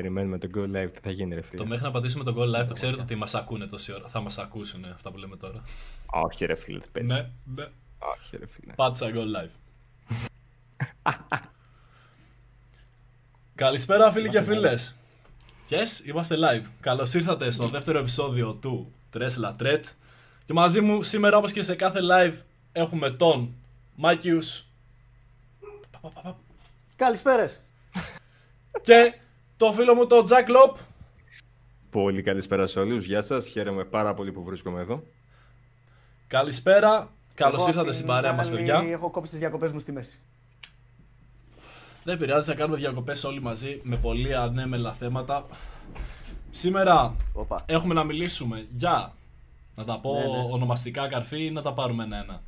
Περιμένουμε το Go Live, τι θα γίνει ρε φίλε. Το μέχρι να πατήσουμε το Go Live το ξέρετε ότι μας ακούνε τόση ώρα. Θα μας ακούσουν αυτά που λέμε τώρα. Όχι ρε φίλε, τι παίζει. Ναι, ναι. Όχι ρε φίλε. Πάτσα Go Live. Καλησπέρα φίλοι και φίλες. Yes, είμαστε live. Καλώς ήρθατε στο δεύτερο επεισόδιο του Tresla Tret. Και μαζί μου σήμερα όπως και σε κάθε live έχουμε τον Μάκιους Καλησπέρες. και το φίλο μου τον Jack Lop. Πολύ καλησπέρα σε όλους. Γεια σας. Χαίρομαι πάρα πολύ που βρίσκομαι εδώ. Καλησπέρα. Καλώς Εγώ ήρθατε απ' στην την παρέα μας άλλη παιδιά. Έχω κόψει τις διακοπές μου στη μέση. Δεν πειράζει, θα κάνουμε διακοπές όλοι μαζί με πολύ ανέμελα θέματα. Σήμερα Οπα. έχουμε να μιλήσουμε για, να τα πω Ναι, ναι. ονομαστικά καρφί ή να τα πάρουμε ένα-ένα.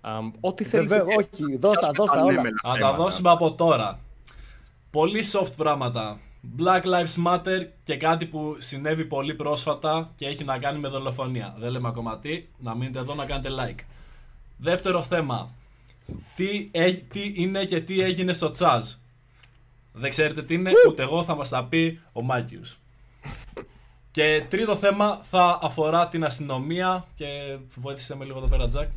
Αμ, ό,τι θέλεις Βέβαια, εσύ. όχι, δώστα, Πιάσε δώστα τα όλα. ανέμελα Να τα θέματα; δώσουμε από τώρα. Πολύ soft πράγματα. Black Lives Matter και κάτι που συνέβη πολύ πρόσφατα και έχει να κάνει με δολοφονία. Δεν λέμε ακόμα τι, να μείνετε εδώ να κάνετε like. Δεύτερο θέμα. Τι, ε- τι είναι και τι έγινε στο τσάζ. Δεν ξέρετε τι είναι, ούτε εγώ θα μας τα πει ο Μάκιους. Και τρίτο θέμα θα αφορά την αστυνομία και βοήθησε με λίγο εδώ πέρα Τζακ.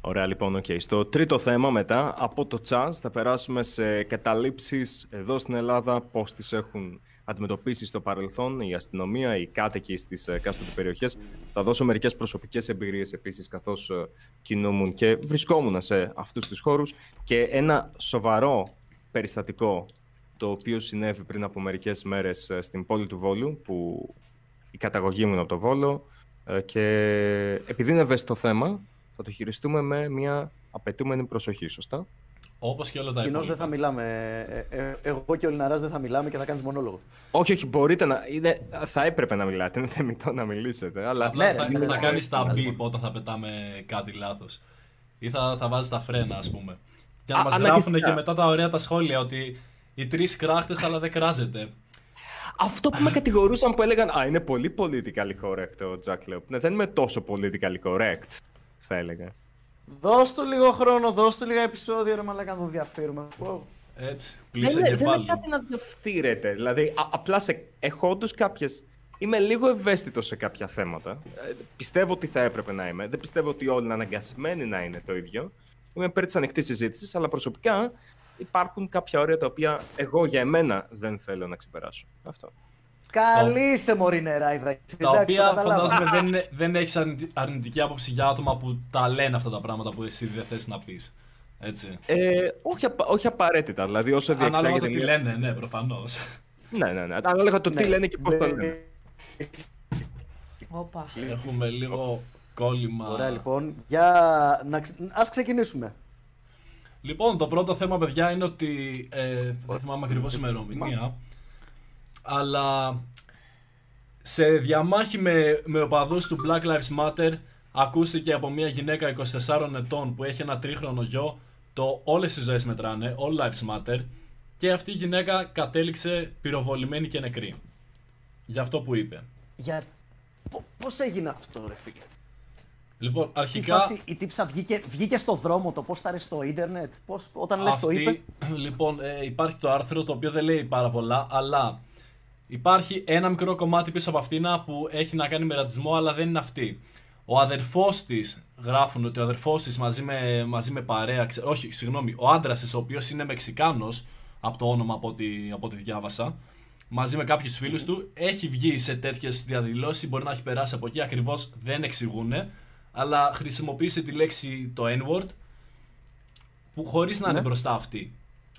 Ωραία, λοιπόν, οκ. Στο τρίτο θέμα μετά, από το CHAZ, θα περάσουμε σε καταλήψεις εδώ στην Ελλάδα, πώς τις έχουν αντιμετωπίσει στο παρελθόν η αστυνομία, οι κάτοικοι στις ε, εκάστοτε περιοχές. Θα δώσω μερικές προσωπικές εμπειρίες επίσης, καθώς ε, κινούμουν και βρισκόμουν σε αυτούς τους χώρους. Και ένα σοβαρό περιστατικό, το οποίο συνέβη πριν από μερικές μέρες ε, στην πόλη του Βόλου, που η καταγωγή μου είναι από το Βόλο, ε, και επειδή είναι ευαίσθητο θέμα, θα το χειριστούμε με μια απαιτούμενη προσοχή, σωστά; Όπως και όλα τα Κοινώς υπόλοιπα. δεν θα μιλάμε. Ε, ε, εγώ και ο Λιναράς δεν θα μιλάμε και θα κάνεις μονόλογο. Όχι, όχι, μπορείτε να. Είναι, θα έπρεπε να μιλάτε, είναι θεμητό να μιλήσετε. Αλλά Απλά Ναι, θα, ρε, ναι, θα ναι, κάνεις ναι, τα ναι, beep λοιπόν. όταν θα πετάμε κάτι λάθος. Ή θα, θα βάζεις τα φρένα, ας πούμε. Και να Α, μας αναγκαστικά. γράφουν και μετά τα ωραία τα σχόλια ότι οι τρεις κράχτες, αλλά δεν κράζεται. αυτό που με κατηγορούσαν που έλεγαν Α, είναι πολύ politically correct ο Jack Leop. Ναι, δεν είμαι τόσο politically correct, θα έλεγα. Δώσ' του λίγο χρόνο, δώσ' του λίγα επεισόδια ρε μαλάκα να τον διαφύρουμε. Wow. Έτσι, Δεν πλήσε είναι, δεν είναι κεφάλι. κάτι να διαφθείρετε. Δηλαδή, α- απλά σε, έχω όντως κάποιε. Είμαι λίγο ευαίσθητος σε κάποια θέματα. Ε, πιστεύω ότι θα έπρεπε να είμαι. Δεν πιστεύω ότι όλοι είναι αναγκασμένοι να είναι το ίδιο. Είμαι υπέρ της ανοιχτής συζήτησης, αλλά προσωπικά υπάρχουν κάποια όρια τα οποία εγώ για εμένα δεν θέλω να ξεπεράσω. Αυτό. Καλή είσαι μωρή νεράιδα. Τα οποία φαντάζομαι δεν, είναι- δεν έχεις αρνητική άποψη για άτομα που τα λένε αυτά τα πράγματα που εσύ δεν θες να πεις. Έτσι. Ε, όχι, απα- όχι απαραίτητα. Δηλαδή, όσο Ανάλογα το διεξάγεται. τι μια- λένε, ναι, προφανώς. Ναι, ναι, ναι. Ανάλογα το τι λένε και πώς το λένε. Όπα. Έχουμε λίγο κόλλημα. Ωραία λοιπόν, για να ξε... ας ξεκινήσουμε. Λοιπόν, το πρώτο θέμα, παιδιά, είναι ότι. Ε, δεν θυμάμαι ακριβώς η ημερομηνία. Αλλά σε διαμάχη με, με οπαδούς του Black Lives Matter ακούστηκε από μια γυναίκα 24 ετών που έχει ένα τρίχρονο γιο το όλες οι ζωές μετράνε, all lives matter και αυτή η γυναίκα κατέληξε πυροβολημένη και νεκρή. Για αυτό που είπε. Για... Πο- Πώς έγινε αυτό ρε φίλε; Λοιπόν, Η, αρχικά φάση, η τύψα βγήκε, βγήκε στο δρόμο το πώς θα στο ίντερνετ, πώς, όταν λες το Αυτή, είπε. λοιπόν, ε, υπάρχει το άρθρο το οποίο δεν λέει πάρα πολλά, αλλά υπάρχει ένα μικρό κομμάτι πίσω από αυτήν που έχει να κάνει με ρατσισμό, αλλά δεν είναι αυτή. Ο αδερφός της, γράφουν ότι ο αδερφός της μαζί με, μαζί με παρέα, ξε- όχι, συγγνώμη, ο άντρας της, ο οποίος είναι Μεξικάνος, από το όνομα από ό,τι, από ό,τι διάβασα, μαζί με κάποιους φίλους του, έχει βγει σε τέτοιες διαδηλώσεις, μπορεί να έχει περάσει από εκεί, ακριβώς δεν εξηγούν, αλλά χρησιμοποίησε τη λέξη το N-word, που χωρίς να είναι Ναι. μπροστά αυτή.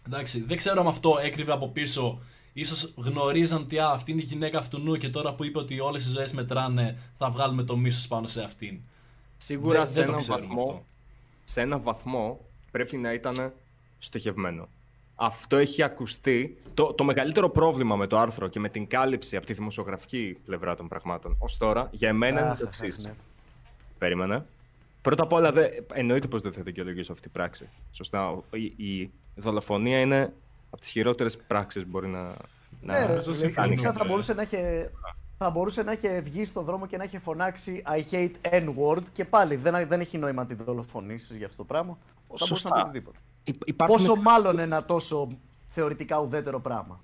Εντάξει, δεν ξέρω αν αυτό έκρυβε από πίσω. Ίσως γνωρίζαν ότι α, αυτή είναι η γυναίκα αυτού νου και τώρα που είπε ότι όλες οι ζωές μετράνε θα βγάλουμε το μίσος πάνω σε αυτήν. Σίγουρα Δεν- σε, δεν το έναν ξέρουμε βαθμό, αυτό. σε έναν βαθμό πρέπει να ήταν στοχευμένο. Αυτό έχει ακουστεί. Το, το μεγαλύτερο πρόβλημα με το άρθρο και με την κάλυψη από τη δημοσιογραφική πλευρά των πραγμάτων ως τώρα, για μένα είναι Αχ, το αχ, εξής. ναι. Περίμενα. Πρώτα απ' όλα, δε, εννοείται πως δεν θα δικαιολογήσω αυτή την πράξη. Σωστά. Ο- Η, η δολοφονία είναι από τις χειρότερες πράξεις που μπορεί να, να Ναι, ρε, νομίζω δηλαδή, η συμφωνούμε. τύψα θα μπορούσε να έχει, θα μπορούσε να έχει βγει στον δρόμο και να έχει φωνάξει I hate N-word και πάλι δεν, δεν έχει νόημα να την δολοφονήσεις για αυτό το πράγμα. Θα μπορούσε Σωστά. να πει οτιδήποτε. Υ- υπάρχουν Πόσο μάλλον ένα τόσο θεωρητικά ουδέτερο πράγμα.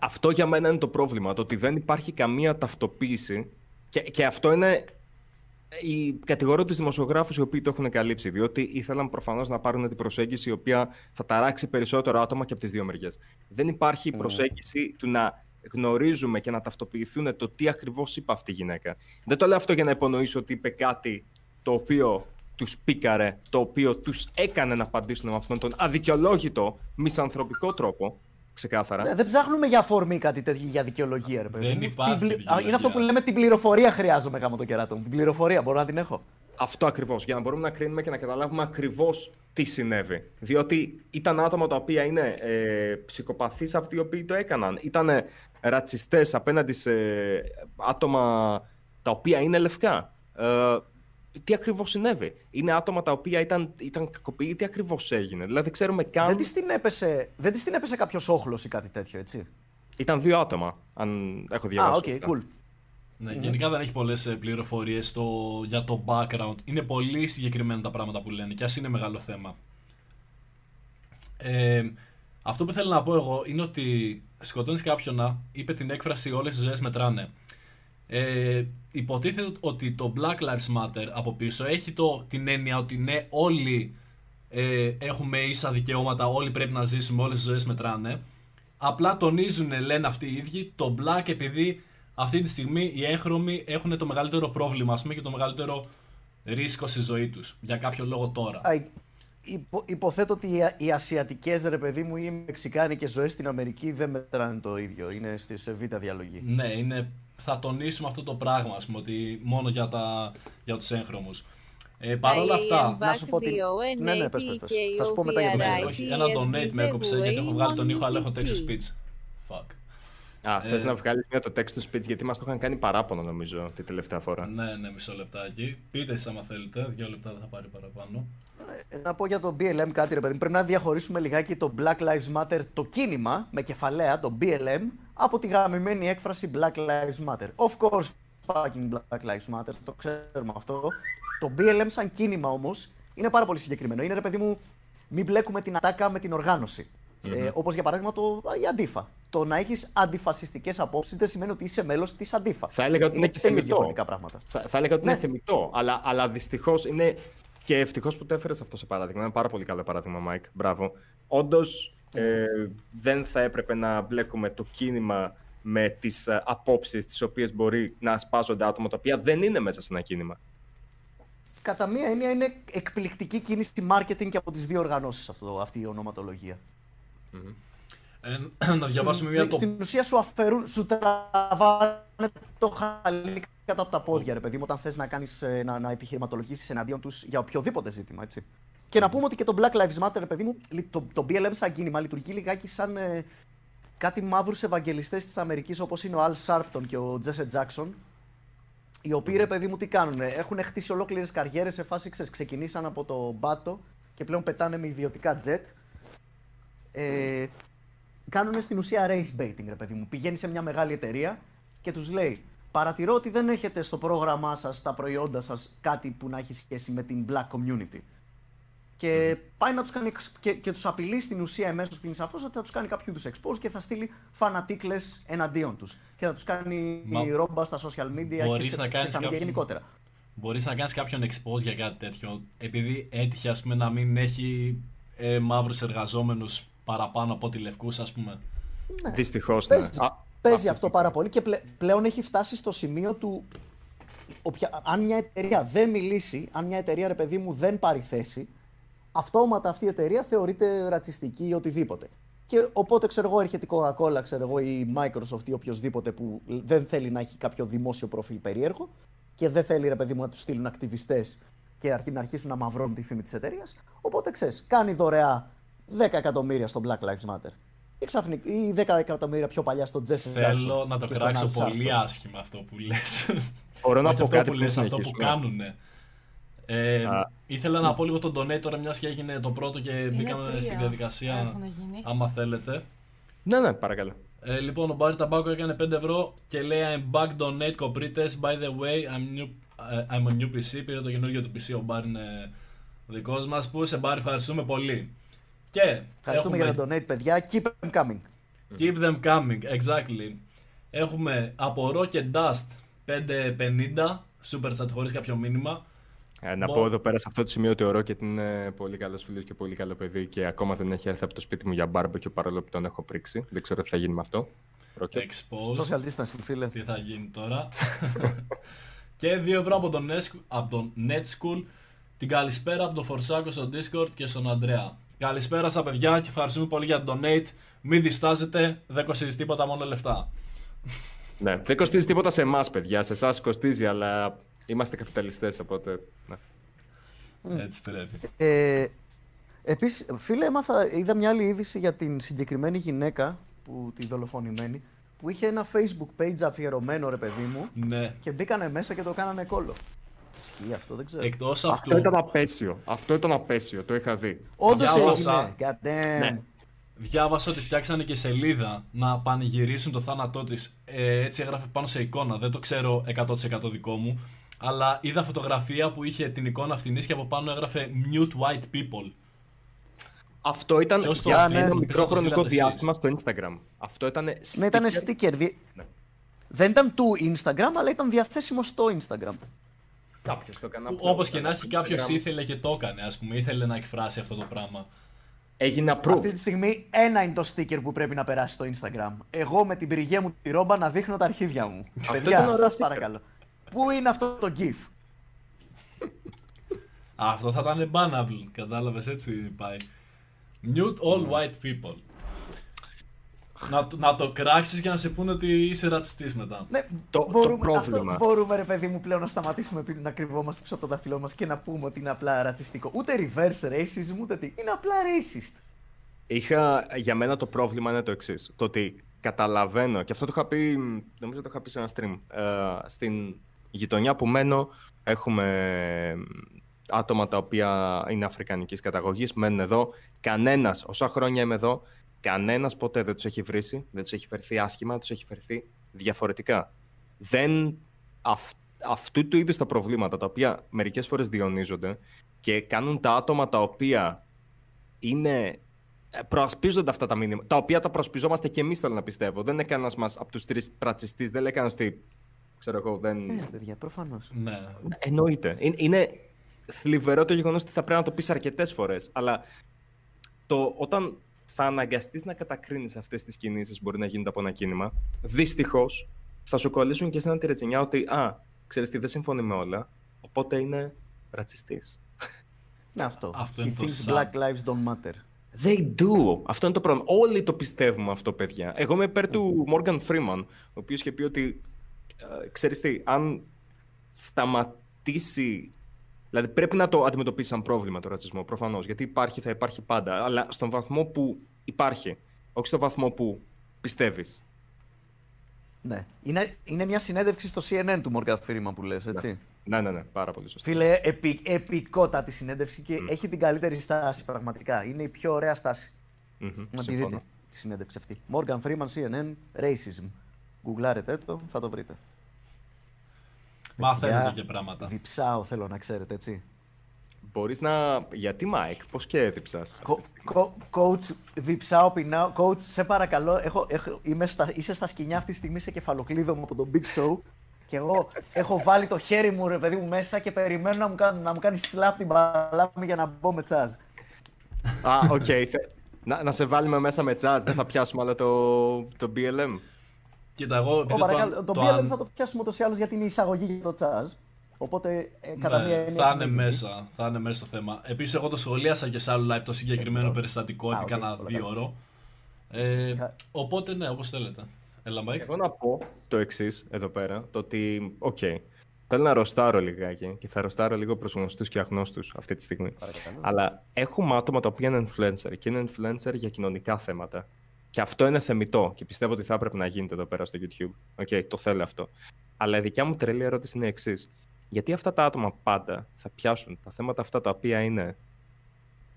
αυτό για μένα είναι το πρόβλημα, το ότι δεν υπάρχει καμία ταυτοποίηση και, και αυτό είναι η κατηγορώ τους δημοσιογράφους οι οποίοι το έχουν καλύψει, διότι ήθελαν προφανώς να πάρουν την προσέγγιση η οποία θα ταράξει περισσότερο άτομα και από τις δύο μεριές. Δεν υπάρχει mm. προσέγγιση του να γνωρίζουμε και να ταυτοποιηθούν το τι ακριβώς είπε αυτή η γυναίκα. Δεν το λέω αυτό για να υπονοήσω ότι είπε κάτι το οποίο τους πήκαρε, το οποίο τους έκανε να απαντήσουν με αυτόν τον αδικαιολόγητο, μισανθρωπικό τρόπο. Ξεκάθαρα. Ναι, δεν ψάχνουμε για αφορμή κάτι τέτοιο για δικαιολογία, ρε παιδί. Δεν υπάρχει. Είναι αυτό που λέμε την πληροφορία χρειάζομαι γάμο το κεράτο Την πληροφορία μπορώ να την έχω. Αυτό ακριβώς. Για να μπορούμε να κρίνουμε και να καταλάβουμε ακριβώς τι συνέβη. Διότι ήταν άτομα τα οποία είναι ε, ψυχοπαθείς αυτοί οι οποίοι το έκαναν. Ήταν ρατσιστές απέναντι σε άτομα τα οποία είναι λευκά. Ε, τι ακριβώς συνέβη; Είναι άτομα τα οποία ήταν, ήταν κακοποιοί, τι ακριβώς έγινε; Δηλαδή ξέρουμε καν. Δεν της την έπεσε, δεν της την έπεσε κάποιος όχλος ή κάτι τέτοιο, έτσι; Ήταν δύο άτομα, αν έχω διαβάσει. Α, OK, okay, cool. Ναι, mm-hmm. Γενικά δεν έχει πολλές πληροφορίες για το background. Είναι πολύ συγκεκριμένα τα πράγματα που λένε και ας είναι μεγάλο θέμα. Ε, αυτό που θέλω να πω εγώ είναι ότι σκοτώνεις κάποιον να είπε την έκφραση Όλες οι ζωές μετράνε. Ε, υποτίθεται ότι το Black Lives Matter από πίσω έχει το, την έννοια ότι ναι, όλοι ε, έχουμε ίσα δικαιώματα, όλοι πρέπει να ζήσουμε, όλες οι ζωές μετράνε. Απλά τονίζουν, λένε αυτοί οι ίδιοι, το Black επειδή αυτή τη στιγμή οι έγχρωμοι έχουν το μεγαλύτερο πρόβλημα ας πούμε, και το μεγαλύτερο ρίσκο στη ζωή τους, για κάποιο λόγο τώρα. Υπο, υποθέτω ότι οι, ασιατικές ρε παιδί μου ή οι μεξικάνικες ζωές στην Αμερική δεν μετράνε το ίδιο, είναι σε β' διαλογή. Ναι, είναι θα τονίσουμε αυτό το πράγμα, ας πούμε, ότι μόνο για, τα, για τους έγχρωμους. Ε, Παρ' όλα αυτά, να σου πω τι... Ναι, ναι, πες, πες, πες. Θα σου πω μετά για το ναι, Όχι, ένα donate με έκοψε γιατί έχω βγάλει τον ήχο, αλλά έχω τέτοιο speech. Fuck. Α, ε, θες να βγάλεις μια το text to speech, γιατί μας το είχαν κάνει παράπονο νομίζω τη τελευταία φορά. Ναι, ναι, μισό λεπτάκι. Πείτε εσείς άμα θέλετε, δύο λεπτά δεν θα πάρει παραπάνω. Ε, να πω για το BLM κάτι ρε παιδί, πρέπει να διαχωρίσουμε λιγάκι το Black Lives Matter, το κίνημα με κεφαλαία, το BLM, από τη γαμημένη έκφραση Black Lives Matter. Of course, fucking Black Lives Matter, το ξέρουμε αυτό. Το BLM σαν κίνημα όμως είναι πάρα πολύ συγκεκριμένο. Είναι ρε παιδί μου, μην μπλέκουμε την ατάκα με την οργάνωση. Mm-hmm. Ε, Όπως για παράδειγμα το, η Αντίφα. Το να έχεις αντιφασιστικές απόψεις δεν σημαίνει ότι είσαι μέλος της Αντίφα. Θα έλεγα ότι είναι, και θεμητό. πράγματα. Θα, θα έλεγα ότι ναι. είναι θεμητό. Αλλά, αλλά δυστυχώς είναι. Και ευτυχώς που το έφερες αυτό σε παράδειγμα. Είναι πάρα πολύ καλό παράδειγμα, Μάικ. Μπράβο. Όντως ε, δεν θα έπρεπε να μπλέκουμε το κίνημα με τις ε, απόψεις τις οποίες μπορεί να ασπάζονται άτομα τα οποία δεν είναι μέσα σε ένα κίνημα. Κατά μία έννοια είναι εκπληκτική κίνηση marketing και από τις δύο οργανώσεις αυτή η ονοματολογία. Ε, να διαβάσουμε μια το... Στην ουσία σου αφαιρούν, σου τραβάνε το χαλί κάτω από τα πόδια, ρε παιδί μου, όταν θες να, κάνεις, ε, να, να επιχειρηματολογήσεις εναντίον τους για οποιοδήποτε ζήτημα, έτσι. Και να πούμε ότι και το Black Lives Matter, ρε παιδί μου, το, το BLM σαν κίνημα λειτουργεί λιγάκι σαν ε, κάτι μαύρους ευαγγελιστές της Αμερικής όπως είναι ο Al Sharpton και ο Jesse Jackson, οι οποίοι ρε παιδί μου τι κάνουν, έχουν χτίσει ολόκληρες καριέρες σε φάση, ξέρεις, ξεκινήσαν από το μπάτο και πλέον πετάνε με ιδιωτικά jet ε, κάνουν στην ουσία race baiting, ρε παιδί μου. Πηγαίνει σε μια μεγάλη εταιρεία και τους λέει: Παρατηρώ ότι δεν έχετε στο πρόγραμμά σας, στα προϊόντα σας, κάτι που να έχει σχέση με την black community. Και πάει να τους κάνει. και, και τους απειλεί στην ουσία εμέσως που είναι σαφώς ότι θα τους κάνει κάποιο είδου expose και θα στείλει φανατίκλες εναντίον τους. Και θα τους κάνει Μα... ρόμπα στα social media και, σε, να κάνεις και κάποιον... γενικότερα. Μπορείς να κάνεις κάποιον expose για κάτι τέτοιο, επειδή έτυχε ας πούμε, να μην έχει ε, μαύρους εργαζόμενους παραπάνω από τη λευκού, ας πούμε. Ναι. Δυστυχώς. Ναι. Παίζει, παίζει αυτό πάρα πολύ και πλέον έχει φτάσει στο σημείο του. Οποια, αν μια εταιρεία δεν μιλήσει, αν μια εταιρεία ρε παιδί μου δεν πάρει θέση, αυτόματα αυτή η εταιρεία θεωρείται ρατσιστική ή οτιδήποτε. Και οπότε, ξέρω εγώ, έρχεται η Coca-Cola, ξέρω εγώ, η Microsoft ή οποιοδήποτε που δεν θέλει να έχει κάποιο δημόσιο προφίλ περίεργο και δεν θέλει, ρε παιδί μου, να τους στείλουν ακτιβιστές και να αρχίσουν να μαυρώνουν τη φήμη της εταιρείας. Οπότε, ξέρεις, κάνει δωρεά 10 εκατομμύρια στο Black Lives Matter. Ή, ξαφνικά, ή 10 εκατομμύρια πιο παλιά στο Jesse Jackson. Θέλω να το κράξω πολύ άσχημα αυτό που λες. Μπορώ να πω κάτι που λες, αυτό που κάνουν. Ε, ήθελα να πω λίγο τον donate τώρα, μιας και έγινε το πρώτο και μπήκαμε στην διαδικασία. Άμα θέλετε. Ναι, ναι, παρακαλώ. Ε, λοιπόν, ο Μπάρι Ταμπάκο έκανε 5 ευρώ και λέει I'm back donate κοπρίτες. By the way, I'm, new, uh, I'm a new PC. Πήρε το καινούργιο του PC, ο Μπάρι είναι δικός μας. Που σε Μπάρι, ευχαριστούμε πολύ. Και Ευχαριστούμε έχουμε... για το donate, παιδιά. Keep them coming. Keep them coming, exactly. Έχουμε από Rocket Dust 550, super chat χωρίς κάποιο μήνυμα. Ε, να πω εδώ πέρα σε αυτό το σημείο ότι ο Ρόκετ είναι πολύ καλός φίλος και πολύ καλό παιδί και ακόμα δεν έχει έρθει από το σπίτι μου για barbecue παρόλο που τον έχω πρίξει. Δεν ξέρω τι θα γίνει με αυτό. Rocket. Exposed. Social distancing, φίλε. Τι θα γίνει τώρα. και 2 ευρώ από τον, Net, από τον Net Την καλησπέρα από τον Φορσάκο στο Discord και στον Αντρέα. Καλησπέρα στα παιδιά και ευχαριστούμε πολύ για τον donate. Μην διστάζετε, δεν κοστίζει τίποτα, μόνο λεφτά. Ναι, δεν κοστίζει τίποτα σε εμάς, παιδιά. Σε εσάς κοστίζει, αλλά είμαστε καπιταλιστές, οπότε. Ναι. Έτσι πρέπει. Ε, Επίσης, φίλε, έμαθα, είδα μια άλλη είδηση για την συγκεκριμένη γυναίκα, που, τη δολοφονημένη, που είχε ένα facebook page αφιερωμένο, ρε παιδί μου, ναι. και μπήκανε μέσα και το κάνανε κόλλο. Ισχύει αυτό, δεν ξέρω. Εκτός αυτού... Αυτό ήταν απέσιο. Αυτό ήταν απέσιο, το είχα δει. Όντως έγινε. Ναι. Διάβασα ότι φτιάξανε και σελίδα να πανηγυρίσουν το θάνατό της. Ε, έτσι έγραφε πάνω σε εικόνα. Δεν το ξέρω 100% δικό μου. Αλλά είδα φωτογραφία που είχε την εικόνα αυτήν και από πάνω έγραφε Mute White People. Αυτό ήταν για ένα μικρό χρονικό διάστημα στο Instagram. Αυτό ήταν sticker. Ναι, ήταν sticker. Ναι. Δεν ήταν του Instagram, αλλά ήταν διαθέσιμο στο Instagram. Κάποιος το έκανε. Όπως και να έχει, κάποιος ήθελε και το έκανε, ας πούμε. Ήθελε να εκφράσει αυτό το πράγμα. Έγινε approved. Αυτή τη στιγμή ένα είναι το sticker που πρέπει να περάσει στο Instagram. Εγώ με την πυρηγία μου τη ρόμπα να δείχνω τα αρχίδια μου. Αυτό Παιδιά, ήταν σας παρακαλώ. Πού είναι αυτό το GIF; αυτό θα ήταν bannable, κατάλαβες έτσι πάει. Mute all white people. Να, να το κράξεις και να σε πούνε ότι είσαι ρατσιστής μετά. Ναι, το, μπορούμε, το πρόβλημα. Αυτό μπορούμε ρε παιδί μου πλέον να σταματήσουμε να κρυβόμαστε πίσω από το δάχτυλό μας και να πούμε ότι είναι απλά ρατσιστικό. Ούτε reverse racism, ούτε τι. Είναι απλά racist. Είχα, για μένα το πρόβλημα είναι το εξής. Το ότι καταλαβαίνω, και αυτό το είχα πει, νομίζω το είχα πει σε ένα stream, ε, στην γειτονιά που μένω έχουμε άτομα τα οποία είναι αφρικανικής καταγωγής, μένουν εδώ. Κανένας, όσα χρόνια είμαι εδώ, κανένας ποτέ δεν τους έχει βρήσει, δεν τους έχει φερθεί άσχημα, τους έχει φερθεί διαφορετικά. Δεν, αυτού του είδους τα προβλήματα, τα οποία μερικές φορές διονύζονται και κάνουν τα άτομα τα οποία είναι ε, προασπίζονται αυτά τα μήνυμα, τα οποία τα προσπιζόμαστε και εμείς, θέλω να πιστεύω. Δεν είναι κανένα μας από τους τρεις πρατσιστή, δεν λέει κανένα ότι. Ξέρω εγώ, δεν. Ε, παιδιά, προφανώς. Ναι. Εννοείται. Είναι, είναι θλιβερό το γεγονός ότι θα πρέπει να το πεις αρκετές φορές. Αλλά το, όταν θα αναγκαστείς να κατακρίνεις αυτές τις κινήσεις που μπορεί να γίνονται από ένα κίνημα, δυστυχώς θα σου κολλήσουν και σε ένα τυρετσινιά ότι Α, ξέρεις τι, δεν συμφωνεί με όλα. Οπότε είναι ρατσιστής. Ναι, αυτό. αυτό He thinks black lives don't matter. They do. Αυτό είναι το πρόβλημα. Όλοι το πιστεύουμε αυτό, παιδιά. Εγώ είμαι υπέρ του Morgan Freeman, ο οποίος είχε πει ότι, ε, ξέρεις τι, αν σταματήσει Δηλαδή πρέπει να το αντιμετωπίσει σαν πρόβλημα το ρατσισμό, προφανώς. Γιατί υπάρχει, θα υπάρχει πάντα. Αλλά στον βαθμό που υπάρχει, όχι στον βαθμό που πιστεύεις. Ναι. Είναι, είναι μια συνέντευξη στο CNN του Morgan Freeman που λες, έτσι; Ναι, ναι, ναι, πάρα πολύ σωστά. Φίλε, επι, επικότατη συνέντευξη και έχει την καλύτερη στάση πραγματικά. Είναι η πιο ωραία στάση. Mm-hmm, να τη δείτε τη συνέντευξη αυτή. Morgan Freeman, CNN, Racism. Γκουγκλάρετε το, θα το βρείτε. Μαθαίνετε και πράγματα. Διψάω, θέλω να ξέρετε, έτσι. Μπορείς να... Γιατί, Μάικ, πώς και διψάς. coach, διψάω, πεινάω. Coach, σε παρακαλώ, έχω, έχω, είμαι στα, είσαι στα σχοινιά αυτή τη στιγμή σε κεφαλοκλείδωμα από τον Big Show. Και εγώ έχω βάλει το χέρι μου, ρε παιδί μου, μέσα και περιμένω να μου κάνει, να μου κάνεις slap την μπαλά για να μπω με CHAZ. Α, OK. Okay. να, να σε βάλουμε μέσα με CHAZ, δεν θα πιάσουμε άλλο το, το BLM. Κοίτα, εγώ. το, το, το BLM θα το πιάσουμε ούτως ή άλλως γιατί είναι η εισαγωγή για το CHAZ. Οπότε ε, κατά ναι, μία έννοια. Θα είναι μέσα, θα είναι μέσα στο θέμα. Επίσης, εγώ το σχολίασα και σε άλλο live το συγκεκριμένο περιστατικό επί κανένα δύο ώρο. Ε, οπότε, ναι, όπως θέλετε. Έλα, Μάικ. Εγώ να πω το εξής εδώ πέρα. Το ότι, OK, okay, θέλω να ροστάρω λιγάκι και θα ροστάρω λίγο προς γνωστούς και αγνώστους αυτή τη στιγμή. Παρακαλώ. Αλλά έχουμε άτομα τα οποία είναι influencer και είναι influencer για κοινωνικά θέματα. Και αυτό είναι θεμητό και πιστεύω ότι θα έπρεπε να γίνεται εδώ πέρα στο YouTube. OK, okay, το θέλω αυτό. Αλλά η δικιά μου τρελή ερώτηση είναι η εξής. Γιατί αυτά τα άτομα πάντα θα πιάσουν τα θέματα αυτά τα οποία είναι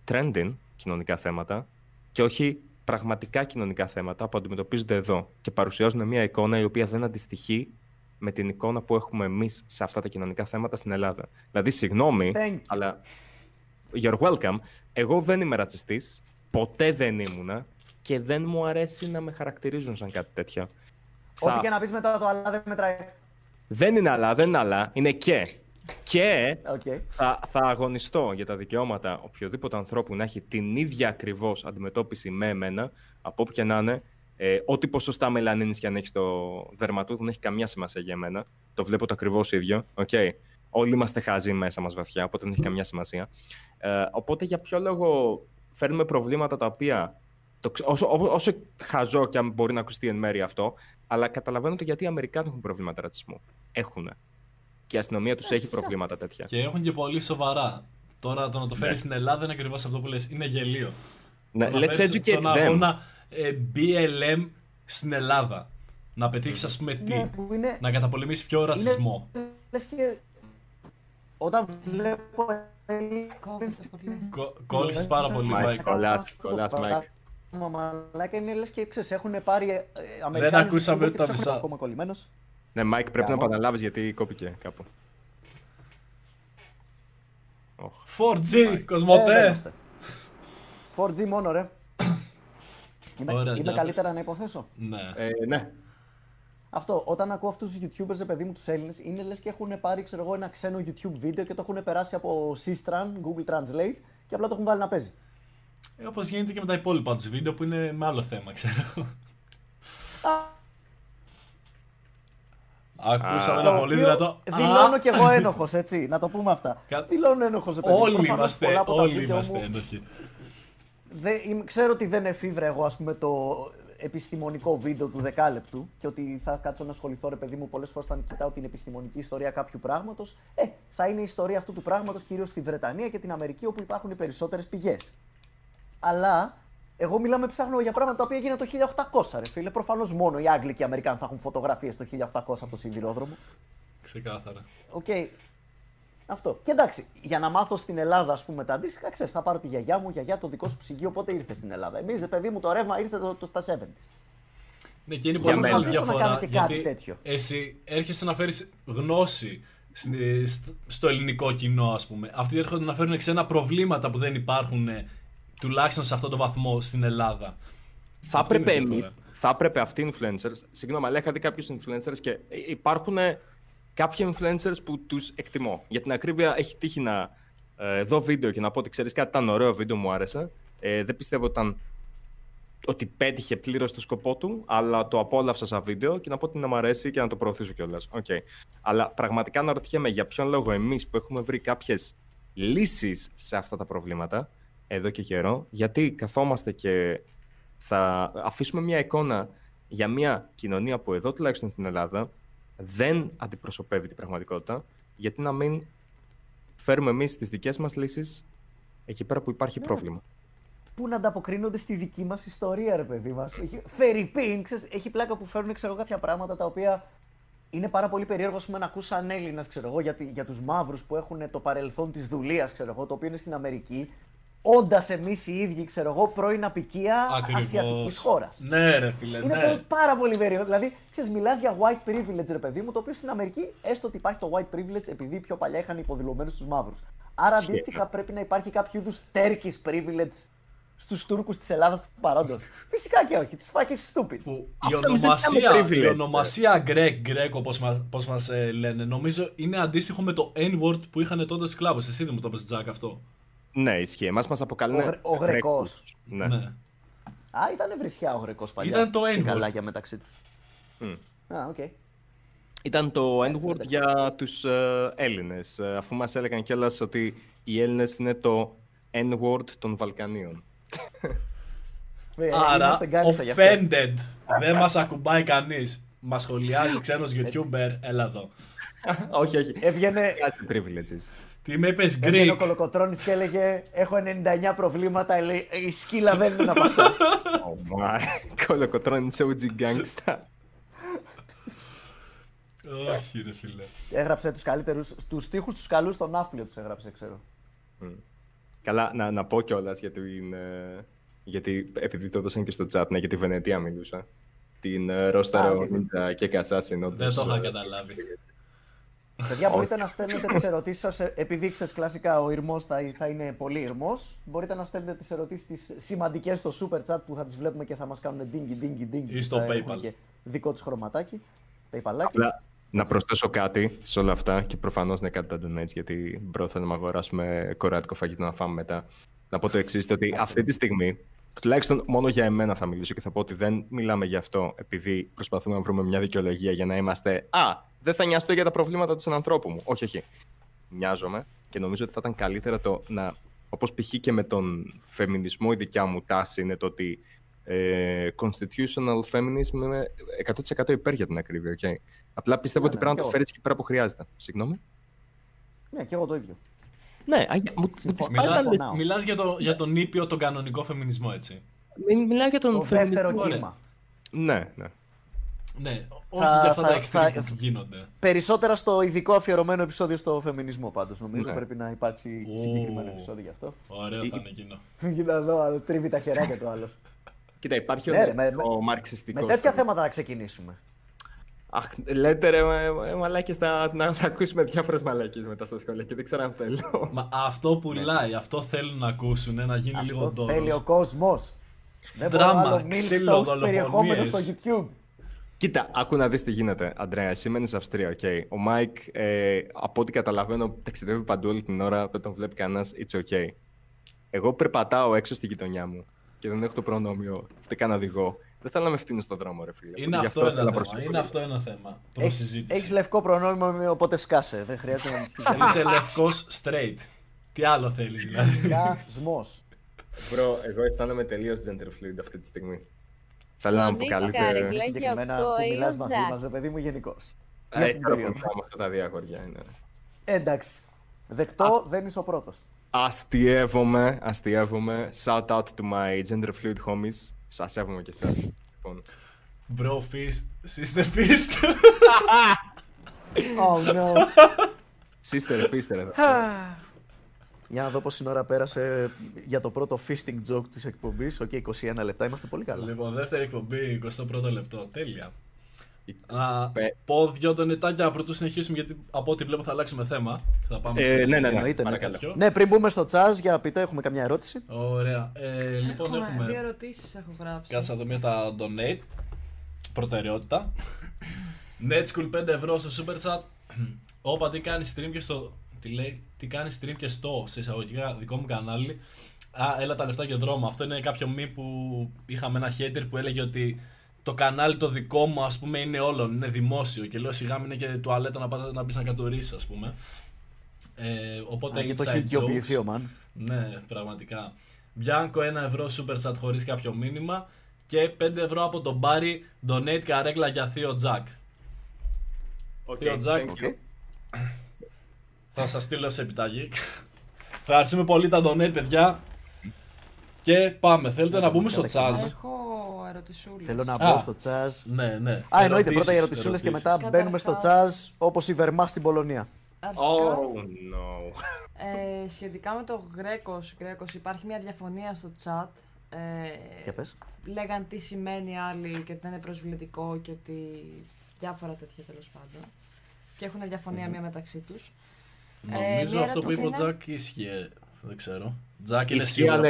trending κοινωνικά θέματα και όχι πραγματικά κοινωνικά θέματα που αντιμετωπίζονται εδώ και παρουσιάζουν μια εικόνα η οποία δεν αντιστοιχεί με την εικόνα που έχουμε εμείς σε αυτά τα κοινωνικά θέματα στην Ελλάδα. Δηλαδή, συγγνώμη, αλλά you're welcome. Εγώ δεν είμαι ρατσιστής. Ποτέ δεν ήμουνα και δεν μου αρέσει να με χαρακτηρίζουν σαν κάτι τέτοιο. Ό,τι Θα- και να πεις μετά το αλλά δεν μετράει. Δεν είναι αλλά, δεν είναι αλλά, είναι και. Και Οκ. θα, θα αγωνιστώ για τα δικαιώματα οποιοδήποτε ανθρώπου να έχει την ίδια ακριβώς αντιμετώπιση με εμένα, από όπου και να είναι. Ε, ό,τι ποσοστά μελανίνης και αν έχει στο δέρμα του, δεν έχει καμιά σημασία για μένα. Το βλέπω το ακριβώς ίδιο. Okay. Όλοι είμαστε χάζοι μέσα μας βαθιά, οπότε δεν έχει καμιά σημασία. Ε, οπότε για ποιο λόγο φέρνουμε προβλήματα τα οποία. Το, ξε- όσο, όσο, όσο χαζό και αν μπορεί να ακουστεί εν μέρει αυτό, αλλά καταλαβαίνω το γιατί οι Αμερικάνοι έχουν προβλήματα ρατσισμού. Έχουν. Και η αστυνομία τους έχει προβλήματα τέτοια. Και έχουν και πολύ σοβαρά. Τώρα το να το φέρεις Ναι. στην Ελλάδα είναι ακριβώς αυτό που λες. Είναι γελίο. Ναι, Το να let's φέρεις educate τον them. αγώνα ε, BLM στην Ελλάδα. Να πετύχεις, ας πούμε, τι; Ναι, που είναι. Να καταπολεμήσεις πιο ρατσισμό. Λες και όταν βλέπω. Κόβεται πολύ. Κο- Κόλλησες πάρα πολύ, Mike, Μάικ. κολλάς, κολλάς, Mike. Μα μαλάκα είναι λες και ξέρεις, έχουν πάρει ε, Αμερικάνους Δεν ακούσαμε YouTuber και τα τους έχουν μισά. ακόμα κολλημένος. Ναι, Μάικ, πρέπει να Γάμο. επαναλάβεις γιατί κόπηκε κάπου. Οχ. 4G, Ε, δεν Κοσμοτέ. είμαστε. 4G μόνο ρε. Είμαι, Ωραία, είμαι νιώθεις. καλύτερα να υποθέσω. Ναι. Ε, ναι. Αυτό, όταν ακούω αυτούς τους YouTubers, ρε παιδί μου, τους Έλληνες, είναι λες και έχουν πάρει ξέρω εγώ, ένα ξένο YouTube βίντεο και το έχουν περάσει από Sistran, Google Translate και απλά το έχουν βάλει να παίζει. Ε, Όπως γίνεται και με τα υπόλοιπα τους βίντεο που είναι με άλλο θέμα, ξέρω. Α, Ακούσαμε Α. ένα το πολύ οποίο δυνατό. Δηλώνω Α, κι εγώ ένοχος, έτσι. Να το πούμε αυτά. Κα- Δηλώνω ένοχος, ρε παιδί μου. Όλοι Προφανώς είμαστε, πολλά από τα όλοι βίντεο είμαστε μου ένοχοι. δεν- είμαι- ξέρω ότι δεν εφηύρα εγώ ας πούμε το επιστημονικό βίντεο του δεκάλεπτου και ότι θα κάτσω να ασχοληθώ ρε παιδί μου πολλές φορές όταν κοιτάω την επιστημονική ιστορία κάποιου πράγματος ε, θα είναι η ιστορία αυτού του πράγματος κυρίως στη Βρετανία και την Αμερική όπου υπάρχουν οι περισσότερες πηγές. Αλλά εγώ μιλάμε ψάχνω για πράγματα τα οποία έγιναν το 1800 ρε φίλε. Προφανώς μόνο οι Άγγλοι και οι Αμερικάνοι θα έχουν φωτογραφίες το 1800 από το σιδηρόδρομο. Ξεκάθαρα. Οκ. Αυτό. Και εντάξει, για να μάθω στην Ελλάδα, ας πούμε, τα αντίστοιχα, ξέρεις, θα πάρω τη γιαγιά μου, γιαγιά το δικό σου ψυγείο, πότε ήρθε στην Ελλάδα. Εμείς, παιδί μου, το ρεύμα ήρθε το, το στα 70. Ναι, και είναι Για πολύ μένα. μεγάλη Προσπαθήσω να διαφορά. κάνω και κάτι γιατί τέτοιο. εσύ έρχεσαι να φέρεις γνώση στη- στο- στο ελληνικό κοινό, ας πούμε. Αυτοί έρχονται να φέρουν ξένα προβλήματα που δεν υπάρχουν ε, τουλάχιστον σε αυτόν τον βαθμό στην Ελλάδα. Θα Αυτή είναι έπρεπε η εμεί, διαφορά. θα έπρεπε αυτοί οι influencers. Συγγνώμη, αλλά είχα δει κάποιους influencers και υπάρχουν κάποιοι influencers που τους εκτιμώ. Για την ακρίβεια, έχει τύχει να ε, δω βίντεο και να πω ότι ξέρεις κάτι, ήταν ωραίο βίντεο, μου άρεσε. Ε, δεν πιστεύω ότι ήταν ότι πέτυχε πλήρως το σκοπό του, αλλά το απόλαυσα σαν βίντεο και να πω ότι να μου αρέσει και να το προωθήσω κιόλας. Okay. Αλλά πραγματικά να ρωτιέμαι για ποιον λόγο εμείς που έχουμε βρει κάποιες λύσεις σε αυτά τα προβλήματα εδώ και καιρό, γιατί καθόμαστε και θα αφήσουμε μια εικόνα για μια κοινωνία που εδώ τουλάχιστον στην Ελλάδα δεν αντιπροσωπεύει την πραγματικότητα, γιατί να μην φέρουμε εμείς τις δικές μας λύσεις εκεί πέρα που υπάρχει πρόβλημα. Πού να ανταποκρίνονται στη δική μας ιστορία, ρε παιδί μας. Φερρυπίν, ξέρεις, έχει πλάκα που φέρνουν ξέρω, εγώ, κάποια πράγματα τα οποία είναι πάρα πολύ περίεργο ας πούμε, να ακούς σαν Έλληνας, ξέρω εγώ, για, τη- για τους μαύρους που έχουν το παρελθόν της δουλείας, ξέρω εγώ, το οποίο είναι στην Αμερική. Όντας εμείς οι ίδιοι, ξέρω εγώ, πρώην απικία ασιατικής Ακριβώς. χώρας. Ναι, ρε φίλε, Είναι ναι. πολύ- πάρα πολύ περίεργο. Δηλαδή, ξέρεις, μιλάς για white privilege, ρε παιδί μου, το οποίο στην Αμερική έστω ότι υπάρχει το white privilege επειδή πιο παλιά είχαν υποδηλωμένους τους μαύρους. Άρα, Ισχύει. αντίστοιχα, πρέπει να υπάρχει κάποιο είδους Turkish privilege στους Τούρκους της Ελλάδας του παρόντος. Φυσικά και όχι. It's fucking stupid. Που η Αυτό εμείς δεν ονομασία, κάνουμε privilege. η ονομασία Greg, Greg όπως μας, πώς μας ε, λένε, νομίζω είναι αντίστοιχο με το N-word που είχαν τότε στους κλάβους. Εσύ δεν μου το πες, Τζακ, αυτό. Ναι, ισχύει. Εμάς μας αποκαλούν Ο Γρε- ο Γρεκός. Ναι. ναι. Α, ήταν βρισιά ο Γρεκό παλιά. Ήταν το Και N-word. καλάκια μεταξύ τους. Μμ. Α, οκ. Ήταν το N-word για τους ε, Έλληνες, ε, αφού μας έλεγαν κιόλας ότι οι Έλληνες είναι το N-word των Βαλκανίων. Ε, Άρα, είμαστε gangsta γι' αυτό. offended. δεν μας ακουμπάει κανείς. Μας σχολιάζει ξένος YouTuber, έλα εδώ. όχι, όχι. Έβγαινε, Χρειάζεται privileges. Τι με είπες έβγαινε ο Greek; Κολοκοτρώνης και έλεγε Έχω 99 προβλήματα, λέει, η σκύλα δεν είναι από αυτά. Oh my. Κολοκοτρώνει σε OG Gangsta. Όχι ρε φίλε. έγραψε τους καλύτερους, τους στίχους τους καλούς στον Ναύπλιο τους έγραψε, ξέρω. Καλά, να, να πω κιόλας για την. ε, γιατί επειδή το έδωσαν και στο chat, ναι, για τη Βενετία μιλούσα. Την ε, Ρόσταρο Α, οκ. Ninja και Assassin. Δεν όντως, το είχα ε, καταλάβει. Παιδιά, μπορείτε να στέλνετε τις ερωτήσεις σας. Επειδή ξέρει κλασικά ο ηρμό θα, θα είναι πολύ ηρμό, μπορείτε να στέλνετε τις ερωτήσεις τις σημαντικές στο super chat που θα τις βλέπουμε και θα μας κάνουν dingy, dingy, dingy. Ή στο Θα έχουν PayPal. Και δικό τους χρωματάκι. PayPal. Απλά να προσθέσω κάτι σε όλα αυτά και προφανώς είναι κάτι τα donates γιατί μπρο θέλουμε να αγοράσουμε κορεάτικο φαγητό να φάμε μετά. Να πω το εξής, ότι αυτή τη στιγμή, τουλάχιστον μόνο για εμένα θα μιλήσω και θα πω ότι δεν μιλάμε γι' αυτό επειδή προσπαθούμε να βρούμε μια δικαιολογία για να είμαστε Α, δεν θα νοιαστώ για τα προβλήματα του ανθρώπου μου. Όχι, όχι. Νοιάζομαι και νομίζω ότι θα ήταν καλύτερα το να. Όπως π.χ. και με τον φεμινισμό, η δικιά μου τάση είναι το ότι ε, constitutional feminism είναι 100% υπέρ για την ακρίβεια. Okay. Απλά πιστεύω Ναι, ότι ναι, πρέπει να κι το εγώ. φέρεις εκεί πέρα που χρειάζεται. Συγγνώμη. Ναι, και εγώ το ίδιο. Ναι, αγία, μου, μου τις Συμφωνώ. πάει Μιλάς- τα Συμφωνώ. λε- Μιλάς για, το, για τον ήπιο, τον κανονικό φεμινισμό, έτσι. Μι- Μιλάω για τον Το δεύτερο φεμινισμό. κύμα. Ναι, ναι. Ναι, όχι Θα- για αυτά θα- τα extreme θα- που γίνονται. Περισσότερα στο ειδικό αφιερωμένο επεισόδιο στο φεμινισμό πάντως. Νομίζω Ναι. πρέπει να υπάρξει Ου. συγκεκριμένο επεισόδιο γι' αυτό. Ωραίο θα είναι εκείνο. Κοίτα εδώ, άλλο, τρίβει τα χεράκια το άλλος. Κοίτα, υπάρχει Ναι, ο, ρε, με- ο μαρξιστικός. Με τέτοια θέματα να ξεκινήσουμε. Αχ, λέτε ρε, μα- μα- μαλάκες, να, να, να ακούσουμε διάφορες μαλάκες μετά στα σχόλια και δεν ξέρω αν θέλω. Μα αυτό πουλάει, αυτό θέλουν να ακούσουν, να γίνει λίγο Αυτό θέλει ο ντόρος. κόσμος. Δεν Δράμα, μπορώ άλλο ξύλο, milquetoast περιεχόμενο δολοφονίες. στο YouTube. Κοίτα, άκου να δεις τι γίνεται, Αντρέα. Εσύ μένεις Αυστρία, οκ. Ο Μάικ, ε, από ό,τι καταλαβαίνω, ταξιδεύει παντού όλη την ώρα, δεν τον βλέπει κανένας, it's okay. Εγώ περπατάω έξω στη γειτονιά μου και δεν έχω το προνόμιο, ούτε καν οδηγό. Δεν θέλω να με φτύνουν στον δρόμο, ρε φίλε. Είναι Γι' αυτό θέλω ένα να θέμα. προσέχω. Είναι αυτό ένα θέμα. Έχει Προς συζήτηση. λευκό προνόμιο, οπότε σκάσε. Δεν χρειάζεται να με Είσαι λευκός straight. Τι άλλο θέλεις δηλαδή; Σκασμό. Bro, εγώ αισθάνομαι τελείως gender fluid αυτή τη στιγμή. Θα λέω να Ο μου Νίκ αποκαλείτε. Καρεγκλέ. Συγκεκριμένα αυτό που ή μιλάς ο μαζί Τζακ. μας, ρε παιδί μου, γενικώς. Ε, έχω πρόβλημα με αυτά τα διάχωρια. Είναι. Εντάξει. Δεκτό, δεν είσαι ο πρώτος. Αστειεύομαι, αστειεύομαι. Shout out to my gender fluid homies. Σας σέβομαι και εσάς. Λοιπόν. Bro fist, sister fist. Oh no. Sister, sister εδώ. Για να δω πόση ώρα πέρασε για το πρώτο fisting joke της εκπομπής. Οκ, 21 λεπτά, είμαστε πολύ καλά. Λοιπόν, δεύτερη εκπομπή, 21ο λεπτό. Τέλεια. Να Πε- πω δύο donate άκια προτού συνεχίσουμε γιατί από ό,τι βλέπω θα αλλάξουμε θέμα. Θα πάμε Ε, σε ναι, ναι, ναι. Εννοείται, ναι. παρακαλώ. Ναι, πριν μπούμε στο CHAZ, για πείτε, έχουμε καμιά ερώτηση; Ωραία. Ε, λοιπόν, Έχουμε, έχουμε. δύο ερωτήσεις έχω γράψει. Κάτσε να δούμε τα donate. Προτεραιότητα. Netschool 5 ευρώ στο super chat. Όπα τι κάνει stream και στο. Τι λέει, τι κάνει stream και στο σε εισαγωγικά δικό μου κανάλι. Α, έλα τα λεφτά και δρόμο. Αυτό είναι κάποιο μη που είχαμε ένα hater που έλεγε ότι το κανάλι το δικό μου ας πούμε είναι όλων, είναι δημόσιο και λέω σιγά μην είναι και τουαλέτα να, πας, να μπεις να κατουρίσεις ας πούμε. Ε, οπότε Α, και το inside έχει οικειοποιηθεί jokes. ο Μαν. Ναι, πραγματικά. Μπιάνκο 1 ευρώ super chat χωρίς κάποιο μήνυμα και 5 ευρώ από τον Μπάρι donate καρέκλα για θείο Τζακ. Θείο Τζακ, thank OK. you. θα σας στείλω σε επιταγή. Ευχαριστούμε πολύ τα donate παιδιά. Και πάμε. Θέλετε να μπούμε στο Καλά, CHAZ. Έχω ερωτησούλες. Θέλω να Α. μπω στο CHAZ. Ναι, ναι. Α, εννοείται πρώτα Ερωτήσεις, οι ερωτησούλες και ερωτήσεις. μετά μπαίνουμε στο Καταρχάς- τσάζ όπως η Βερμά στην Πολωνία. Αρχικά, Oh no. ε, σχετικά με το Γκρέκος, Γκρέκος, υπάρχει μια διαφωνία στο chat. Ε, Για πες. λέγαν τι σημαίνει άλλοι και ότι είναι προσβλητικό και ότι διάφορα τέτοια τέλος πάντων. Και έχουν διαφωνία μία μεταξύ τους. Νομίζω μια αυτό που είπε ο ερώτηση είναι- Τζακ ίσχυε. Δεν ξέρω. Τζακ είναι Ισχύει, σίγουρο.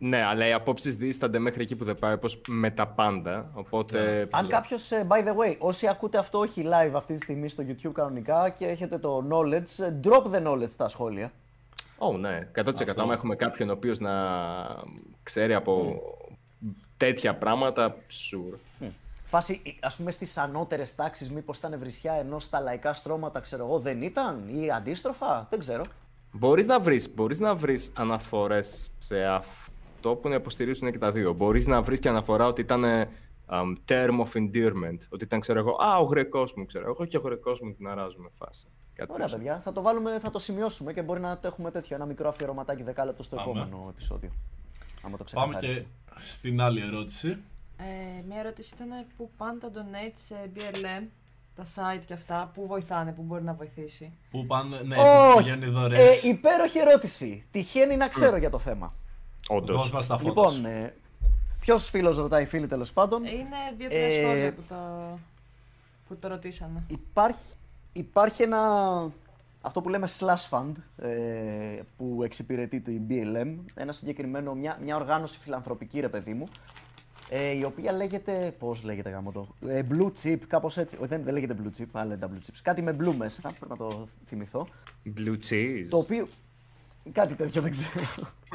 Αλλά αυτό. οι- Ναι, αλλά οι απόψεις δίστανται μέχρι εκεί που δεν πάει, όπως με τα πάντα. Οπότε. Αν κάποιος, by the way, όσοι ακούτε αυτό όχι live αυτή τη στιγμή στο YouTube κανονικά και έχετε το knowledge, ε, drop the knowledge στα σχόλια. Oh, ναι, 100%. Άμα έχουμε κάποιον ο οποίος να ξέρει από τέτοια πράγματα, sure. Φάση, ας πούμε, στις ανώτερες τάξεις μήπως ήταν βρισιά ενώ στα λαϊκά στρώματα, ξέρω εγώ, δεν ήταν ή αντίστροφα, δεν ξέρω. Μπορείς να βρεις, μπορείς να βρεις αναφορές σε αυτό που να υποστηρίζουν και τα δύο. Μπορείς να βρεις και αναφορά ότι ήταν ε, um, term of endearment. Ότι ήταν, ξέρω εγώ, α, ο γρεκός μου, ξέρω εγώ, και ο γρεκός μου την αράζουμε φάση. Κάτι Ωραία, τέτοιο. παιδιά, θα το βάλουμε, θα το σημειώσουμε και μπορεί να το έχουμε τέτοιο, ένα μικρό αφιερωματάκι δεκάλεπτο στο Πάμε. επόμενο επεισόδιο. Άμα το Πάμε ξεκαθαρίσουμε. και στην άλλη ερώτηση. Ε, μια ερώτηση ήταν πού πάνε τα donate σε BLM, τα site και αυτά, πού βοηθάνε, πού μπορεί να βοηθήσει. Πού πάνε, ναι, Όχι. που πηγαίνει δωρεές. Ε, υπέροχη ερώτηση. Τυχαίνει να ξέρω για το θέμα. Όντως. Δώσ' μας τα φώτα Λοιπόν, σου. ε, ποιος φίλος ρωτάει, φίλοι τέλος πάντων; Ε, Είναι δύο-τρία Ε, σχόλια που το, που το ρωτήσανε. Υπάρχει, υπάρχει ένα, αυτό που λέμε slash fund ε, που εξυπηρετεί το BLM, ένα συγκεκριμένο, μια, μια οργάνωση φιλανθρωπική ρε παιδί μου, ε, η οποία λέγεται, πώς λέγεται γάμο το, ε, Blue Chip, κάπως έτσι, όχι δεν, δεν λέγεται Blue Chip, αλλά λέγεται Blue Chips, κάτι με Blue μέσα, πρέπει να το θυμηθώ. Blue cheese. Το οποίο, κάτι τέτοιο δεν ξέρω,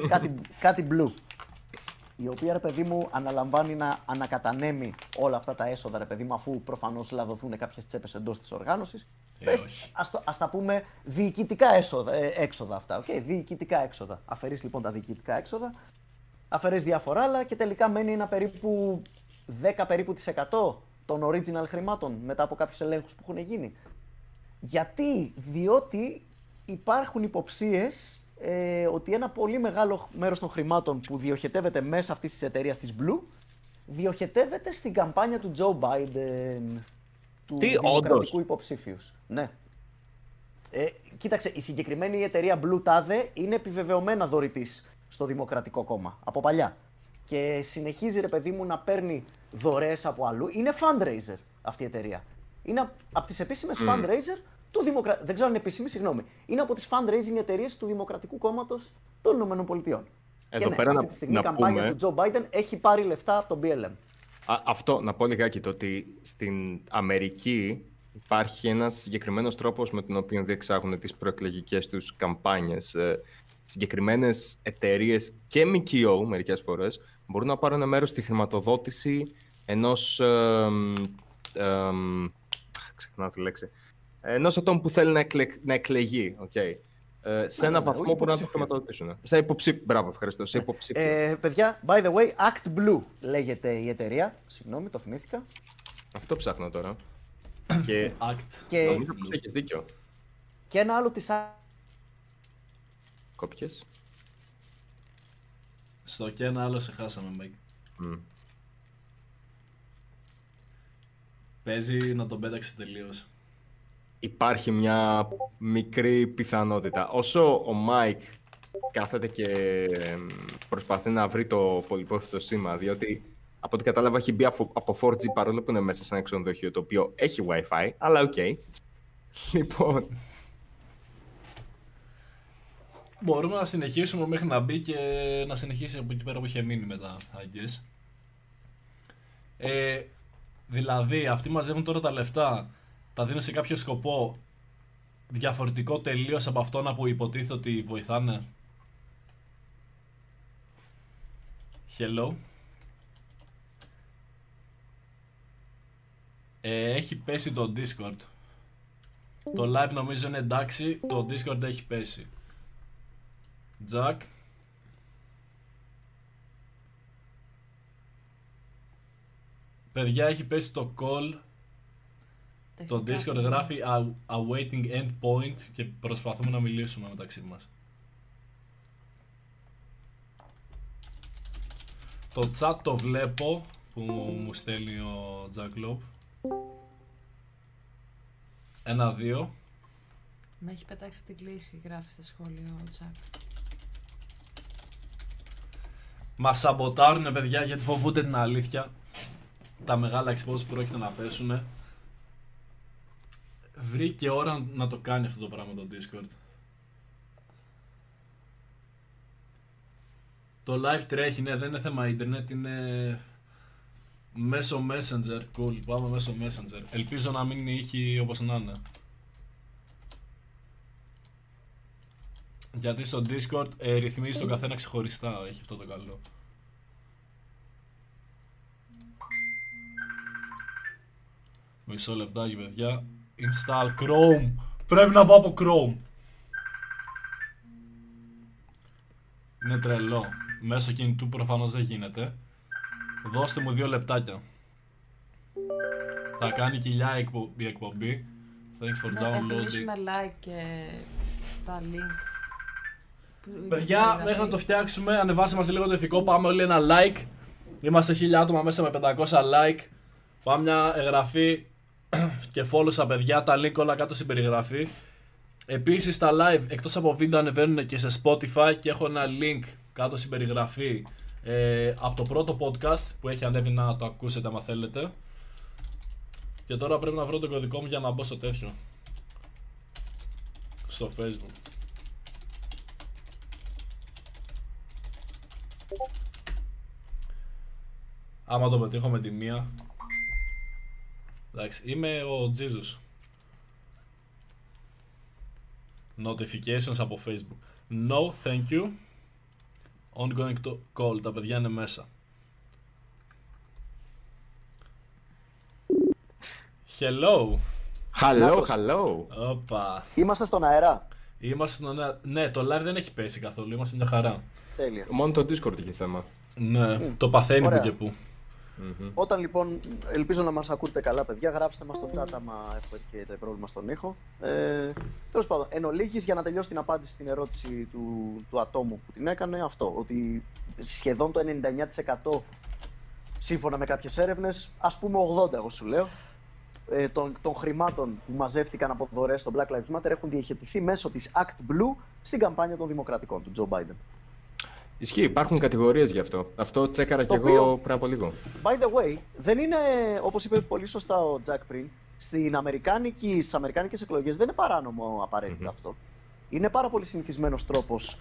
κάτι, κάτι Blue. Η οποία, ρε παιδί μου, αναλαμβάνει να ανακατανέμει όλα αυτά τα έσοδα, ρε παιδί μου, αφού προφανώς λαδοθούν κάποιες τσέπες εντός της οργάνωσης. Ε, Πες, όχι. ας, το, ας τα πούμε διοικητικά έσοδα, ε, έξοδα αυτά. Okay, διοικητικά έξοδα. Αφαιρείς λοιπόν τα διοικητικά έξοδα, αφαιρείς διάφορα άλλα και τελικά μένει ένα περίπου 10 περίπου της 100 των original χρημάτων μετά από κάποιους ελέγχους που έχουν γίνει. Γιατί, διότι υπάρχουν υποψίες ε, ότι ένα πολύ μεγάλο μέρος των χρημάτων που διοχετεύεται μέσα αυτής της εταιρείας της Blue διοχετεύεται στην καμπάνια του Joe Biden, του Τι, δημοκρατικού όντως; υποψήφιους. Ναι. Ε, κοίταξε, η συγκεκριμένη εταιρεία Blue Tade είναι επιβεβαιωμένα δωρητής στο Δημοκρατικό Κόμμα από παλιά. Και συνεχίζει ρε παιδί μου να παίρνει δωρεές από αλλού. Είναι fundraiser αυτή η εταιρεία. Είναι από τις επίσημες fundraiser του Δημοκρατικού. Δεν ξέρω αν είναι επίσημη, συγγνώμη. Είναι από τις fundraising εταιρείες του Δημοκρατικού Κόμματος των ΗΠΑ. Εδώ και ναι, πέρα αυτή να- τη στιγμή η να καμπάνια πούμε- του Τζο Biden έχει πάρει λεφτά από τον BLM. Α, αυτό, να πω λιγάκι το ότι στην Αμερική υπάρχει ένας συγκεκριμένος τρόπος με τον οποίο διεξάγουν τις προεκλογικές τους καμπάνιες. Ε, συγκεκριμένες εταιρείες και ΜΚΟ μερικές φορές μπορούν να πάρουν μέρος στη χρηματοδότηση ενός... Ε, ε, ε, ξεχνάω τη λέξη. Ενός ατόμου που θέλει να, εκλε, να εκλεγεί. Okay. Ε, σε Ναι, ένα ναι, βαθμό όχι μπορούν να το υποψήφιο. χρηματοδοτήσουν. Σε υποψήφιο. Μπράβο, ευχαριστώ. Σε υποψήφιο. Ε, παιδιά, by the way, Act Blue λέγεται η εταιρεία. Συγγνώμη, το θυμήθηκα. Αυτό ψάχνω τώρα. και Act. Και, νομίζω πως έχεις δίκιο. και ένα άλλο της Κόπιες. Στο και ένα άλλο σε χάσαμε, Mike. Μμ. Παίζει να τον πέταξε τελείως. Υπάρχει μια μικρή πιθανότητα. Όσο ο Μάικ κάθεται και εμ, προσπαθεί να βρει το πολυπόθητο σήμα, διότι από ό,τι κατάλαβα έχει μπει αφο- από 4G παρόλο που είναι μέσα σε ένα ξενοδοχείο το οποίο έχει Wi-Fi, αλλά οκ. Λοιπόν, Μπορούμε να συνεχίσουμε μέχρι να μπει και να συνεχίσει από εκεί πέρα που είχε μείνει μετά, I guess. Ε, δηλαδή, αυτοί μαζεύουν τώρα τα λεφτά, τα δίνουν σε κάποιο σκοπό διαφορετικό τελείως από αυτόν που υποτίθεται ότι βοηθάνε. Hello. Ε, έχει πέσει το Discord. Το live νομίζω είναι εντάξει, το Discord έχει πέσει. Jack. Παιδιά, έχει πέσει το call. Το Τεχνικά Discord γράφει "A- awaiting end point και προσπαθούμε να μιλήσουμε μεταξύ μας. Το chat το βλέπω που μου στέλνει ο Jack Lob. Ένα-δύο. Με έχει πετάξει από την κλίση, γράφει στα σχόλια ο Τσάκ. Μας σαμποτάρουνε παιδιά γιατί φοβούνται την αλήθεια. Τα μεγάλα expose πρόκειται να πέσουν. Βρήκε ώρα να το κάνει αυτό το πράγμα το Discord. Το live τρέχει, ναι, δεν είναι θέμα ίντερνετ, είναι μέσω Messenger. Cool, πάμε μέσω Messenger. Ελπίζω να μην ήχη όπως να είναι. Γιατί στο Discord ε, ρυθμίζει τον καθένα ξεχωριστά, έχει αυτό το καλό. Μισό λεπτάκι παιδιά. Install Chrome. Πρέπει να πάω από Chrome. Είναι τρελό. Μέσω κινητού προφανώς δεν γίνεται. Δώστε μου δύο λεπτάκια. Θα κάνει κοιλιά η εκπο- η εκπομπή. Thanks for Να downloading. επιθυμίσουμε like και τα link. που είναι στην Παιδιά, περιγραφή. μέχρι να το φτιάξουμε, ανεβάστε μας λίγο το ηθικό. Πάμε όλοι ένα like. Είμαστε 1000 άτομα μέσα με 500 like. Πάμε μια εγγραφή και follow στα παιδιά. Τα link όλα κάτω στην περιγραφή. Επίσης τα live εκτός από βίντεο ανεβαίνουν και σε Spotify και έχω ένα link κάτω στην περιγραφή ε, από το πρώτο podcast που έχει ανέβει να το ακούσετε άμα θέλετε. Και τώρα πρέπει να βρω τον κωδικό μου για να μπω στο τέτοιο. στο facebook. Άμα το πετύχω με τη μία. Εντάξει, είμαι ο Jesus. Notifications από facebook. No, thank you. Ongoing to call. Τα παιδιά είναι μέσα. Hello. Hello, Νάτος. hello. Όπα. Είμαστε στον αέρα. Είμαστε στο νέα- Ναι, το live δεν έχει πέσει καθόλου. Είμαστε μια χαρά. Τέλεια. Μόνο το Discord είχε θέμα. Ναι, το παθαίνει Ωραία. που και που. Όταν λοιπόν, ελπίζω να μας ακούτε καλά παιδιά, γράψτε μας στο chat άμα έχετε πρόβλημα στον ήχο. Ε, τέλος πάντων, εν ολίγης, για να τελειώσει την απάντηση στην ερώτηση του, του ατόμου που την έκανε, αυτό, ότι σχεδόν το 99% σύμφωνα με κάποιες έρευνες, ας πούμε 80 εγώ σου λέω, ε, των, των χρημάτων που μαζεύτηκαν από δωρεές στο Black Lives Matter έχουν διαχετηθεί μέσω της Act Blue στην καμπάνια των Δημοκρατικών, του Joe Biden. Ισχύει, υπάρχουν κατηγορίες γι' αυτό. Αυτό τσέκαρα Το κι οποίο- εγώ πριν από λίγο. By the way, δεν είναι, όπως είπε πολύ σωστά ο Τζακ πριν, στην Αμερικάνικη, στις Αμερικάνικες εκλογές δεν είναι παράνομο απαραίτητα Μμμ. αυτό. Είναι πάρα πολύ συνηθισμένος τρόπος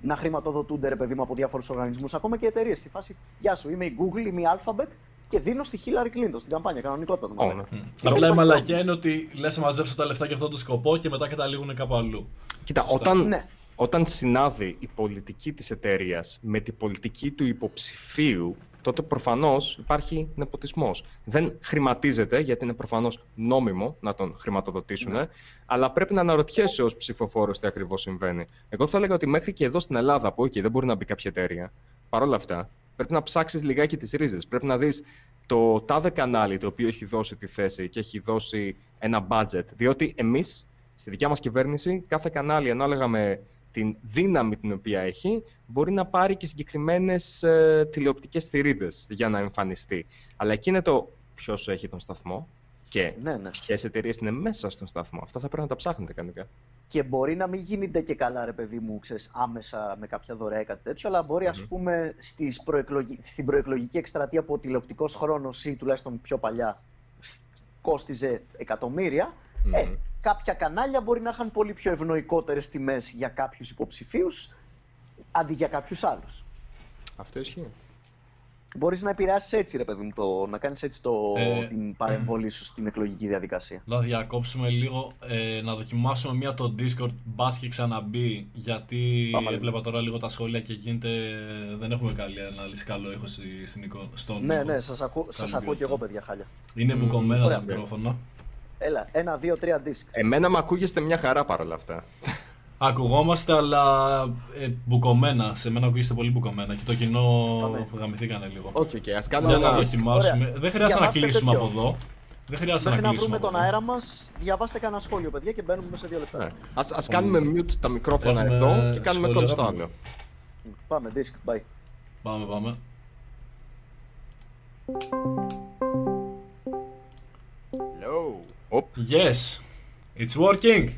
να χρηματοδοτούνται ρε παιδί μου από διάφορους οργανισμούς, ακόμα και εταιρείες. Στη φάση, γεια σου, είμαι η Google, είμαι η Alphabet και δίνω στη Hillary Clinton στην καμπάνια, κανονικότατα. το Ω, μαθαίνω. ναι. Μμ. Είναι Απλά η πολύ μαλακιά είναι ότι λες να μαζέψω τα λεφτά για αυτόν τον σκοπό και μετά καταλήγουν κάπου αλλού. Κοίτα, Σωστά. όταν, Ναι. Όταν συνάδει η πολιτική της εταιρείας με την πολιτική του υποψηφίου, τότε προφανώς υπάρχει νεποτισμός. Δεν χρηματίζεται, γιατί είναι προφανώς νόμιμο να τον χρηματοδοτήσουν, Ναι. αλλά πρέπει να αναρωτιέσαι ως ψηφοφόρος τι ακριβώς συμβαίνει. Εγώ θα έλεγα ότι μέχρι και εδώ στην Ελλάδα, που εκεί δεν μπορεί να μπει κάποια εταιρεία, παρόλα αυτά, πρέπει να ψάξεις λιγάκι τις ρίζες. Πρέπει να δεις το τάδε κανάλι το οποίο έχει δώσει τη θέση και έχει δώσει ένα budget. Διότι εμείς, στη δικιά μας κυβέρνηση, κάθε κανάλι ανάλογα με την δύναμη την οποία έχει, μπορεί να πάρει και συγκεκριμένες ε, τηλεοπτικές θηρίδες για να εμφανιστεί. Αλλά εκεί είναι το ποιος έχει τον σταθμό και Ναι, ναι. ποιες εταιρείες είναι μέσα στον σταθμό. Αυτά θα πρέπει να τα ψάχνετε κανονικά. Και μπορεί να μην γίνεται και καλά, ρε παιδί μου, ξέρεις, άμεσα με κάποια δωρεά ή κάτι τέτοιο, αλλά μπορεί, ας πούμε, στις προεκλογι... στην προεκλογική εκστρατεία που ο τηλεοπτικός χρόνος ή τουλάχιστον πιο παλιά σ- κόστιζε εκατομμύρια, ε, Μμμ. Κάποια κανάλια μπορεί να είχαν πολύ πιο ευνοϊκότερες τιμές για κάποιους υποψηφίους αντί για κάποιους άλλους. Αυτό ισχύει. Μπορείς να επηρεάσεις έτσι, ρε παιδί μου, το, να κάνεις έτσι το, Ε, την παρεμβολή σου στην εκλογική διαδικασία. Να διακόψουμε λίγο, ε, να δοκιμάσουμε μία το Discord, μπας και ξαναμπεί, γιατί Πάμε λίγο. έβλεπα τώρα λίγο τα σχόλια και γίνεται, δεν έχουμε καλή ανάλυση, καλό ήχο στη- στην εικόνα, στον Ναι, ήχο. ναι, σας, ακού, σας Καλή ακούω και ποιότητα. εγώ, παιδιά, χάλια. Είναι μπουκωμένα Ωραία. τα μικρόφωνα. Έλα, ένα, δύο, τρία δίσκ. Εμένα με ακούγεστε μια χαρά παρόλα αυτά. Ακουγόμαστε, αλλά ε, μπουκωμένα. Σε μένα ακούγεστε πολύ μπουκωμένα και το κοινό Πάμε. γαμηθήκανε λίγο. Οκ, οκ, ας κάνουμε Για να ένα... δοκιμάσουμε. Δεν χρειάζεται να Διαβάστε κλείσουμε τέτοιο. από εδώ. Δεν χρειάζεται Μέχρι να να κλείσουμε βρούμε από τον εδώ. αέρα μας, διαβάστε κανένα σχόλιο, παιδιά, και μπαίνουμε μέσα σε δύο λεπτά. Ναι. Ας, ας κάνουμε mute τα μικρόφωνα Έχουμε εδώ και κάνουμε σχόλια τον στο γράμμα. άλλο. Μ, Πάμε, δίσκ, bye. Πάμε, πάμε. Hello. Οπ, Yes, it's working.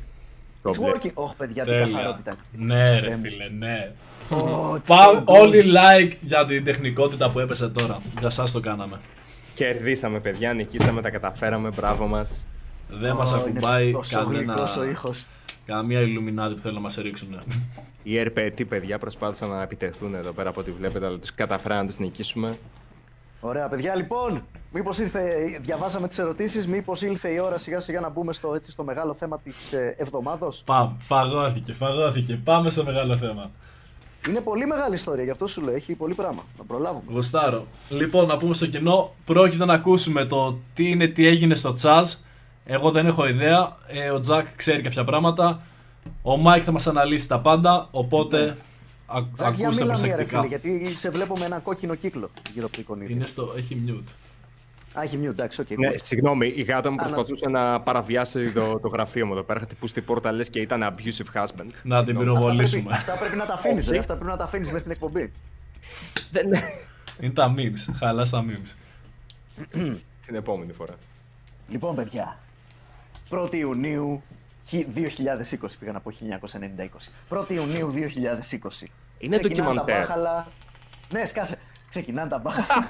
το It's μπλε. working. Όχι, παιδιά, τι Τέλεια. καθαρότητα. Ναι, ρε Χριστέ μου. φίλε, ναι. Oh, it's Πάμε so good. όλοι like για την τεχνικότητα που έπεσε τώρα. Για σας το κάναμε. Κερδίσαμε, παιδιά, νικήσαμε, τα καταφέραμε, μπράβο μας. Δεν μας Oh, είναι ακουμπάει τόσο κανένα, γλυκός ο ήχος. καμία ηλουμινάτη που θέλουν να μας ρίξουν. Οι ερπετοί παιδιά προσπάθησαν να επιτεθούν εδώ πέρα από ό,τι βλέπετε, αλλά τους καταφέραμε να τους νικήσουμε. Ωραία, παιδιά, λοιπόν, μήπως ήρθε, διαβάσαμε τις ερωτήσεις, μήπως ήλθε η ώρα σιγά σιγά να μπούμε στο, έτσι, στο μεγάλο θέμα της ε, εβδομάδος; Πάμε, φαγώθηκε, φαγώθηκε. Πάμε στο μεγάλο θέμα. Είναι πολύ μεγάλη ιστορία, γι' αυτό σου λέω, έχει πολύ πράγμα. Να προλάβουμε. Γουστάρω. Λοιπόν, να πούμε στο κοινό, πρόκειται να ακούσουμε το τι είναι, τι έγινε στο τσάζ. Εγώ δεν έχω ιδέα. Ε, ο Τζακ ξέρει κάποια πράγματα. Ο Μάικ θα μας αναλύσει τα πάντα. Οπότε α, Τζακ, για ακούστε μίλα μία, ρε προσεκτικά. φίλε, γιατί σε βλέπω με ένα κόκκινο κύκλο γύρω από το εικονίδιο. Είναι στο, έχει mute. Α, έχει mute, εντάξει, οκ. Ναι, συγγνώμη, η γάτα μου Α, να- προσπαθούσε να παραβιάσει το, το γραφείο μου εδώ πέρα. Χτυπούσε την πόρτα λες και ήταν abusive husband. Να την Συγγνώμη. Αυτά πρέπει, πυροβολήσουμε. αυτά πρέπει να τα αφήνεις, Όχι. ρε. Αυτά πρέπει να τα αφήνεις μέσα στην εκπομπή. Είναι τα memes. Χαλάς τα memes. Την επόμενη φορά. Λοιπόν, παιδιά. 1η Ιουνίου χι- 2020 πήγα να πω 1990-20. 1η Ιουνίου 2020. Είναι Ξεκινάνε τα ντοκιμαντέρ. μπάχαλα. Ναι, σκάσε. Ξεκινάνε τα μπάχαλα.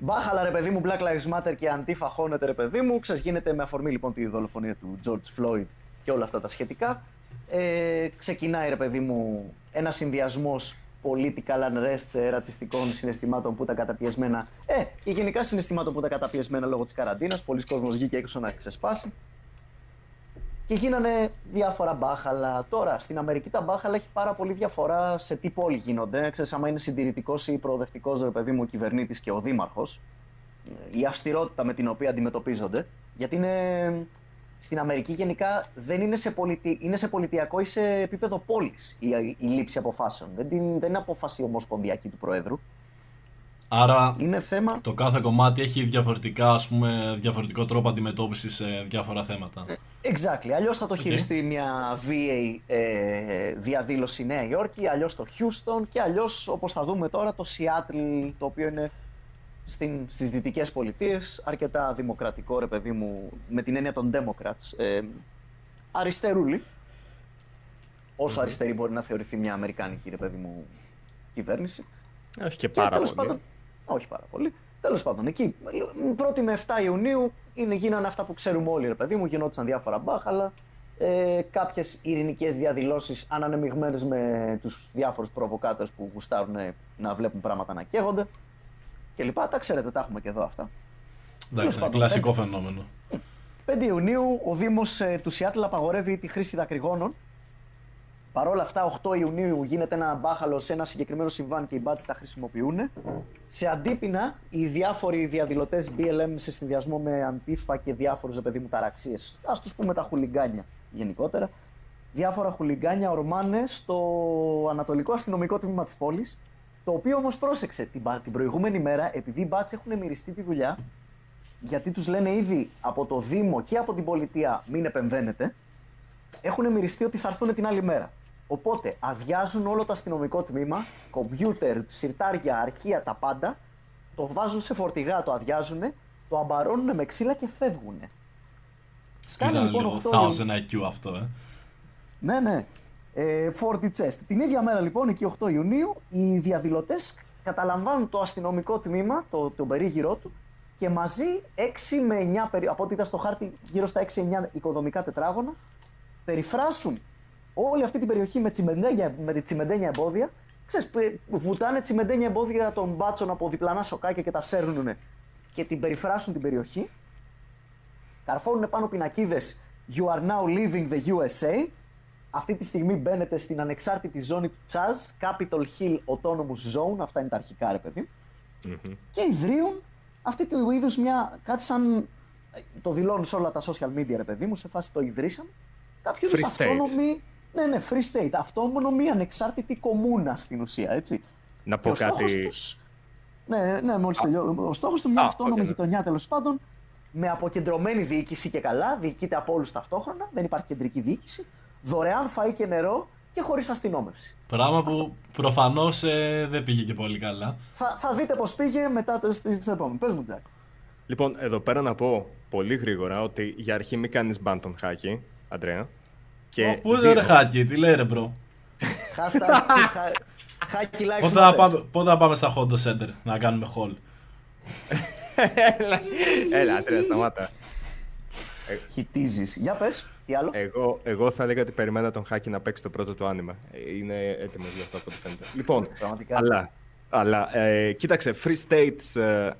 Μπάχαλα ρε παιδί μου, Black Lives Matter και αντίφα χώνεται ρε παιδί μου. Ξέρεις, γίνεται με αφορμή λοιπόν τη δολοφονία του George Floyd και όλα αυτά τα σχετικά. Ε, ξεκινάει, ρε παιδί μου, ένα συνδυασμός political unrest, ρατσιστικών συναισθημάτων που ήταν καταπιεσμένα. Ε, και γενικά συναισθημάτων που ήταν καταπιεσμένα λόγω της καραντίνας. Πολλοί κόσμος βγήκε έξω να ξεσπάσει. Και γίνανε διάφορα μπάχαλα. Τώρα, στην Αμερική τα μπάχαλα έχει πάρα πολύ διαφορά σε τι πόλη γίνονται. Ξέρεις, άμα είναι συντηρητικός ή προοδευτικός, ρε παιδί μου, ο κυβερνήτης και ο δήμαρχος, η αυστηρότητα με την οποία αντιμετωπίζονται. Γιατί είναι στην Αμερική γενικά δεν είναι σε, πολιτι... είναι σε πολιτιακό ή σε επίπεδο πόλης η... η λήψη αποφάσεων. Δεν, την... δεν είναι απόφαση ομοσπονδιακή του Προέδρου. Άρα είναι θέμα... το κάθε κομμάτι έχει διαφορετικά, ας πούμε, διαφορετικό τρόπο αντιμετώπισης σε διάφορα θέματα. Exactly. Αλλιώς θα το χειριστεί μια VA ε, διαδήλωση Νέα Υόρκη, αλλιώς το Houston και αλλιώς όπως θα δούμε τώρα το Seattle, το οποίο είναι στην, στις δυτικές πολιτείες, αρκετά δημοκρατικό ρε παιδί μου, με την έννοια των Democrats, ε, αριστερούλη, όσο αριστερή μπορεί να θεωρηθεί μια αμερικάνικη ρε παιδί μου κυβέρνηση. Όχι και πάρα πολύ. Πάντων, όχι πάρα πολύ. Τέλος πάντων, εκεί 1η με 7 Ιουνίου είναι, γίνανε αυτά που ξέρουμε όλοι, ρε παιδί μου. Γινόντουσαν διάφορα μπάχαλα. Ε, Κάποιες ειρηνικές διαδηλώσεις ανανεμιγμένες με τους διάφορους προβοκάτες που γουστάρουν να βλέπουν πράγματα να καίγονται και λοιπά. Τα ξέρετε, τα έχουμε και εδώ αυτά. Εντάξει, ένα κλασικό φαινόμενο. 5 Ιουνίου ο Δήμος ε, του Σιάτλ απαγορεύει τη χρήση δακρυγόνων. Παρ' όλα αυτά, 8 Ιουνίου γίνεται ένα μπάχαλο σε ένα συγκεκριμένο συμβάν και οι μπάτσοι τα χρησιμοποιούν. Σε αντίπεινα, οι διάφοροι διαδηλωτές BLM σε συνδυασμό με αντίφα και διάφορους παιδί μου ταραξίες, ας τους πούμε τα χουλιγκάνια γενικότερα, διάφορα χουλιγκάνια ορμάνε στο ανατολικό αστυνομικό τμήμα της πόλης το οποίο όμως πρόσεξε την, την προηγούμενη μέρα, επειδή οι μπάτσε έχουν μυριστεί τη δουλειά, γιατί τους λένε ήδη από το Δήμο και από την πολιτεία μην επεμβαίνετε, έχουν μυριστεί ότι θα έρθουν την άλλη μέρα. Οπότε αδειάζουν όλο το αστυνομικό τμήμα, κομπιούτερ, σιρτάρια, αρχεία, τα πάντα, το βάζουν σε φορτηγά, το αδειάζουν, το αμπαρώνουν με ξύλα και φεύγουν. Σκάνε λοιπόν 8 Thousand IQ αυτό, ε. Ναι, ναι ε, chest. Την ίδια μέρα λοιπόν, εκεί 8 Ιουνίου, οι διαδηλωτές καταλαμβάνουν το αστυνομικό τμήμα, το, το περίγυρό του, και μαζί 6 με 9, από ό,τι είδα στο χάρτη, γύρω στα 6-9 οικοδομικά τετράγωνα, περιφράσουν όλη αυτή την περιοχή με, τσιμεντένια, με τσιμεντένια εμπόδια. Ξέρεις, βουτάνε τσιμεντένια εμπόδια των μπάτσων από διπλανά σοκάκια και τα σέρνουν και την περιφράσουν την περιοχή. Καρφώνουν πάνω πινακίδες You are now leaving the USA αυτή τη στιγμή μπαίνετε στην ανεξάρτητη ζώνη του Chaz, Capitol Hill Autonomous Zone, αυτά είναι τα αρχικά ρε παιδί, και ιδρύουν αυτή του είδους μια, κάτι σαν, το δηλώνουν σε όλα τα social media ρε παιδί μου, σε φάση το ιδρύσαμε, κάποιο είδους αυτόνομη, ναι ναι, free state, αυτόνομη ανεξάρτητη κομμούνα στην ουσία, έτσι. Να πω και κάτι... Τους, ναι, ναι, μόλις τελειώ. Ο στόχος του μια αυτόνομη okay. γειτονιά τέλος πάντων, με αποκεντρωμένη διοίκηση και καλά, διοικείται από όλους ταυτόχρονα, δεν υπάρχει κεντρική διοίκηση, δωρεάν φαΐ και νερό και χωρίς αστυνόμευση. Πράγμα που προφανώς ε, δεν πήγε και πολύ καλά. Θα, θα δείτε πώς πήγε μετά τι επόμενες. Πες μου, Τζακ. Λοιπόν, εδώ πέρα να πω πολύ γρήγορα ότι για αρχή μην κάνεις ban τον χάκι, Αντρέα. Και Πού δεν είναι χάκι, τι λέει ρε bro; Χάκι live πότε, θα πάμε, πότε θα πάμε στα Honda Center να κάνουμε haul. Έλα, Αντρέα, σταμάτα. Χιτίζεις. Για πες. Τι άλλο; Εγώ, εγώ θα έλεγα ότι περιμένα τον Χάκη να παίξει το πρώτο του άνιμα. Είναι έτοιμος για αυτό από ό,τι φαίνεται. Λοιπόν, αλλά, αλλά ε, κοίταξε, free states ε,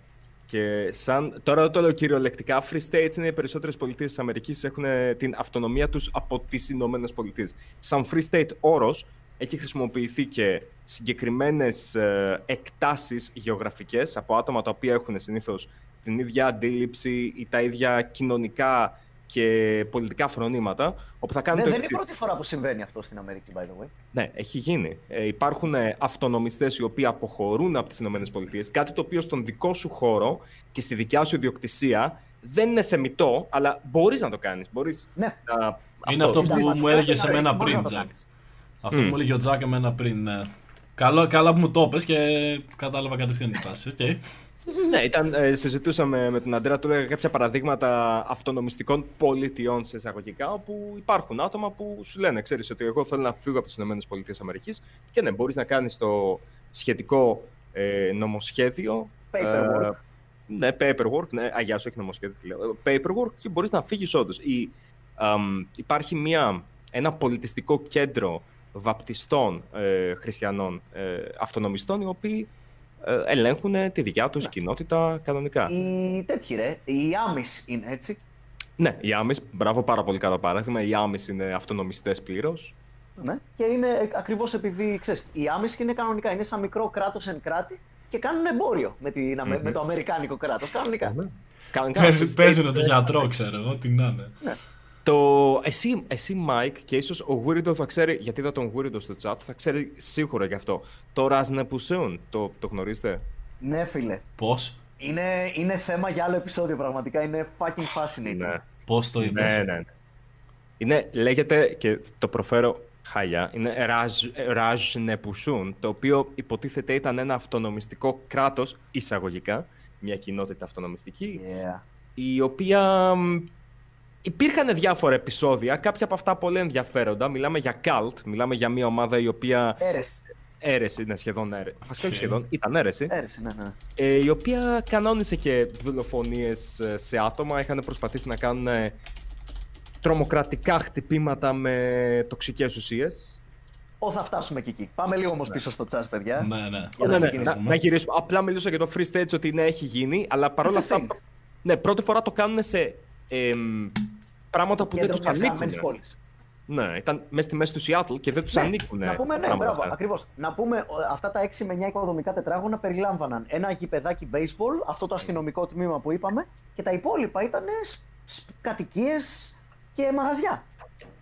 και σαν. Τώρα το λέω κυριολεκτικά. Free states είναι οι περισσότερες πολιτείες της Αμερικής έχουν την αυτονομία τους από τις Ηνωμένες Πολιτείες. Σαν free state όρος έχει χρησιμοποιηθεί και συγκεκριμένες ε, εκτάσεις γεωγραφικές από άτομα τα οποία έχουν συνήθως την ίδια αντίληψη ή τα ίδια κοινωνικά και πολιτικά φρονήματα. Όπου θα κάνουν ναι, δεν είναι η πρώτη φορά που συμβαίνει αυτό στην Αμερική, by the way. Ναι, έχει γίνει. Ε, υπάρχουν ε, αυτονομιστές οι οποίοι αποχωρούν από τις ΗΠΑ, κάτι το οποίο στον δικό σου χώρο και στη δικιά σου ιδιοκτησία δεν είναι θεμητό, αλλά μπορείς να το κάνεις. Μπορείς ναι. να... Είναι αυτό, αυτό που μου έλεγε σε μένα πριν, Τζακ. Αυτό που μου έλεγε ο Τζακ εμένα πριν. Ναι. Καλά, καλά που μου το πες και κατάλαβα κατευθείαν τη φάση. Okay ναι, ήταν, ε, συζητούσαμε με τον Αντρέα, του έλεγα κάποια παραδείγματα αυτονομιστικών πολιτιών σε εισαγωγικά, όπου υπάρχουν άτομα που σου λένε, ξέρεις, ότι εγώ θέλω να φύγω από τις ΗΠΑ και ναι, μπορείς να κάνεις το σχετικό ε, νομοσχέδιο. Paperwork. Ε, ναι, paperwork, ναι, αγιά σου, όχι νομοσχέδιο, λέω. Paperwork και μπορείς να φύγεις όντως. Η Αμ, υπάρχει μια, ένα πολιτιστικό κέντρο βαπτιστών ε, χριστιανών ε, αυτονομιστών οι οποίοι ε, ελέγχουν τη δικιά τους κοινότητα κανονικά. Οι τέτοιοι ρε, οι Άμις είναι έτσι. Ναι, οι Άμις, μπράβο πάρα πολύ καλό παράδειγμα, οι Άμις είναι αυτονομιστές πλήρως. Ναι. Και είναι ακριβώς επειδή, ξέρεις, οι Άμις είναι κανονικά, είναι σαν μικρό κράτος εν κράτη και κάνουν εμπόριο με, την, αμε- με το αμερικάνικο κράτος, κανονικά. Κανονικά, Παίζ- εσείς Παίζουν δεν- τον γιατρό, ξέρω εγώ, τι να είναι. Ναι. Το, εσύ, εσύ, Mike, και ίσως ο Weirdo θα ξέρει, γιατί είδα τον Weirdo στο chat, θα ξέρει σίγουρα γι' αυτό. Το Raznepusseon, το, το γνωρίζετε; Ναι, φίλε. Πώς, Είναι, είναι θέμα για άλλο επεισόδιο πραγματικά. Είναι fucking fascinating. Ναι. πώς το είπες; Ναι, ναι. Είναι, λέγεται, και το προφέρω χάλια, είναι Raj- Rajneeshpuram, το οποίο υποτίθεται ήταν ένα αυτονομιστικό κράτος, εισαγωγικά, μια κοινότητα αυτονομιστική, Yeah. η οποία μ, υπήρχαν διάφορα επεισόδια, κάποια από αυτά πολύ ενδιαφέροντα. Μιλάμε για cult, μιλάμε για μια ομάδα η οποία Αίρεση. αίρεση, είναι σχεδόν αίρεση. Βασικά όχι Οκ. σχεδόν, ήταν αίρεση. Αίρεση, ναι, ναι. Ε, η οποία κανόνισε και δολοφονίες ε, σε άτομα. Είχαν προσπαθήσει να κάνουν ε, τρομοκρατικά χτυπήματα με τοξικές ουσίες. Ω, θα φτάσουμε και εκεί. Πάμε λίγο όμως πίσω στο τσάζ, παιδιά. Ναι, ναι. Για Ναι, να ναι, ξεκινήσουμε. να, να γυρίσουμε. Απλά μιλούσα για το free stage ότι ναι, έχει γίνει, αλλά παρόλα It's a αυτά. thing. Ναι, πρώτη φορά το κάνουν σε εμ, πράγματα που δεν Κέντρο τους μιας χαμένης ανήκουν. πόλης. Ναι, ήταν μέσα στη μέση του Seattle και δεν τους Ναι, ανήκουν. Να πούμε, ναι, πράγματα μπράβο, αυτά. ακριβώς. Να πούμε, ο, αυτά τα 6 με 9 οικοδομικά τετράγωνα περιλάμβαναν ένα γηπεδάκι baseball, αυτό το αστυνομικό τμήμα που είπαμε, και τα υπόλοιπα ήταν κατοικίες και μαγαζιά.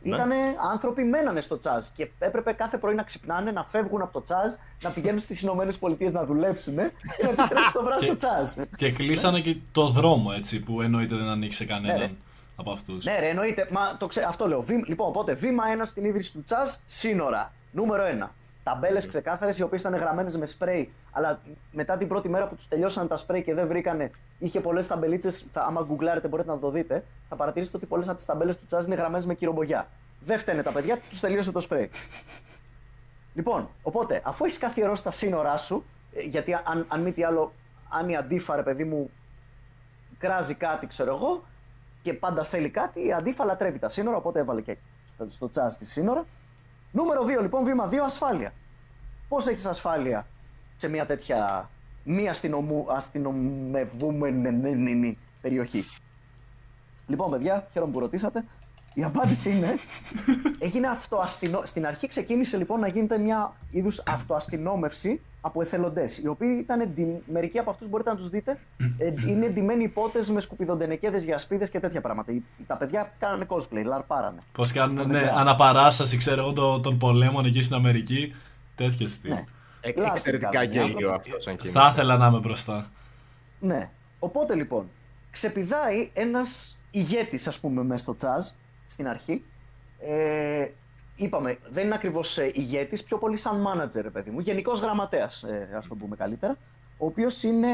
Ναι. Ήτανε άνθρωποι μένανε στο τσάζ και έπρεπε κάθε πρωί να ξυπνάνε, να φεύγουν από το τσάζ, να πηγαίνουν στις Ηνωμένες Πολιτείες να δουλέψουν και να επιστρέψουν το βράδυ στο τσάζ. Και κλείσανε και το δρόμο έτσι που εννοείται δεν ανοίξει σε Ναι, ρε. κανέναν από αυτούς. Ναι, ρε, εννοείται. Μα το ξέ... Αυτό λέω. Βήμα... Λοιπόν, οπότε βήμα 1 στην ίδρυση του τσάζ, σύνορα. Νούμερο 1. Ταμπέλες ξεκάθαρες, οι οποίες ήταν γραμμένες με σπρέι, αλλά μετά την πρώτη μέρα που τους τελειώσαν τα σπρέι και δεν βρήκανε, είχε πολλές ταμπελίτσες. Άμα γκουγκλάρετε, μπορείτε να το δείτε. Θα παρατηρήσετε ότι πολλές από τις ταμπέλες του τσάζ είναι γραμμένες με κυρομπογιά. Δεν φταίνε τα παιδιά, τους τελείωσε το σπρέι. Λοιπόν, οπότε, αφού έχεις καθιερώσει τα σύνορά σου, ε, γιατί αν, αν μη τι άλλο, αν η αντίφα, ρε παιδί μου, κράζει κάτι, ξέρω εγώ, και πάντα θέλει κάτι, η αντίφα λατρεύει τα σύνορα, οπότε έβαλε και στα- στο τσάζ τη σύνορα. Νούμερο 2, λοιπόν, βήμα 2, ασφάλεια. Πώς έχεις ασφάλεια σε μια τέτοια μη αστυνομου, αστυνομευούμενη περιοχή; Λοιπόν, παιδιά, χαίρομαι που ρωτήσατε. Η απάντηση είναι. έγινε αυτοαστυνο... Στην αρχή ξεκίνησε λοιπόν να γίνεται μια είδους αυτοαστυνόμευση από εθελοντές. Οι οποίοι ήταν. εντι- Μερικοί από αυτούς μπορείτε να τους δείτε. ε, είναι εντυμένοι υπότες με σκουπιδοντενεκέδες για σπίδε και τέτοια πράγματα. Οι- Τα παιδιά κάνανε cosplay, λαρπάρανε. Πώς κάνουν Δεν ναι, ξέρω. αναπαράσταση, ξέρω εγώ, των, των πολέμων εκεί στην Αμερική. Τέτοιο στυλ. Ναι. Ε, Λάθος εξαιρετικά κάνανε οι γέλιο άνθρωποι. αυτό σαν κίνηση. Θα ήθελα να είμαι μπροστά. Ναι. Οπότε λοιπόν, ξεπηδάει ένας ηγέτης, ας πούμε, μέσα στο τσάζ στην αρχή. Ε, είπαμε, δεν είναι ακριβώς ηγέτης, πιο πολύ σαν manager, ρε παιδί μου. Γενικός γραμματέας, ε, ας το πούμε καλύτερα. Ο οποίος είναι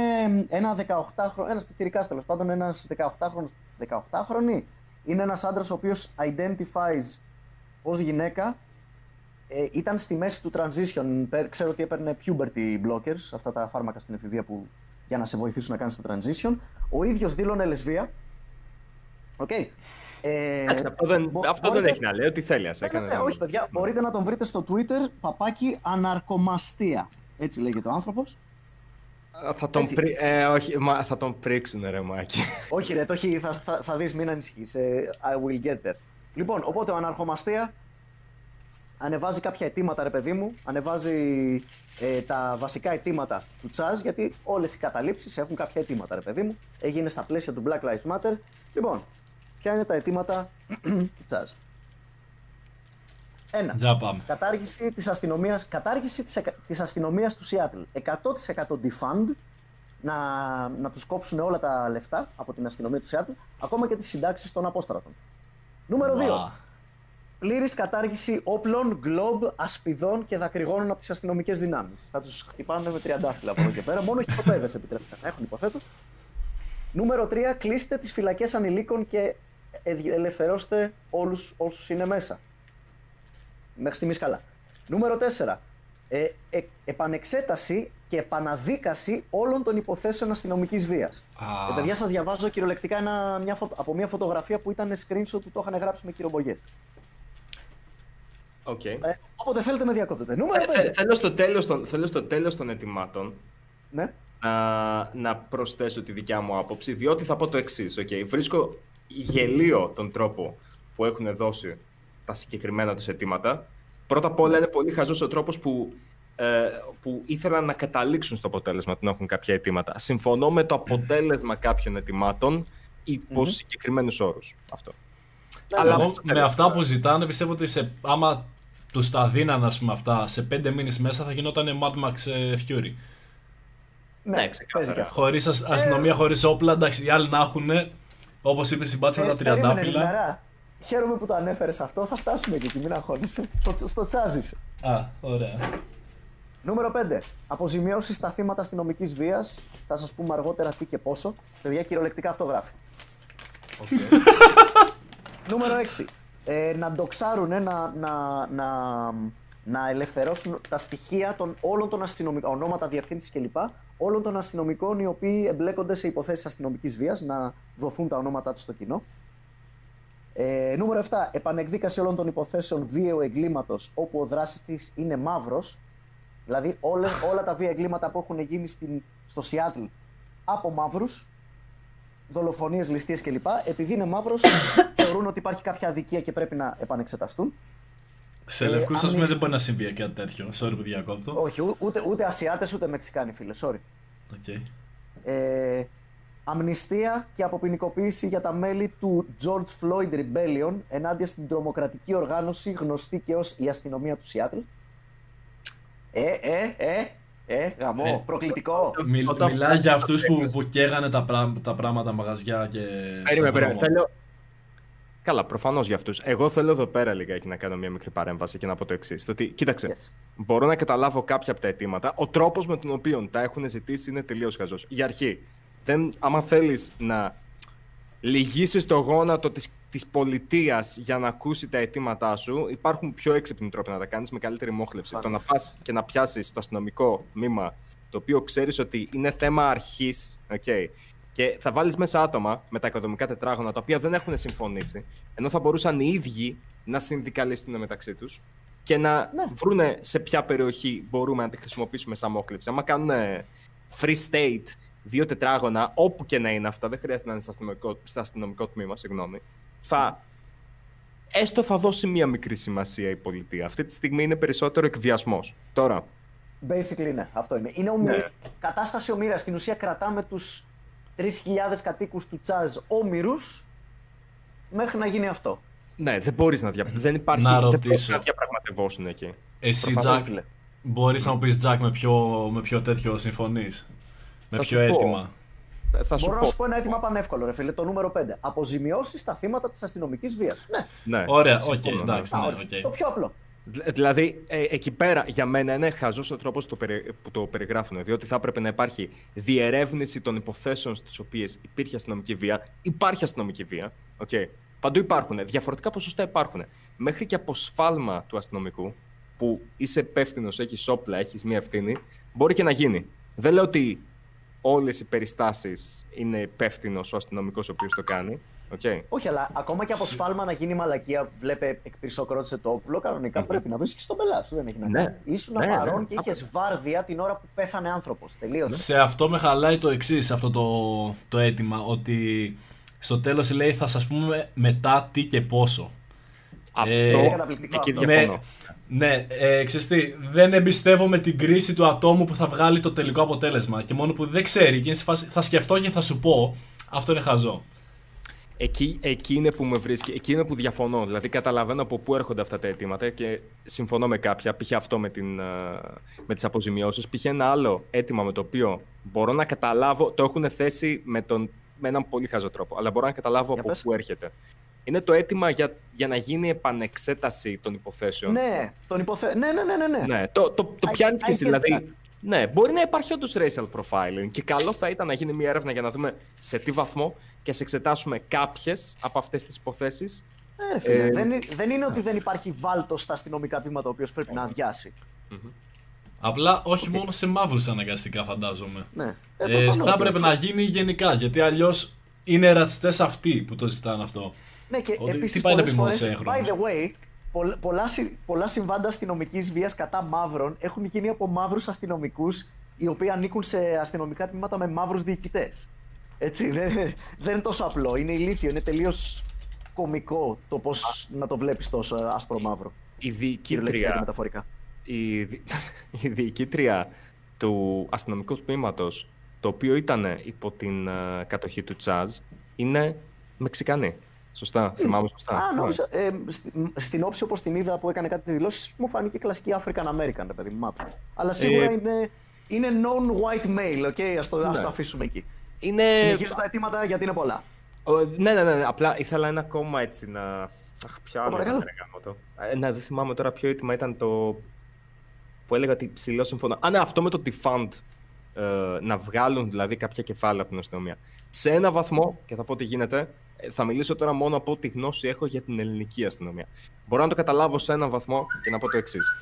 ένα 18χρονο, ένας πιτσιρικάς τέλος πάντων, ένας 18χρονο. 18χρονη. Είναι ένας άντρας ο οποίος identifies ως γυναίκα. Ε, ήταν στη μέση του transition. Πε- Ξέρω ότι έπαιρνε puberty blockers, αυτά τα φάρμακα στην εφηβεία που για να σε βοηθήσουν να κάνεις το transition. Ο ίδιος δήλωνε λεσβία. Οκ. Ε, Εντάξει, Αυτό δεν, μπο- αυτό δεν μπορείτε- έχει να λέει, ό,τι θέλει. ας Ναι, ναι, έκανε. ναι, όχι παιδιά, μπορείτε να τον βρείτε στο Twitter, παπάκι αναρκομαστία. Έτσι λέγεται ο άνθρωπος. Α, Θα τον, Έτσι. πρι... ε, όχι, μα, θα τον πρίξουν ρε Μάκη. Όχι ρε, το έχει, θα, θα, θα δεις, μην ανησυχείς. ε, I will get there. Λοιπόν, οπότε ο αναρχομαστία ανεβάζει κάποια αιτήματα, ρε παιδί μου. Ανεβάζει ε, τα βασικά αιτήματα του Τσάζ, γιατί όλες οι καταλήψεις έχουν κάποια αιτήματα, ρε παιδί μου. Έγινε στα πλαίσια του Black Lives Matter. Λοιπόν, ποια είναι τα αιτήματα; Του Τσάζ. Ένα. Για πάμε. Κατάργηση της αστυνομίας, κατάργηση της, εκα- της αστυνομίας του Seattle. 100% defund, να, να τους κόψουν όλα τα λεφτά από την αστυνομία του Seattle, ακόμα και τις συντάξεις των απόστρατων. Νούμερο 2. Βα. Πλήρης κατάργηση όπλων, γκλόμπ, ασπιδών και δακρυγόνων από τις αστυνομικές δυνάμεις. Θα τους χτυπάνε με τριαντάφυλλα από εδώ και πέρα. Μόνο χειροπέδες επιτρέπεται να έχουν, υποθέτω. Νούμερο 3. Κλείστε τις φυλακές ανηλίκων και ε- ελευθερώστε όλους όσους είναι μέσα. Μέχρι στιγμής καλά. Νούμερο 4. Ε, ε, επανεξέταση και επαναδίκαση όλων των υποθέσεων αστυνομικής βίας. Α. Ε, παιδιά, σας διαβάζω κυριολεκτικά ένα, μια φωτο- από μια φωτογραφία που ήταν screenshot που το είχαν γράψει με κηρομπογιές. Οκ. Ε, όποτε θέλετε με διακόπτετε. Νούμερο Θε- 5. θε- Θέλω στο τέλος των- θέλω στο τέλος των αιτημάτων Ναι. να, να προσθέσω τη δικιά μου άποψη, διότι θα πω το εξής. Okay. Βρίσκω γελοίο τον τρόπο που έχουν δώσει τα συγκεκριμένα τους αιτήματα. Πρώτα απ' όλα είναι πολύ χαζός ο τρόπος που, ε, που ήθελαν να καταλήξουν στο αποτέλεσμα του να έχουν κάποια αιτήματα. Συμφωνώ με το αποτέλεσμα κάποιων αιτημάτων υπό Μμμ. συγκεκριμένους όρους. Αυτό. Αλλά Αλλά εγώ στο με τέλος, αυτά που ζητάνε πιστεύω ότι σε, άμα τους τα δίναν ας πούμε, αυτά σε πέντε μήνες μέσα θα γινόταν Mad Max ε, Fury. Ναι, ξεκάθαρα. παίζει και αυτό. Χωρί αστυνομία, χωρίς όπλα, εντάξει, οι άλλοι να έχουν, όπως είπε η Μπάτση με Ε, τα περίμενε, τριαντάφυλλα. Λιμερά. Χαίρομαι που το ανέφερες αυτό. Θα φτάσουμε και εκεί, μην αγχώνεσαι. Στο, στο τσάζι. Α, ωραία. Νούμερο 5. Αποζημιώσεις στα θύματα αστυνομικής βίας. Θα σας πούμε αργότερα τι και πόσο. Παιδιά, κυριολεκτικά αυτό γράφει. Νούμερο 6. Ε, να ντοξάρουν, να, να, να, να ελευθερώσουν τα στοιχεία των όλων των αστυνομικών, ονόματα διευθύνση κλπ. Όλων των αστυνομικών οι οποίοι εμπλέκονται σε υποθέσεις αστυνομικής βίας, να δοθούν τα ονόματά τους στο κοινό. Ε, νούμερο 7. Επανεκδίκαση όλων των υποθέσεων βίαιου εγκλήματος όπου ο δράστη της είναι μαύρος. Δηλαδή όλα, όλα τα βία εγκλήματα που έχουν γίνει στην, στο Σιάτλ από μαύρους, δολοφονίες, ληστείες κλπ. Επειδή είναι μαύρος, θεωρούν ότι υπάρχει κάποια αδικία και πρέπει να επανεξεταστούν. Σε Ε, λευκούς, α αν πούμε, είσαι- δεν μπορεί να συμβεί κάτι τέτοιο. Sorry που διακόπτω. Όχι, ού- ούτε, ούτε Ασιάτες ούτε Μεξικάνοι, φίλε. Sorry. OK. Ε, αμνηστία και αποποινικοποίηση για τα μέλη του George Floyd Rebellion ενάντια στην τρομοκρατική οργάνωση γνωστή και ως η αστυνομία του Σιάτλ. Ε, ε, ε, ε, γαμό, Ε, προκλητικό. Μιλ, Όταν μιλάς φτάσει για στο αυτούς που, τέλος. που καίγανε τα, πρά, τα πράγματα μαγαζιά και Περίμενε, στον περίμενε. δρόμο. Θέλω... Καλά, προφανώς για αυτούς. Εγώ θέλω εδώ πέρα λιγάκι να κάνω μια μικρή παρέμβαση και να πω το εξής. Ότι, κοίταξε, Yes. μπορώ να καταλάβω κάποια από τα αιτήματα. Ο τρόπος με τον οποίο τα έχουν ζητήσει είναι τελείως χαζός. Για αρχή, δεν, άμα θέλεις να λυγίσεις το γόνατο της της πολιτείας για να ακούσει τα αιτήματά σου, υπάρχουν πιο έξυπνοι τρόποι να τα κάνεις με καλύτερη μόχλευση. Το να πας και να πιάσεις το αστυνομικό τμήμα, το οποίο ξέρεις ότι είναι θέμα αρχής, okay, και θα βάλεις μέσα άτομα με τα οικοδομικά τετράγωνα, τα οποία δεν έχουν συμφωνήσει, ενώ θα μπορούσαν οι ίδιοι να συνδικαλιστούν μεταξύ τους και να Ναι. βρούνε σε ποια περιοχή μπορούμε να τη χρησιμοποιήσουμε σαν μόχλευση. Άμα κάνουν free state, δύο τετράγωνα, όπου και να είναι αυτά, δεν χρειάζεται να είναι στο αστυνομικό, στο αστυνομικό τμήμα, συγγνώμη, θα έστω θα δώσει μία μικρή σημασία η πολιτεία. Αυτή τη στιγμή είναι περισσότερο εκβιασμός. Τώρα, Basically, ναι, αυτό είναι. Είναι ομοι... Ναι. κατάσταση ομοίρας. Στην ουσία κρατάμε τους 3.000 κατοίκους του Τσάζ όμοιρους μέχρι να γίνει αυτό. ναι, δεν μπορείς να, δια... δεν υπάρχει, Να δεν μπορείς ρωτήσω. να διαπραγματευόσουν εκεί. Εσύ, Προφανώς, Τζακ, φίλε. μπορείς να μου πεις, Τζακ, με ποιο, με ποιο τέτοιο συμφωνείς; Με Θα ποιο σου πω. αίτημα; Ε, Θα σου Μπορώ πω. να σου πω ένα αίτημα πανεύκολο, ρε φίλε. Το νούμερο 5. Αποζημιώσεις στα θύματα της αστυνομικής βίας. Ναι, Ναι, Ωραία, οκ, συμφωνώ, ναι. εντάξει, Α, ναι, ορίστε. οκ. το πιο απλό. Δη- Δηλαδή, ε, εκεί πέρα για μένα είναι χαζός ο τρόπος που, το περι- που το περιγράφουν. Διότι θα έπρεπε να υπάρχει διερεύνηση των υποθέσεων στις οποίες υπήρχε αστυνομική βία. Υπάρχει αστυνομική βία. Okay. Παντού υπάρχουν. Διαφορετικά ποσοστά υπάρχουν. Μέχρι και από σφάλμα του αστυνομικού, που είσαι υπεύθυνος, έχεις όπλα, έχεις μία ευθύνη, μπορεί και να γίνει. Δεν λέω ότι όλες οι περιστάσεις είναι υπεύθυνος ο αστυνομικός ο οποίος το κάνει. Okay. Όχι, αλλά ακόμα και από σφάλμα να γίνει μαλακία, βλέπε εκπυρσοκρότησε το όπλο, κανονικά πρέπει να βρίσκεις τον πελάς σου. Δεν έχει να Ναι. κάνει. Ήσουν Ναι, παρόν ναι, και είχες βάρδια την ώρα που πέθανε άνθρωπος. Τελείωσε. Σε αυτό με χαλάει το εξής αυτό το, το αίτημα, ότι στο τέλος λέει θα σας πούμε μετά τι και πόσο. Αυτό Ε, καταπληκτικό εκεί αυτό. διαφωνώ. Ναι, ε, ξέρεις τι, δεν εμπιστεύομαι την κρίση του ατόμου που θα βγάλει το τελικό αποτέλεσμα και μόνο που δεν ξέρει και είναι σε φάση, θα σκεφτώ και θα σου πω, αυτό είναι χαζό. Εκεί, εκεί είναι που με βρίσκει, εκεί είναι που διαφωνώ. Δηλαδή, καταλαβαίνω από πού έρχονται αυτά τα αιτήματα και συμφωνώ με κάποια. Π.χ. αυτό με, την, α, με τις αποζημιώσεις. Π.χ. ένα άλλο αίτημα με το οποίο μπορώ να καταλάβω, το έχουν θέσει με, τον, με έναν πολύ χαζό τρόπο, αλλά μπορώ να καταλάβω Για από πες. πού έρχεται. Είναι το αίτημα για, για να γίνει επανεξέταση των υποθέσεων. Ναι, τον υποθε... ναι, ναι, ναι, ναι, ναι. Ναι, το, το, το I- πιάνεις I και εσύ. get Δηλαδή, that. ναι, μπορεί να υπάρχει όντως racial profiling και καλό θα ήταν να γίνει μια έρευνα για να δούμε σε τι βαθμό και σε εξετάσουμε κάποιες από αυτές τις υποθέσεις. Ε, ρε φίλε, Ε, δεν, είναι- δεν είναι ότι δεν υπάρχει βάλτος στα αστυνομικά τμήματα ο οποίος πρέπει να αδειάσει. Απλά όχι μόνο σε μαύρους αναγκαστικά, φαντάζομαι. Ναι. Ε, προφανώς θα και έπρεπε όχι. να γίνει γενικά, γιατί αλλιώς είναι ρατσιστές αυτοί που το ζητάνε αυτό. Ναι, και Ότι επίσης τι πάει να πολλές πει μόνο φορές, σε έγχρωμους. by the way, πολλ- πολλά, συ- πολλά συμβάντα αστυνομικής βίας κατά μαύρων έχουν γίνει από μαύρους αστυνομικούς οι οποίοι ανήκουν σε αστυνομικά τμήματα με μαύρους διοικητές. Έτσι, δεν, δεν είναι τόσο απλό. Είναι ηλίθιο, είναι τελείως κωμικό το πώς να το βλέπεις τόσο άσπρο-μαύρο. Η Κυριολεκτικά και διοικήτρια, μεταφορικά. η, δι- η διοικήτρια του αστυνομικού τμήματος, το οποίο ήταν υπό την ε, κατοχή του Τσάζ, είναι Μεξικανή. Σωστά, θυμάμαι σωστά. Α, Ναι. νόμιζα, ε, στη- στην όψη όπως την είδα που έκανε κάτι δηλώσεις, μου φάνηκε κλασική African American, ρε παιδί μου, μαύρο. Αλλά σίγουρα Ε, είναι, είναι non-white male, ok, ας το, ας Ναι. το αφήσουμε εκεί. Είναι... Συνεχίζω τα αιτήματα γιατί είναι πολλά. Ο, ναι, ναι, ναι, ναι, απλά ήθελα ένα ακόμα έτσι να... Αχ, ποιο άλλο παρακαλώ. ήταν, ρε γάμο το. Ε, ναι, δεν θυμάμαι τώρα ποιο αίτημα ήταν το... που έλεγα ότι ψηλό συμφωνώ. Α, ναι, αυτό με το defund. Ε, να βγάλουν δηλαδή κάποια κεφάλαια από την αστυνομία. Σε ένα βαθμό, και θα πω τι γίνεται, ε, θα μιλήσω τώρα μόνο από ό,τι γνώση έχω για την ελληνική αστυνομία. Μπορώ να το καταλάβω σε έναν βαθμό και να πω το εξής.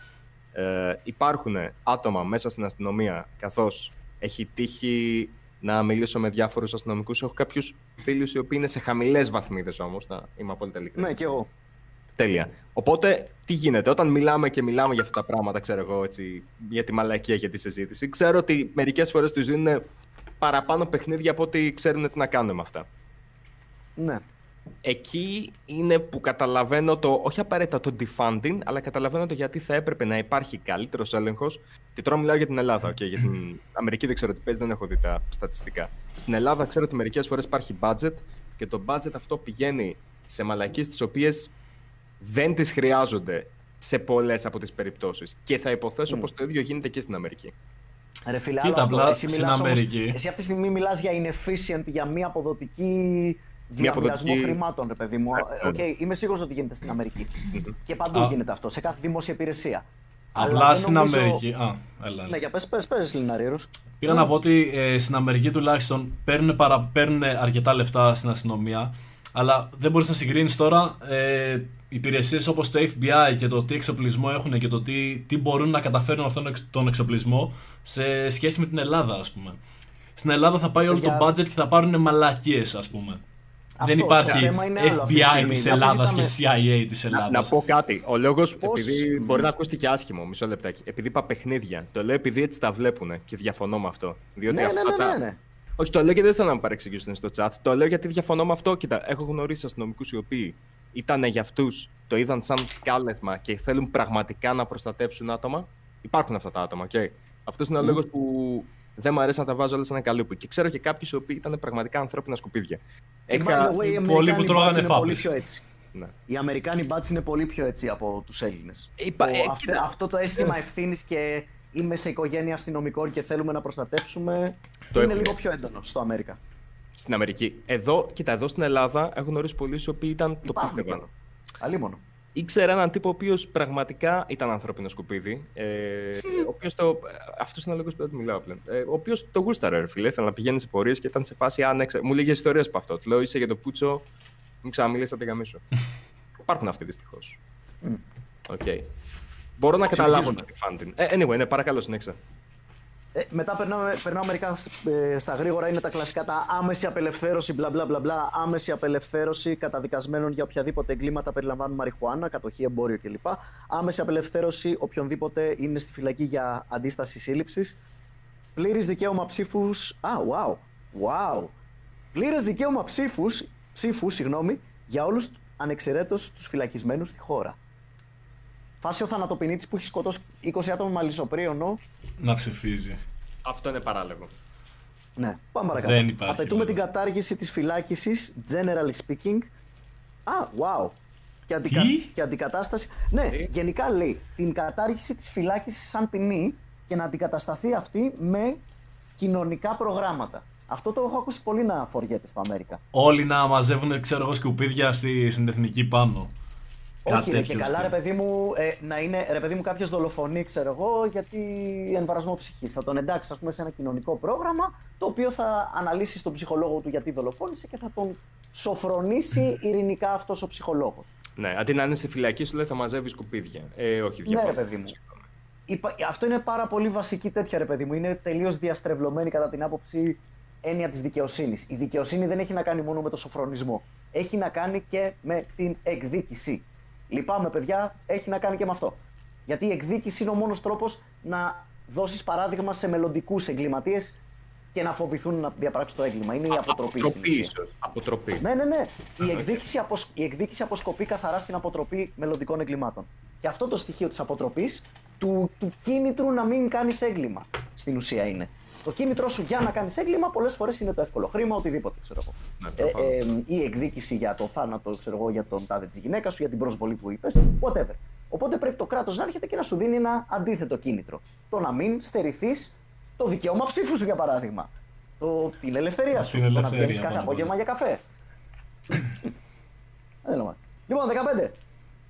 Ε, υπάρχουν άτομα μέσα στην αστυνομία, καθώς έχει τύχει να μιλήσω με διάφορους αστυνομικούς. Έχω κάποιους φίλους οι οποίοι είναι σε χαμηλές βαθμίδες όμως, να είμαι απόλυτα ειλικρινής. Ναι, και εγώ. Τέλεια. Οπότε, τι γίνεται, όταν μιλάμε και μιλάμε για αυτά τα πράγματα, ξέρω εγώ, έτσι, για τη μαλακία, για τη συζήτηση, ξέρω ότι μερικές φορές τους δίνουν παραπάνω παιχνίδια από ό,τι ξέρουν τι να κάνουν με αυτά. Ναι. Εκεί είναι που καταλαβαίνω το, όχι απαραίτητα το defunding, αλλά καταλαβαίνω το γιατί θα έπρεπε να υπάρχει καλύτερος έλεγχος. Και τώρα μιλάω για την Ελλάδα. Okay, για την Αμερική δεν ξέρω τι παίζει, δεν έχω δει τα στατιστικά. Στην Ελλάδα ξέρω ότι μερικές φορές υπάρχει budget και το budget αυτό πηγαίνει σε μαλακίες τις οποίες δεν τις χρειάζονται σε πολλές από τις περιπτώσεις. Και θα υποθέσω Mm. πως το ίδιο γίνεται και στην Αμερική. Ρε φίλε, Κοίτα, άλλο αυτό. απλά Εσύ στην μιλάς όμως- Αμερική- εσύ αυτή τη στιγμή μιλάς για inefficient, για μη αποδοτική διαμοιρασμό αποδοτική- χρημάτων, ρε παιδί μου. Ναι, Οκ, ναι. είμαι σίγουρος ότι γίνεται στην Αμερική. Και παντού Α. γίνεται αυτό, σε κάθε δημόσια υπηρεσία. Αλλά Απλά δεν στην νομίζω- Αμερική. Α, έλα. έλα. Ναι, για πες, πες, πες, Λιναρίρος. Πήγα να πω ότι ε, στην Αμερική τουλάχιστον παίρνουν, παρα, παίρνουν αρκετά λεφτά στην αστυνομία, αλλά δεν μπορείς να συγκρίνεις τώρα ε, υπηρεσίες όπως το FBI και το τι εξοπλισμό έχουν και το τι, τι μπορούν να καταφέρουν αυτόν τον εξ- τον εξοπλισμό σε σχέση με την Ελλάδα, ας πούμε. Στην Ελλάδα θα πάει όλο Για- το budget και θα πάρουν μαλακίες, ας πούμε. Αυτό, δεν το υπάρχει θέμα είναι άλλο αυτή τη FBI στιγμή. της Να Ελλάδας και συζητάμε- CIA της Να, να Ελλάδας. πω κάτι. Ο λόγος, επειδή Μμ. μπορεί να ακούσει και άσχημο, μισό λεπτάκι. Επειδή είπα παιχνίδια. Το λέω επειδή έτσι τα βλέπουν και διαφωνώ με αυτό. Διότι Ναι, ναι, αυτά ναι, τα- ναι, ναι. Όχι, το λέω γιατί δεν θέλω να με παρεξηγήσουν στο chat. Το λέω γιατί διαφωνώ με αυτό. Κοίτα, έχω γνωρίσει αστυνομικούς οι οποίοι ήταν για αυτούς, το είδαν σαν κάλεσμα και θέλουν πραγματικά να προστατεύσουν άτομα. Υπάρχουν αυτά τα άτομα, οκ. Αυτός είναι ο λόγος που δεν μου αρέσει να τα βάζω όλα σε ένα καλούπι. Και ξέρω και κάποιους οι οποίοι ήταν πραγματικά ανθρώπινα σκουπίδια. Και by Έχα- the way, οι πολλοί που Αμερικάνοι τρώγανε μπάτσι είναι πολύ φάπες. πιο έτσι. Ναι. Οι Αμερικάνοι μπάτσι είναι πολύ πιο έτσι από τους Έλληνες. Είπα- Το- ε, αυτό, κοίτα. αυτό το αίσθημα ευθύνης και είμαι σε οικογένεια αστυνομικών και θέλουμε να προστατέψουμε Το είναι έχουν. λίγο πιο έντονο στο Αμέρικα. Στην Αμερική. Εδώ, κοίτα, εδώ στην Ελλάδα έχω γνωρίσει πολλού οι οποίοι ήταν, το Υπάρχουν πίστευαν. και εδώ. Αλλήμον. Ήξερα έναν τύπο ο οποίος πραγματικά ήταν ανθρώπινο σκουπίδι. Ε, ο οποίος το. Αυτός είναι ο λόγος που δεν του μιλάω πλέον. Ε, ο οποίος το γούσταρε, ρε φίλε. Ήθελε να πηγαίνει σε πορείες και ήταν σε φάση άνεξε. Μου λέγε ιστορίες από αυτό. Του λέω είσαι για το πούτσο. Μου ξαναμιλήσει από την γαμίσου. Υπάρχουν αυτοί δυστυχώς. Μμ. Οκ. Μπορώ να καταλάβω το Συνεχίζουμε. defunding. Ε, anyway, ναι, παρακαλώ, συνέχισε. Ε, μετά περνάμε, περνάμε μερικά ε, στα γρήγορα. Είναι τα κλασικά τα άμεση απελευθέρωση, μπλα μπλα μπλα μπλα. Άμεση απελευθέρωση καταδικασμένων για οποιαδήποτε εγκλήματα περιλαμβάνουν μαριχουάνα, κατοχή, εμπόριο κλπ. Άμεση απελευθέρωση οποιονδήποτε είναι στη φυλακή για αντίσταση σύλληψης. Πλήρες δικαίωμα ψήφους. Α, wow. Wow. Πλήρες δικαίωμα ψήφους, ψήφους συγγνώμη, για όλους ανεξαιρέτως τους φυλακισμένους στη χώρα. Φάση ο θανατοποιητή που έχει σκοτώσει 20 άτομα με αλυσοπρίωνο Να ψηφίζει. Αυτό είναι παράλογο. Ναι, πάμε παρακάτω. Δεν υπάρχει Απαιτούμε λόγος. την κατάργηση της φυλάκισης, generally speaking. Α, wow. Και, αντικα... Τι; και αντικατάσταση. Ναι, Τι; γενικά λέει την κατάργηση της φυλάκισης σαν ποινή και να αντικατασταθεί αυτή με κοινωνικά προγράμματα. Αυτό το έχω ακούσει πολύ να φοριέται στο Αμέρικα. Όλοι να μαζεύουν, ξέρω εγώ, σκουπίδια στη, στην εθνική πάνω. Όχι, ρε, και τέτοιο καλά, στυλ. ρε παιδί μου, ε, να είναι, ρε παιδί μου, κάποιος δολοφονεί, ξέρω εγώ, γιατί εμβαρασμό ψυχής. Θα τον εντάξει, ας πούμε, σε ένα κοινωνικό πρόγραμμα, το οποίο θα αναλύσει στον ψυχολόγο του γιατί δολοφόνησε και θα τον σοφρονήσει ειρηνικά αυτός ο ψυχολόγος. Ναι, αντί να είναι σε φυλακή, σου λέει θα μαζεύει σκουπίδια. Ε, όχι, Ναι, διαφωνώ. ρε παιδί μου. Υπα- Αυτό είναι πάρα πολύ βασική τέτοια, ρε παιδί μου. Είναι τελείως διαστρεβλωμένη κατά την άποψη έννοια της δικαιοσύνης. Η δικαιοσύνη δεν έχει να κάνει μόνο με το σοφρονισμό. Έχει να κάνει και με την εκδίκηση. Λυπάμαι, παιδιά, έχει να κάνει και με αυτό. Γιατί η εκδίκηση είναι ο μόνος τρόπος να δώσεις παράδειγμα σε μελλοντικούς εγκληματίες και να φοβηθούν να διαπράξουν το έγκλημα. Είναι η αποτροπή. στην Αποτροπή ουσία. ίσως. Αποτροπή. Ναι, ναι, ναι. Η εκδίκηση, αποσ... η εκδίκηση αποσκοπεί καθαρά στην αποτροπή μελλοντικών εγκλημάτων. Και αυτό το στοιχείο της αποτροπής, του, του κίνητρου να μην κάνεις έγκλημα, στην ουσία είναι. Το κίνητρό σου για να κάνεις έγκλημα πολλές φορές είναι το εύκολο χρήμα, οτιδήποτε, ξέρω εγώ. Ναι, ε, προφανώς. ε, η εκδίκηση για το θάνατο, ξέρω εγώ, για τον τάδε της γυναίκας σου, για την προσβολή που είπες, whatever. Οπότε πρέπει το κράτος να έρχεται και να σου δίνει ένα αντίθετο κίνητρο. Το να μην στερηθείς το δικαίωμα ψήφου σου, για παράδειγμα. Το, την ελευθερία σου. Την το να ελευθερία, βγαίνεις κάθε πάνω απ' απόγευμα όλα. για καφέ. Δεν λέω, Λοιπόν, 15.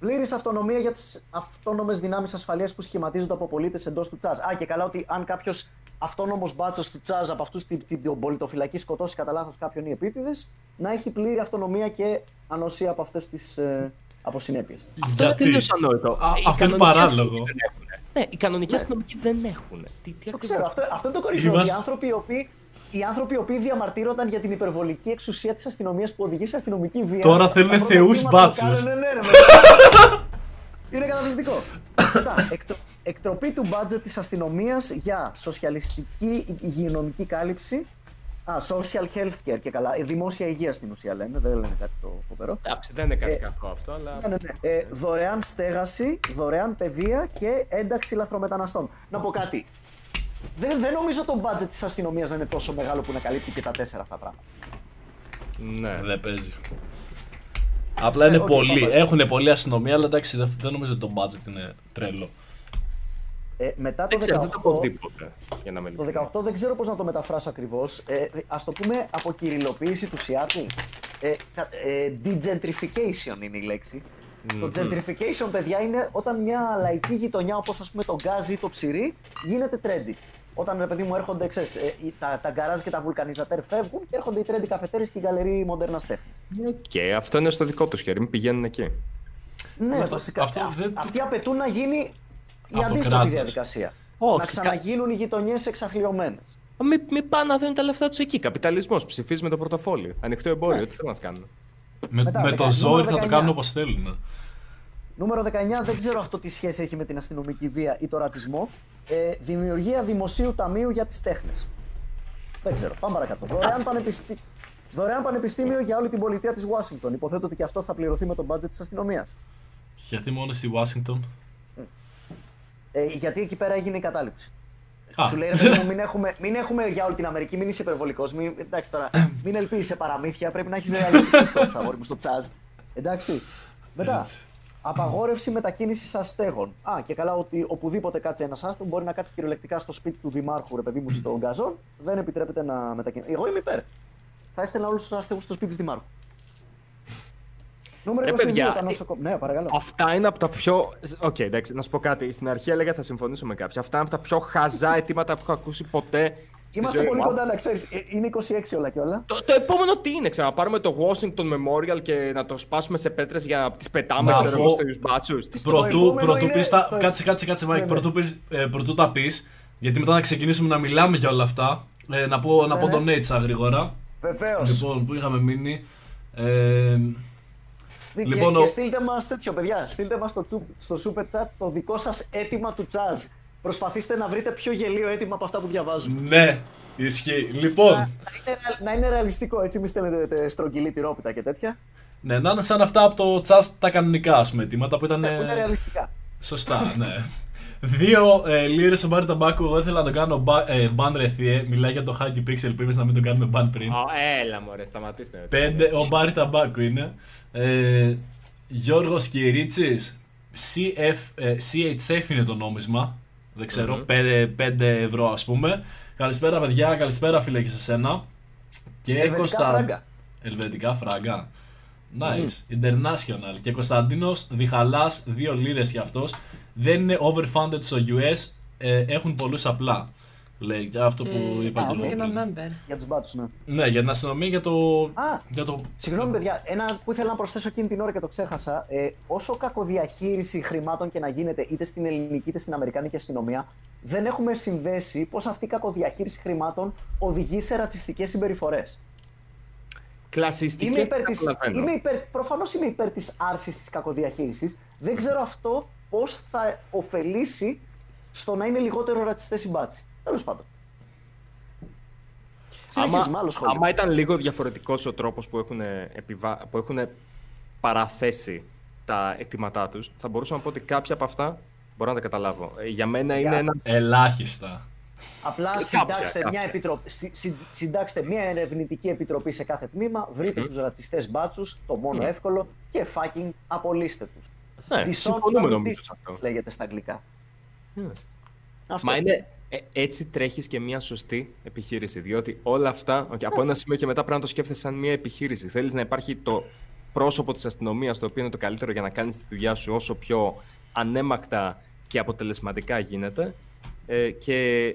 Πλήρης αυτονομία για τις αυτόνομες δυνάμεις ασφαλείας που σχηματίζονται από πολίτες εντός του Τσάζ. Α, και καλά ότι αν κάποιος αυτόνομος μπάτσος του Τσάζ από αυτούς την, την πολιτοφυλακή σκοτώσει κατά λάθος κάποιον ή επίτηδες, να έχει πλήρη αυτονομία και ανοσία από αυτές τις ε, αποσυνέπειε. Αυτό είναι Γιατί; τελείως ανόητο. Α, Οι αυτό είναι κανονικοί παράλογο. αστυνομικοί δεν έχουνε. Ναι, οι κανονικοί αστυνομικοί δεν έχουν. Τι, τι Το ακριβώς- ξέρω, αυτό, αυτό είναι το κορυφαίο. Είμαστε- Οι άνθρωποι οι οποίοι, οι άνθρωποι οι οποίοι διαμαρτύρονταν για την υπερβολική εξουσία της αστυνομίας που οδηγεί σε αστυνομική βία. Τώρα θέλουν Τα πρώτα Είναι καταπληκτικό. Μετά, εκτρο- εκτροπή του μπάτζετ της αστυνομίας για σοσιαλιστική υγειονομική κάλυψη. Α, social health care και καλά. Ε, δημόσια υγεία στην ουσία λένε, δεν λένε κάτι το φοβερό. Εντάξει, δεν είναι κάτι Ε, κακό αυτό, αλλά. Ναι, ναι, ναι. Ε, δωρεάν στέγαση, δωρεάν παιδεία και ένταξη λαθρομεταναστών. Να πω κάτι. Δεν, δεν νομίζω το budget της αστυνομίας να είναι τόσο μεγάλο που να καλύπτει και τα τέσσερα αυτά πράγματα. Ναι. Δεν παίζει. Απλά είναι οκ, πολλοί. πάμε. Έχουν πολλή αστυνομία, αλλά εντάξει, δεν, δεν νομίζω ότι το budget είναι τρελό. Ε, μετά το Δεν ξέρω, δεν το 18, έχω δει ποτέ. Για να με το 18 δεν ξέρω πώς να το μεταφράσω ακριβώς. Ε, ας το πούμε αποκυριλοποίηση του Σιάτλ. Ε, κα- ε, degentrification είναι η λέξη. Το gentrification, παιδιά, είναι όταν μια λαϊκή γειτονιά όπως ας πούμε το Γκάζι ή το Ψυρρή γίνεται trendy. Όταν ρε παιδί μου έρχονται, ξέρεις, ε, οι- τα, τα γκαράζ και τα βουλκανιζατέρ φεύγουν και έρχονται οι trendy καφετέρες και οι γκαλερί μοντέρνας τέχνης. Οκ, αυτό είναι στο δικό τους χέρι. Μην πηγαίνουν εκεί. Ναι, αυτό- βασικά. αυτό αυ- δεν- Αυτοί απαιτούν να γίνει η Από αντίστοιχη κράτος. διαδικασία. Όχι, να ξαναγίνουν οι γειτονιές εξαθλιωμένες. Μην μη πάνε να δίνουν τα λεφτά τους εκεί. Καπιταλισμός. Ψηφίζει με το πορτοφόλι. Ανοιχτό εμπόριο. Τι θέλουν να κάνουν. Με, Μετά, με δεκα- το ζόρι νούμερο θα το 19. κάνουν όπως θέλουν. Νούμερο 19, δεν ξέρω αυτό τι σχέση έχει με την αστυνομική βία ή το ρατσισμό. Ε, δημιουργία δημοσίου ταμείου για τις τέχνες. Δεν ξέρω. Πάμε παρακάτω. Δωρεάν, πανεπιστή... Δωρεάν πανεπιστήμιο για όλη την πολιτεία της Ουάσιγκτον. Υποθέτω ότι και αυτό θα πληρωθεί με το budget της αστυνομίας. Γιατί μόνο στη Washington. Ε, γιατί εκεί πέρα έγινε η κατάληψη. Α. Σου λέει ρε παιδί μου, μην έχουμε, μην έχουμε για όλη την Αμερική, μην είσαι υπερβολικός. Μην, εντάξει τώρα, μην ελπίζεις σε παραμύθια. Πρέπει να έχεις ρεαλιστικό στόχο, αγόρι μου, στο τσάζ. Εντάξει. Μετά, Έτσι. Απαγόρευση μετακίνησης αστέγων. Α, και καλά ότι οπουδήποτε κάτσει ένας άστεγος μπορεί να κάτσει κυριολεκτικά στο σπίτι του Δημάρχου, ρε παιδί μου, στο γκαζόν. Δεν επιτρέπεται να μετακινήσει. Εγώ είμαι υπέρ. Θα έστελνα όλους τους αστέγους στο σπίτι της Δημάρχου. Νούμερο Ε, 22, παιδιά, τα ε, νοσοκομεία. Ναι, παρακαλώ. Αυτά είναι από τα πιο. Οκ, εντάξει, να σου πω κάτι. Στην αρχή έλεγα θα συμφωνήσω με κάποια. Αυτά είναι από τα πιο χαζά αιτήματα που έχω ακούσει ποτέ. Στη Είμαστε ζωή πολύ μου. κοντά να ξέρεις. Είναι 26 όλα και όλα. Το, το επόμενο τι είναι, ξέρω, να πάρουμε το Washington Memorial και να το σπάσουμε σε πέτρες για να τις πετάμε, Να ξέρω εγώ, πω- στους μπάτσους. Τι στο Πρωτού, επόμενο πρωτού είναι πεις τα... το- Κάτσε, κάτσε, κάτσε, Μάικ. Ναι, ναι. Πρωτού, πεις- ε, πρωτού τα πεις, γιατί μετά να ξεκινήσουμε να μιλάμε για όλα αυτά. Ε, να πω, να Ναι, πω ναι. donate στα γρήγορα. Βεβαίως. Λοιπόν, που είχαμε μείνει. Ε, Λοιπόν, Λοιπόν, και, ο- και στείλτε μας τέτοιο, παιδιά. Στείλτε μας στο, τσου- στο super chat το δικό σας αίτημα του CHAZ. Προσπαθήστε να βρείτε πιο γελοίο αίτημα από αυτά που διαβάζουμε. ναι, ισχύει. Λοιπόν, να, είναι, ρεαλ- να είναι ρεαλιστικό, έτσι μη στέλνετε στρογγυλή τυρόπιτα και τέτοια. ναι, να είναι σαν αυτά από το τσάστ τα κανονικά ας πούμε αιτήματα που ήταν. Ναι, που είναι ε, ρεαλιστικά. Σωστά, ναι. Δύο ε, λίρες στον Μπάρι Ταμπάκου. Εγώ ήθελα να το κάνω μπα, ε, ban ρεθιέ. Μιλάει για το Hacky Pixel που είπες να μην το κάνουμε ban πριν. Α, έλα μωρέ, σταματήστε. Πέντε, ο Μπάρι Ταμπάκου είναι. Ε, Γιώργος Κυρίτσης. CF, ε, CHF είναι το νόμισμα. Δεν ξερω 5, ευρώ ας πούμε. Καλησπέρα παιδιά, καλησπέρα φίλε και σε σένα. Και Ελβετικά Κωνστα- φράγκα. Ελβετικά φράγκα. Nice. International. Και Κωνσταντίνος Διχαλάς, 2 λίρες για αυτός. Δεν είναι overfunded στο US, ε, έχουν πολλούς απλά. Λέει για αυτό Και- που είπα Α, και οκ. εγώ Και ένα πριν. member. Για τους μπάτσους, ναι. Ναι, για την αστυνομία για το. Α, Για το... Συγγνώμη, παιδιά, ένα που ήθελα να προσθέσω εκείνη την ώρα και το ξέχασα. Ε, όσο κακοδιαχείριση χρημάτων και να γίνεται είτε στην ελληνική είτε στην αμερικάνικη αστυνομία, δεν έχουμε συνδέσει πώς αυτή η κακοδιαχείριση χρημάτων οδηγεί σε ρατσιστικές συμπεριφορές. Κλασιστικές Είμαι υπέρ της, καταλαβαίνω. είμαι υπέρ, προφανώς είμαι υπέρ της άρσης της κακοδιαχείρισης. Δεν ξέρω αυτό πώς θα ωφελήσει στο να είναι λιγότερο ρατσιστές οι μπάτσοι. Τέλος πάντων. Συνεχίζουμε, άλλο σχόλιο. άμα ήταν λίγο διαφορετικός ο τρόπος που έχουν, επιβα... που έχουν παραθέσει τα αιτήματά τους, θα μπορούσα να πω ότι κάποια από αυτά μπορώ να τα καταλάβω. Ε, Για μένα είναι Για- ένα. Ελάχιστα. Απλά κάποια, συντάξτε, κάποια. Μια επιτροπή, συ- συ- συντάξτε μια ερευνητική επιτροπή σε κάθε τμήμα, βρείτε τους ρατσιστές μπάτσους, το μόνο Μμμ. εύκολο, και fucking απολύστε τους. Ναι, Dishonor συμφωνούμε νομίζω σε justice, αυτό. λέγεται στα αγγλικά. Ναι. Αυτό. Μα είναι, ε, έτσι τρέχεις και μια σωστή επιχείρηση. Διότι όλα αυτά, okay, από ένα σημείο και μετά πρέπει να το σκέφτεσαι σαν μια επιχείρηση. Θέλεις να υπάρχει το πρόσωπο της αστυνομίας, το οποίο είναι το καλύτερο για να κάνεις τη δουλειά σου όσο πιο ανέμακτα και αποτελεσματικά γίνεται. Ε, και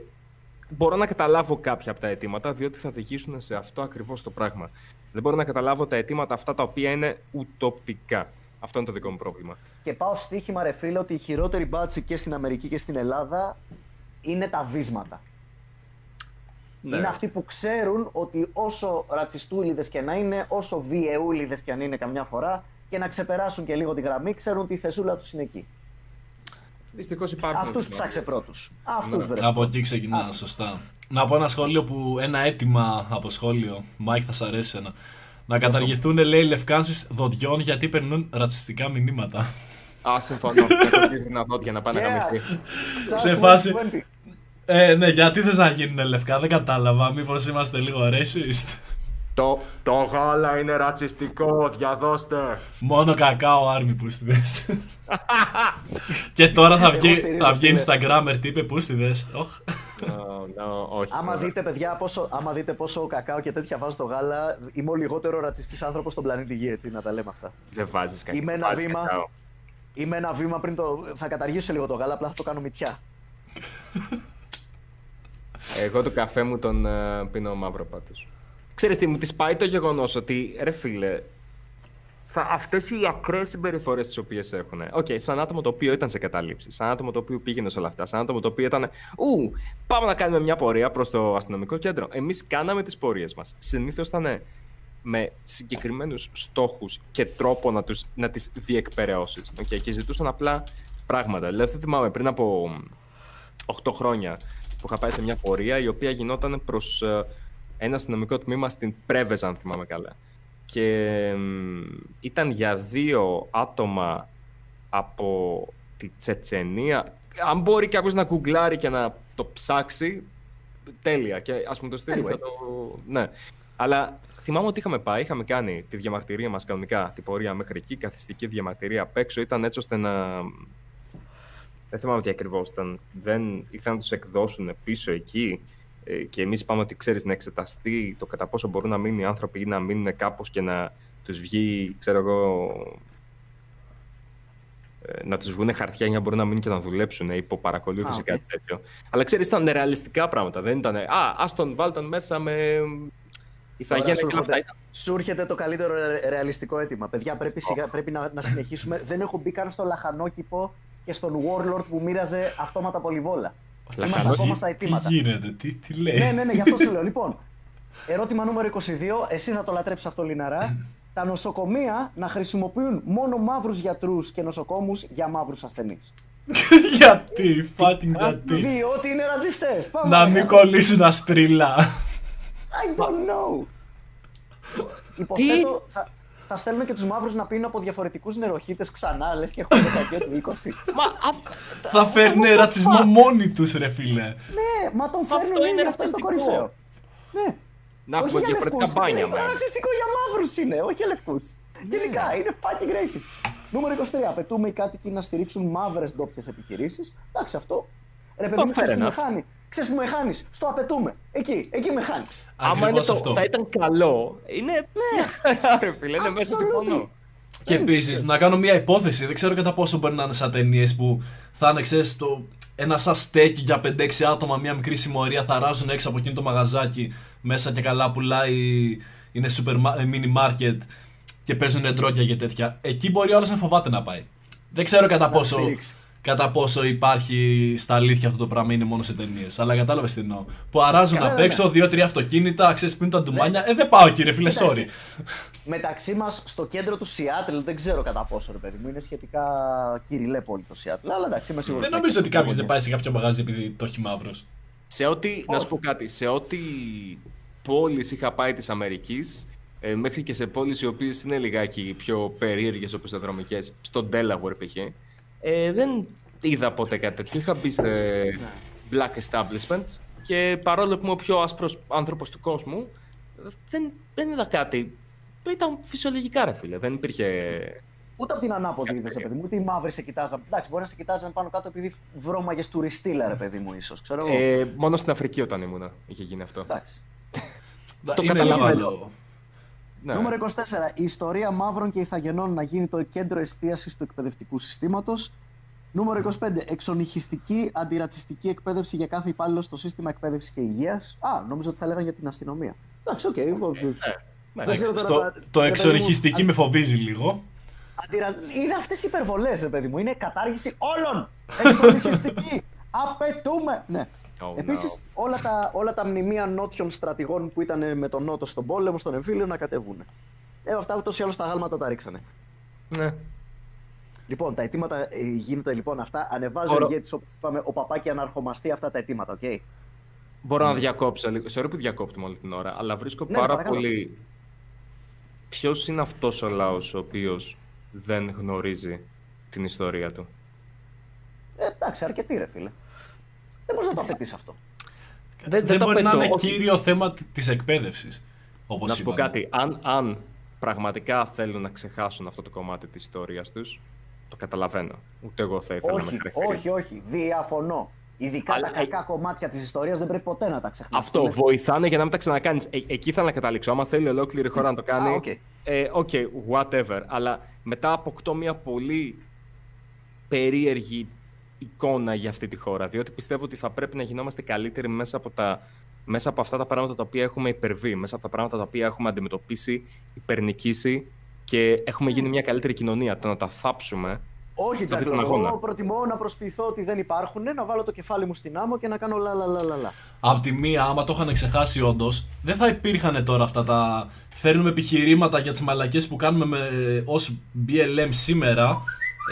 μπορώ να καταλάβω κάποια από τα αιτήματα, διότι θα οδηγήσουν σε αυτό ακριβώς το πράγμα. Δεν μπορώ να καταλάβω τα αιτήματα αυτά τα οποία είναι ουτοπικά. Αυτό είναι το δικό μου πρόβλημα. Και πάω στοίχημα, ρε φίλε, ότι οι χειρότεροι μπάτσοι και στην Αμερική και στην Ελλάδα είναι τα βίσματα. Ναι. Είναι αυτοί που ξέρουν ότι όσο ρατσιστούλιδες και να είναι, όσο βιαιούλιδες και αν είναι καμιά φορά, και να ξεπεράσουν και λίγο τη γραμμή, ξέρουν ότι η θεσούλα τους είναι εκεί. Δυστυχώς υπάρχουν. Αυτούς ναι. ψάξε πρώτους. Αυτούς Ναι. βρες. Από εκεί ξεκινά, Άσε. σωστά. Να πω ένα σχόλιο που. Ένα αίτημα από σχόλιο. Μάικ, θα σ' αρέσει ένα. Να καταργηθούν, λέει, λευκάνσεις δοντιών γιατί περνούν ρατσιστικά μηνύματα. Α, συμφωνώ. Έχω πει δυνατότητα να πάνε να Yeah. γαμηθεί. Just σε win φάση- 20. Ε, ναι, γιατί θες να γίνουν λευκά, δεν κατάλαβα. Μήπως είμαστε λίγο racist; Το, το γάλα είναι ρατσιστικό, διαδώστε. Μόνο κακάο άρμη πούστιδες. και τώρα θα Εγώ βγει, στηρίζω, θα βγει φίλε. Instagrammer τι είπε πούστιδες. Οχ. No, no, όχι. Άμα ωραία. δείτε, παιδιά, πόσο, άμα δείτε πόσο κακάο και τέτοια βάζω στο γάλα, είμαι ο λιγότερο ρατσιστής άνθρωπος στον πλανήτη Γη, έτσι, να τα λέμε αυτά. Δεν βάζεις κακό. Είμαι ένα βάζεις βήμα. κακάο. Είμαι ένα βήμα πριν το. Θα καταργήσω λίγο το γάλα, απλά θα το κάνω μυτιά. Εγώ το καφέ μου τον ε, πίνω μαύρο πάντως. Ξέρεις τι, μου τη πάει το γεγονός ότι, ρε φίλε, θα, αυτές οι ακραίες συμπεριφορές τις οποίες έχουν. Οκ, σαν άτομο το οποίο ήταν σε κατάληψη, σαν άτομο το οποίο πήγαινε σε όλα αυτά, σαν άτομο το οποίο ήταν «Ου, πάμε να κάνουμε μια πορεία προς το αστυνομικό κέντρο». Εμείς κάναμε τις πορείες μας. Συνήθως ήταν με συγκεκριμένους στόχους και τρόπο να, τους, να τις διεκπεραιώσεις. Okay, και ζητούσαν απλά πράγματα. Δηλαδή, θυμάμαι πριν από 8 χρόνια που είχα πάει σε μια πορεία η οποία γινόταν προς ε, ένα αστυνομικό τμήμα στην Πρέβεζα, αν θυμάμαι καλά. Και μ, ήταν για δύο άτομα από τη Τσετσενία. Αν μπορεί κάποιος να γκουγκλάρει και να το ψάξει, τέλεια. Και ας πούμε το στείλει. Anyway. θα το... Ναι. Αλλά θυμάμαι ότι είχαμε πάει, είχαμε κάνει τη διαμαρτυρία μας κανονικά, την πορεία μέχρι εκεί, καθιστική διαμαρτυρία απ' έξω. Ήταν έτσι ώστε να δεν θυμάμαι τι ακριβώς ήταν. Δεν ήθελαν να τους εκδώσουν πίσω εκεί. ε, Και εμείς είπαμε ότι ξέρεις να εξεταστεί το κατά πόσο μπορούν να μείνουν οι άνθρωποι ή να μείνουν κάπως και να τους βγει, ξέρω εγώ. ε, Να τους βγουν χαρτιά για να μπορούν να μείνουν και να δουλέψουν ε, υπό παρακολούθηση Α, ή οκ. κάτι τέτοιο. Αλλά ξέρεις, ήταν ρεαλιστικά πράγματα. Δεν ήταν. Α, α τον βάλ τον μέσα με. Ιθαγένεια σου και όλα αυτά. έρχονται- Σου έρχεται το καλύτερο ρε- ρεαλιστικό αίτημα. Παιδιά, πρέπει, σιγά, πρέπει να, να συνεχίσουμε. Δεν έχω μπει καν στο λαχανόκηπο και στον Warlord που μοίραζε αυτόματα πολυβόλα. Είμαστε Λαχανόκηπο, ακόμα στα Τι αιτήματα. γίνεται, τι, τι λέει; ναι, ναι, ναι, γι' αυτό σου λέω. Λοιπόν, ερώτημα νούμερο 22. Εσύ θα το λατρέψεις αυτό, Λιναρά. Τα νοσοκομεία να χρησιμοποιούν μόνο μαύρους γιατρούς και νοσοκόμους για μαύρους ασθενείς. γιατί, fucking γιατί; Διότι είναι ρατσιστές. Πάμε Να μην παρακάτω. κολλήσουν ασπρίλα. I don't know. Υποθέτω θα, θα στέλνουμε και τους μαύρους να πίνουν από διαφορετικούς νεροχύτες ξανά, λες και έχουμε δεκαετία του 20. Μα α, Θα φέρνει ρατσισμό μόνοι τους ρε φίλε. ναι, μα τον αυτό φέρνουν είναι ήδη, αυτό είναι το ρατσιστικό. κορυφαίο. Ναι. να όχι έχουμε για διαφορετικά λευκούς. μπάνια Είναι μας. ρατσιστικό για μαύρους είναι, όχι για λευκούς. Γενικά, είναι fucking racist. Νούμερο 23. Απαιτούμε οι κάτοικοι να στηρίξουν μαύρες ντόπιες επιχειρήσεις. Εντάξει, αυτό. Ρε παιδί μου, fair ξέρεις που με enough. χάνει. Ξέρεις που με χάνεις; Στο απαιτούμε. Εκεί, εκεί με χάνεις. Άμα είναι Ακριβώς το, αυτό. θα ήταν καλό, είναι μια χαρά, ρε φίλε, είναι μέσα Absolutely. συμφωνώ. Και επίσης να κάνω μια υπόθεση. Δεν ξέρω κατά πόσο μπορεί να είναι σαν ταινίες που θα είναι, ξέρεις, το, ένα σαν στέκι για 5-6 άτομα, μια μικρή συμμορία, θα ράζουν έξω από εκείνο το μαγαζάκι μέσα και καλά πουλάει. Είναι super mini market και παίζουν ντρόκια και τέτοια. Εκεί μπορεί όλος να φοβάται να πάει. Δεν ξέρω κατά πόσο, κατά πόσο υπάρχει στα αλήθεια αυτό το πράγμα, είναι μόνο σε ταινίες. Αλλά κατάλαβε τι εννοώ. Που αράζουν Καλά, απ' ναι, έξω ναι. δύο-τρία αυτοκίνητα, ξέρεις πριν τα ντουμάνια. Ε, δεν πάω κύριε φίλε, sorry. Μεταξύ μας στο κέντρο του Σιάτλ δεν ξέρω κατά πόσο ρε παιδί μου. Είναι σχετικά κυριλέ πόλη το Σιάτλ. Αλλά εντάξει, είμαι σίγουρος. Δεν νομίζω ότι κάποιος δεν πάει σε κάποιο μαγαζί επειδή το έχει μαύρος. Σε ό,τι. Να σου πω κάτι. Σε ό,τι πόλεις είχα πάει της Αμερικής, ε, μέχρι και σε πόλεις οι οποίες είναι λιγάκι πιο περίεργες όπως δρομικές, στο Delaware π.χ. Ε, δεν είδα ποτέ κάτι τέτοιο. Είχα μπει σε black establishments και παρόλο που είμαι ο πιο άσπρος άνθρωπος του κόσμου, δεν, δεν είδα κάτι. Ήταν φυσιολογικά ρε φίλε, δεν υπήρχε... Ούτε από την ανάποδη είδες, παιδί μου, ούτε οι μαύροι σε κοιτάζαν. Εντάξει, μπορεί να σε κοιτάζαν πάνω κάτω επειδή βρώμαγες τουριστήλα, ρε παιδί μου, ίσως. Ε, μόνο στην Αφρική όταν ήμουνα είχε γίνει αυτό. Εντάξει. το καταλαβαίνω. Ναι. Νούμερο 24. Η ιστορία μαύρων και ηθαγενών να γίνει το κέντρο εστίασης του εκπαιδευτικού συστήματος. Νούμερο 25. Εξονυχιστική αντιρατσιστική εκπαίδευση για κάθε υπάλληλο στο σύστημα εκπαίδευσης και υγείας. Α, νόμιζα ότι θα λέγανε για την αστυνομία. Εντάξει, OK. Okay. Ναι, ναι. Το, το εξονυχιστική με φοβίζει λίγο. Αντιρα... Είναι αυτές οι υπερβολές, παιδί μου. Είναι κατάργηση όλων. Εξονυχιστική. Απαιτούμε. Ναι. Oh, Επίσης, όλα, τα, όλα τα μνημεία νότιων στρατηγών που ήταν με τον Νότο στον πόλεμο, στον εμφύλιο, να κατεβούν. Ε, αυτά ούτως ή άλλως τα αγάλματα τα ρίξανε. Ναι. Λοιπόν, τα αιτήματα ε, γίνονται λοιπόν αυτά. Ανεβάζει ο ηγέτης, όπως είπαμε, ο παπάκι αναρχομαστία αυτά τα αιτήματα, okay; Okay? Μπορώ να διακόψω λίγο. Sorry που διακόπτουμε όλη την ώρα, αλλά βρίσκω ναι, πάρα πολύ. Ποιος είναι αυτός ο λαός ο οποίος δεν γνωρίζει την ιστορία του; Ε, εντάξει, αρκετή ρε φίλε. Δεν μπορείς να το απαιτείς αυτό. Δεν, δεν, μπορεί να είναι κύριο θέμα τη εκπαίδευσης. Να σου πω κάτι. Αν, αν πραγματικά θέλουν να ξεχάσουν αυτό το κομμάτι της ιστορίας τους, το καταλαβαίνω. Ούτε εγώ θα ήθελα όχι, να με Όχι, όχι. Διαφωνώ. Ειδικά Αλλά... τα κακά κομμάτια της ιστορίας δεν πρέπει ποτέ να τα ξεχνάς. Αυτό βοηθάνε για να μην τα ξανακάνεις. Ε, εκεί θα να καταλήξω. Άμα θέλει ολόκληρη χώρα να το κάνει. Okay, okay. ε, okay, whatever. Αλλά μετά αποκτώ μια πολύ περίεργη εικόνα για αυτή τη χώρα. Διότι πιστεύω ότι θα πρέπει να γινόμαστε καλύτεροι μέσα από, τα, μέσα από αυτά τα πράγματα τα οποία έχουμε υπερβεί, μέσα από τα πράγματα τα οποία έχουμε αντιμετωπίσει, υπερνικήσει και έχουμε γίνει μια καλύτερη κοινωνία. Το να τα θάψουμε. Όχι, Τζάκλο. Εγώ προτιμώ να προσποιηθώ ότι δεν υπάρχουν, να βάλω το κεφάλι μου στην άμμο και να κάνω λα λα λα λα. Απ' τη μία, άμα το είχαν ξεχάσει όντως, δεν θα υπήρχαν τώρα αυτά τα. Φέρνουμε επιχειρήματα για τις μαλακίε που κάνουμε ως BLM σήμερα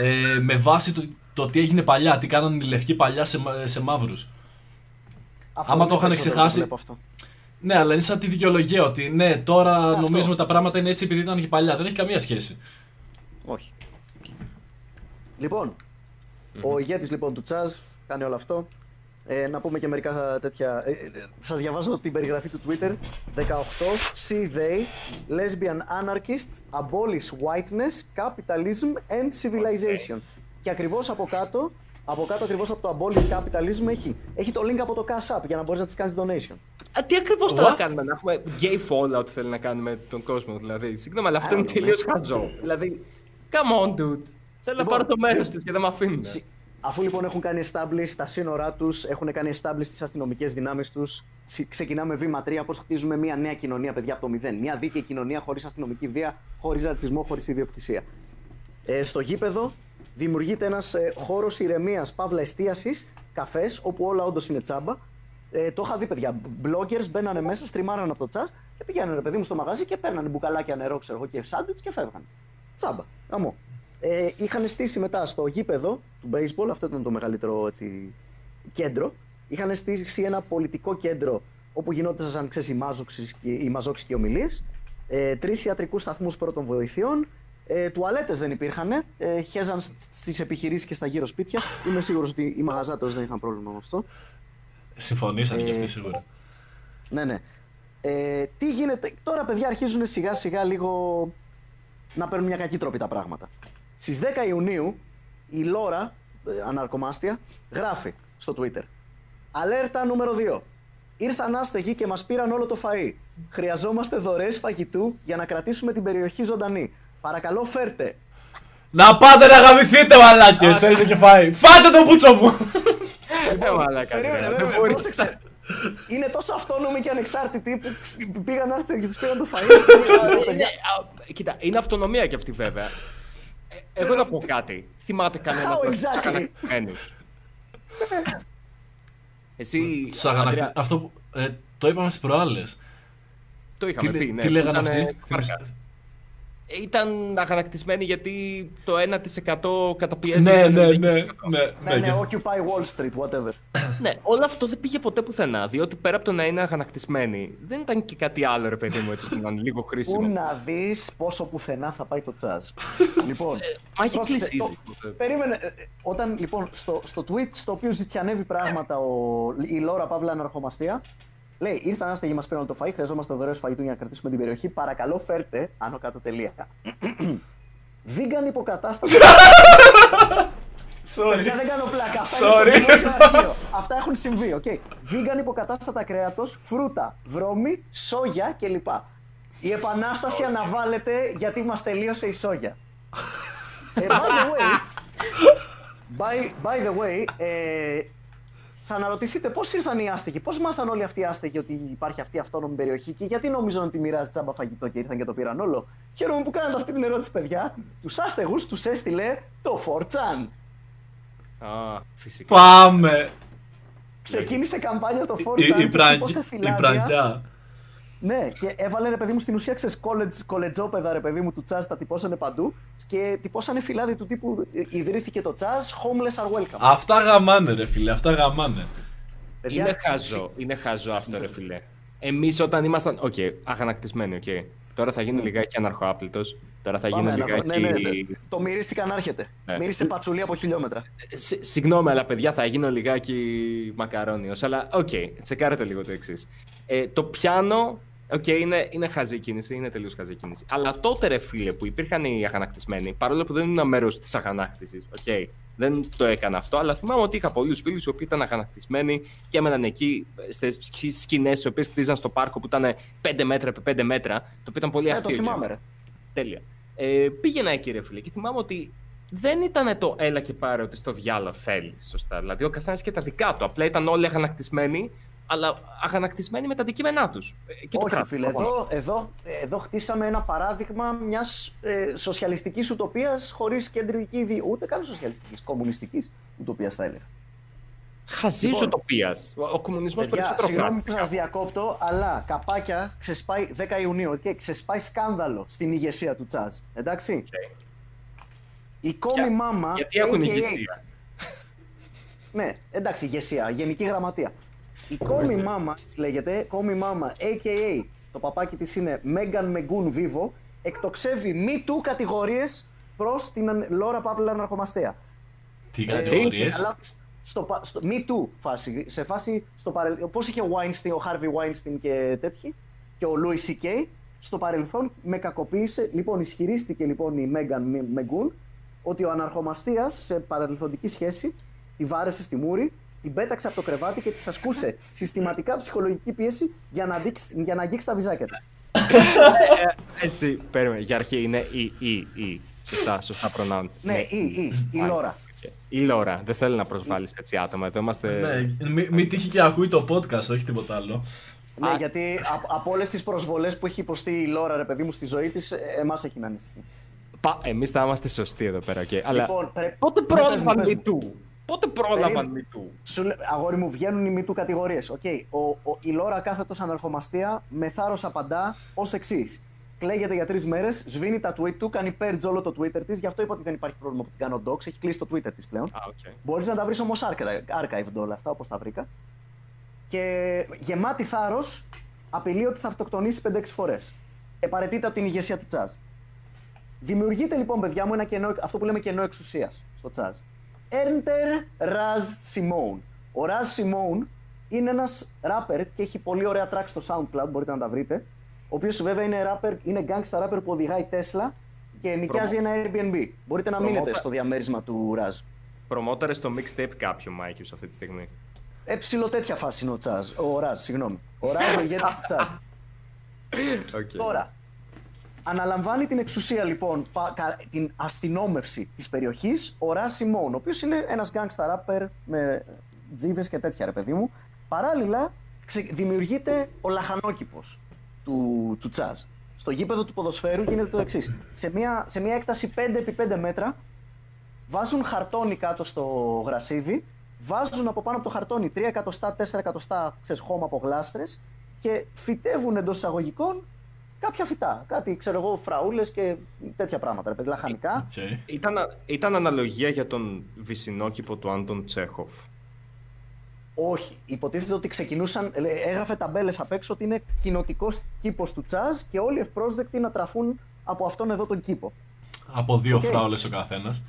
ε, με βάση το, το τι έγινε παλιά, τι κάνανε οι λευκοί παλιά σε, σε μαύρους. Άμα το είχαν ξεχάσει. Ναι, αλλά είναι σαν τη δικαιολογία ότι ναι, τώρα Αυτό. νομίζουμε τα πράγματα είναι έτσι επειδή ήταν και παλιά. Δεν έχει καμία σχέση. Όχι. Λοιπόν, ο ηγέτης λοιπόν του Τσάζ κάνει όλο αυτό. Ε, να πούμε και μερικά τέτοια. Ε, ε, σας διαβάζω την περιγραφή του Twitter. 18. See they, lesbian anarchist, abolish whiteness, capitalism and civilization. Και ακριβώς από κάτω, από κάτω ακριβώς από το abolish capitalism έχει, έχει το link από το cash app για να μπορείς να της κάνεις donation. Α, τι ακριβώς τώρα κάνουμε, να έχουμε gay fallout θέλει να κάνουμε τον κόσμο, δηλαδή. Συγγνώμη, αλλά αυτό είναι τελείως χαζό. Δηλαδή, come on, dude. Θέλω να πάρω το μέρος τους και δεν με αφήνουν. Αφού λοιπόν έχουν κάνει establish τα σύνορά τους, έχουν κάνει establish τις αστυνομικές δυνάμεις τους, ξεκινάμε βήμα 3. Πώς χτίζουμε μια νέα κοινωνία, παιδιά, από το μηδέν. Μια δίκαιη κοινωνία χωρίς αστυνομική βία, χωρίς ρατσισμό, χωρίς ιδιοκτησία. Ε, στο γήπεδο δημιουργείται ένας ε, χώρος ηρεμίας, παύλα εστίασης, καφές, όπου όλα όντως είναι τσάμπα. Ε, το είχα δει, παιδιά. Bloggers μπαίνανε μέσα, στριμάρανε από το τσά και πηγαίνανε, παιδί μου, στο μαγαζί και παίρνανε μπουκαλάκια νερό, ξέρω εγώ, και σάντουιτς και φεύγανε. Τσάμπα. Αμό. Ε, είχαν στήσει μετά στο γήπεδο του baseball, αυτό ήταν το μεγαλύτερο έτσι, κέντρο. Είχαν στήσει ένα πολιτικό κέντρο όπου γινόταν ξέρεις, οι, και, οι μαζόξει και ομιλίες. Ε, Τρεις ιατρικούς σταθμούς πρώτων βοηθειών. Ε, Τουαλέτες δεν υπήρχαν. Ε, χέζαν στις επιχειρήσεις και στα γύρω σπίτια. Είμαι σίγουρος ότι οι μαγαζάτορε δεν είχαν πρόβλημα με αυτό. Συμφωνήσατε ε, αυτοί σίγουρα. Ναι, ναι. Ε, τι γίνεται. Τώρα, παιδιά, αρχίζουν σιγά σιγά λίγο να παίρνουν μια κακή τρόπη τα πράγματα. Στις 10 Ιουνίου η Λόρα, ε, αναρκομάστια, γράφει στο Twitter. Αλέρτα νούμερο 2. Ήρθαν άστεγοι και μας πήραν όλο το φαΐ. Χρειαζόμαστε δωρεές φαγητού για να κρατήσουμε την περιοχή ζωντανή. Παρακαλώ φέρτε. Να πάτε να γαμηθείτε, μαλάκες! Θέλετε και φάει. Φάτε το πούτσο μου! Δεν μαλάκα. Περίμενε, δεν περίμενε, μπορείς. πρόσεξε. Είναι τόσο αυτόνομοι και ανεξάρτητοι που ξ- πήγαν άρθροι και τους πήραν το φαΐ. Είναι- α, Κοίτα, είναι αυτονομία κι αυτή βέβαια. Ε, Εγώ να πω κάτι. Θυμάται κανένα How από τους exactly? αγανακτισμένους. Εσύ, Τους αγανακτι- Ανδρέα, Αυτό που. ε, το είπαμε στις προάλλες. το Τι, είχαμε λέ- πει, ναι. τι λέγανε Ήτανε αυτοί; Φάρκα. Ε, Ήταν αγανακτισμένοι γιατί το 1% καταπιέζει. Ναι, τον ναι, 90%. ναι, ναι, Ναι, ναι. ναι, και- Occupy Wall Street, whatever. Ναι, όλο αυτό δεν πήγε ποτέ πουθενά. Διότι πέρα από το να είναι αγανακτισμένοι, δεν ήταν και κάτι άλλο, ρε παιδί μου, έτσι ώστε να είναι λίγο Πού χρήσιμο. να δεις πόσο πουθενά θα πάει το τσάζ. λοιπόν, Μα έχει πρόσεξε, κλείσει το- ήδη. Περίμενε, ε, ε, όταν λοιπόν στο, στο tweet στο οποίο ζητιανεύει πράγματα ο, η Λόρα Παύλα Αναρχομαστία, λέει: Ήρθαν άστεγοι μας πήραν το φαΐ, χρειαζόμαστε δωρεές φαγητού για να κρατήσουμε την περιοχή. Παρακαλώ, φέρτε άνω κάτω τελεία. Vegan υποκατάσταση. Παιδιά, δεν κάνω πλάκα. Αυτά, είναι στο Sorry. δημόσιο αρχείο. Αυτά έχουν συμβεί. Okay. Vegan υποκατάστατα κρέατος, φρούτα, βρώμη, σόγια κλπ. Η επανάσταση αναβάλλεται γιατί μας τελείωσε η σόγια. Ε, by the way, by, by the way ε, θα αναρωτηθείτε πώς ήρθαν οι άστεγοι, πώς μάθαν όλοι αυτοί οι άστεγοι ότι υπάρχει αυτή η αυτόνομη περιοχή και γιατί νομίζουν ότι μοιράζει τσάμπα φαγητό και ήρθαν και το πήραν όλο. Χαίρομαι που κάνατε αυτή την ερώτηση, παιδιά. Τους άστεγους τους έστειλε το 4chan. Α, φυσικά. Πάμε! Ξεκίνησε καμπάνια το 4chan. Η, η, και πραγ- τύπωσε η φυλάδια. πραγιά. Ναι, και έβαλε ρε παιδί μου στην ουσία ξέρεις college, κολετζόπεδα ρε παιδί μου του τσάζ, τα τυπώσανε παντού και τυπώσανε φυλλάδια του τύπου ε, ιδρύθηκε το CHAZ, homeless are welcome. Αυτά γαμάνε, ρε φίλε, αυτά γαμάνε. Παιδιά, Είναι χάζο, είναι χάζο αυτό ρε φιλέ. Εμείς όταν ήμασταν, οκ, αγανακτισμένοι, οκ. Τώρα θα γίνει λιγάκι αναρχοάπλυτος, τώρα θα πάμε, γίνει να- λιγάκι... ναι, ναι, ναι. Το μυρίστηκα να έρχεται. Ναι. Μύρισε πατσουλή από χιλιόμετρα. Συ- Συγγνώμη, αλλά παιδιά θα γίνω λιγάκι μακαρόνιος, αλλά οκ, τσεκάρετε λίγο το εξής. Ε, το πιάνω, οκ, είναι, είναι χαζή κίνηση, είναι τελείως χαζή κίνηση. Αλλά τότε ρε φίλε που υπήρχαν οι αγανακτισμένοι, παρόλο που δεν ήμουν μέρος της αγανάκτησης, οκ, δεν το έκανα αυτό, αλλά θυμάμαι ότι είχα πολλούς φίλους οι οποίοι ήταν αγανακτισμένοι και έμεναν εκεί στις σκηνές, οι οποίες κτίζαν στο πάρκο που ήταν 5 μέτρα επί 5 μέτρα, το οποίο ήταν πολύ Ε, το αστείο. για θυμάμαι μένα. ρε. Τέλεια. Ε, πήγαινα εκεί, ρε φίλε, και θυμάμαι ότι δεν ήταν το έλα και πάρε ότι στο διάλογο θέλεις. Σωστά. Δηλαδή, ο καθένας και τα δικά του. Απλά ήταν όλοι αγανακτισμένοι, αλλά αγανακτισμένοι με τα αντικείμενά τους. Και το Όχι κράτος, φίλε, προφανώς. εδώ, εδώ, εδώ χτίσαμε ένα παράδειγμα μιας ε, σοσιαλιστικής ουτοπίας χωρίς κεντρική ιδέα. Ούτε καν σοσιαλιστικής, κομμουνιστικής ουτοπίας θα έλεγα. Χαζής Λοιπόν, ουτοπίας. Ο, ο κομμουνισμός Παιδιά, περισσότερο συγγνώμη κράτη. που σας διακόπτω, αλλά καπάκια ξεσπάει 10 Ιουνίου και ξεσπάει σκάνδαλο στην ηγεσία του Τσάζ. Εντάξει; Η κόμη Ποια- μάμα. Γιατί έχουν AKA ηγεσία; Ναι, εντάξει, ηγεσία, γενική γραμματεία. Η κόμη μάμα, της λέγεται, κόμη μάμα, a.k.a. το παπάκι της είναι Megan Megun Vivo, εκτοξεύει μη του κατηγορίες προς την αν- Λόρα Παύλα Αναρχομαστέα. Τι Ε, κατηγορίες; αλλά στο, πα- στο Me Too φάση, σε φάση στο παρελθόν, πώς είχε ο Weinstein, ο Harvey Weinstein και τέτοιοι και ο Louis C.K. στο παρελθόν με κακοποίησε, λοιπόν ισχυρίστηκε λοιπόν η Megan Megun ότι ο αναρχομαστίας σε παρελθοντική σχέση τη βάρεσε στη μούρη, την πέταξε από το κρεβάτι και της ασκούσε συστηματικά ψυχολογική πίεση για να, δείξει, για να αγγίξει τα βυζάκια της. Έτσι, περίμενε. Για αρχή είναι η, η, η. Σωστά, σωστά pronouns. Ναι, η, η, η Λόρα. Οκ. Η Λόρα. Δεν θέλω να προσβάλλεις έτσι άτομα. Εδώ είμαστε. Ναι, μην μη τύχει και ακούει το podcast, όχι τίποτα άλλο. Ναι, γιατί από, από όλες τις προσβολές που έχει υποστεί η Λόρα, ρε παιδί μου, στη ζωή της, εμάς έχει να ανησυχεί. Πα... Εμείς θα είμαστε σωστοί εδώ πέρα. Okay. Αλλά Λοιπόν, πρέπει- πότε Ναι, πες μου, πρόλαβαν πες με μου. του; Πότε πρόλαβαν με του. Σου λέ- αγόρι μου, βγαίνουν οι μητού κατηγορίες. Okay. Ο, ο, η Λόρα κάθετος αναρχομαστία με θάρρος απαντά ως εξής. Κλαίγεται για τρεις μέρες, σβήνει τα tweet του, κάνει purge όλο το Twitter της. Γι' αυτό είπα ότι δεν υπάρχει πρόβλημα που την κάνω docs. Έχει κλείσει το Twitter της πλέον. Α, οκ. Μπορείς να τα βρεις όμως archived όλα αυτά όπως τα βρήκα. Και γεμάτη θάρρος απειλεί ότι θα αυτοκτονήσει 5-6 φορές. Παραιτείται από την ηγεσία του CHAZ. Δημιουργείται λοιπόν, παιδιά μου, ένα κενό, αυτό που λέμε κενό εξουσίας στο CHAZ. Enter Raz Simone. Ο Raz Simone είναι ένας rapper και έχει πολύ ωραία tracks στο SoundCloud, μπορείτε να τα βρείτε. Ο οποίος βέβαια είναι, rapper, είναι gangsta rapper που οδηγάει Tesla και νοικιάζει ένα Airbnb. Μπορείτε να μείνετε Προμότα- στο διαμέρισμα του Raz. Προμόταρες στο mixtape κάποιου Μάικιου αυτή τη στιγμή. Ε, ψηλό τέτοια φάση είναι ο Τσάζ. Ο Ράζ, συγγνώμη. Ο Ράζ, ο ηγέτης του Τσάζ. Okay. Τώρα, Αναλαμβάνει την εξουσία λοιπόν, πα- κα- την αστυνόμευση της περιοχής ο Ρας Σιμών, ο οποίος είναι ένας gangsta rapper με τζίβες και τέτοια ρε παιδί μου. Παράλληλα ξε- δημιουργείται ο λαχανόκηπος του, του Τσάζ. Στο γήπεδο του ποδοσφαίρου γίνεται το εξής. Σε μια, σε μια έκταση 5x5 μέτρα βάζουν χαρτόνι κάτω στο γρασίδι, βάζουν από πάνω από το χαρτόνι 3 εκατοστά, 4 εκατοστά ξέρεις, χώμα από γλάστρες και φυτεύουν εντός εισαγωγικών κάποια φυτά. Κάτι, ξέρω εγώ, φραούλες και τέτοια πράγματα, ρε παιδί, λαχανικά. Οκ. Ήταν, ήταν αναλογία για τον βυσινόκηπο του Άντων Τσέχοφ. Όχι. Υποτίθεται ότι ξεκινούσαν, ε, έγραφε ταμπέλες απ' έξω ότι είναι κοινοτικός κήπος του CHAZ και όλοι ευπρόσδεκτοι να τραφούν από αυτόν εδώ τον κήπο. Από δύο Οκ. φράουλες ο καθένας.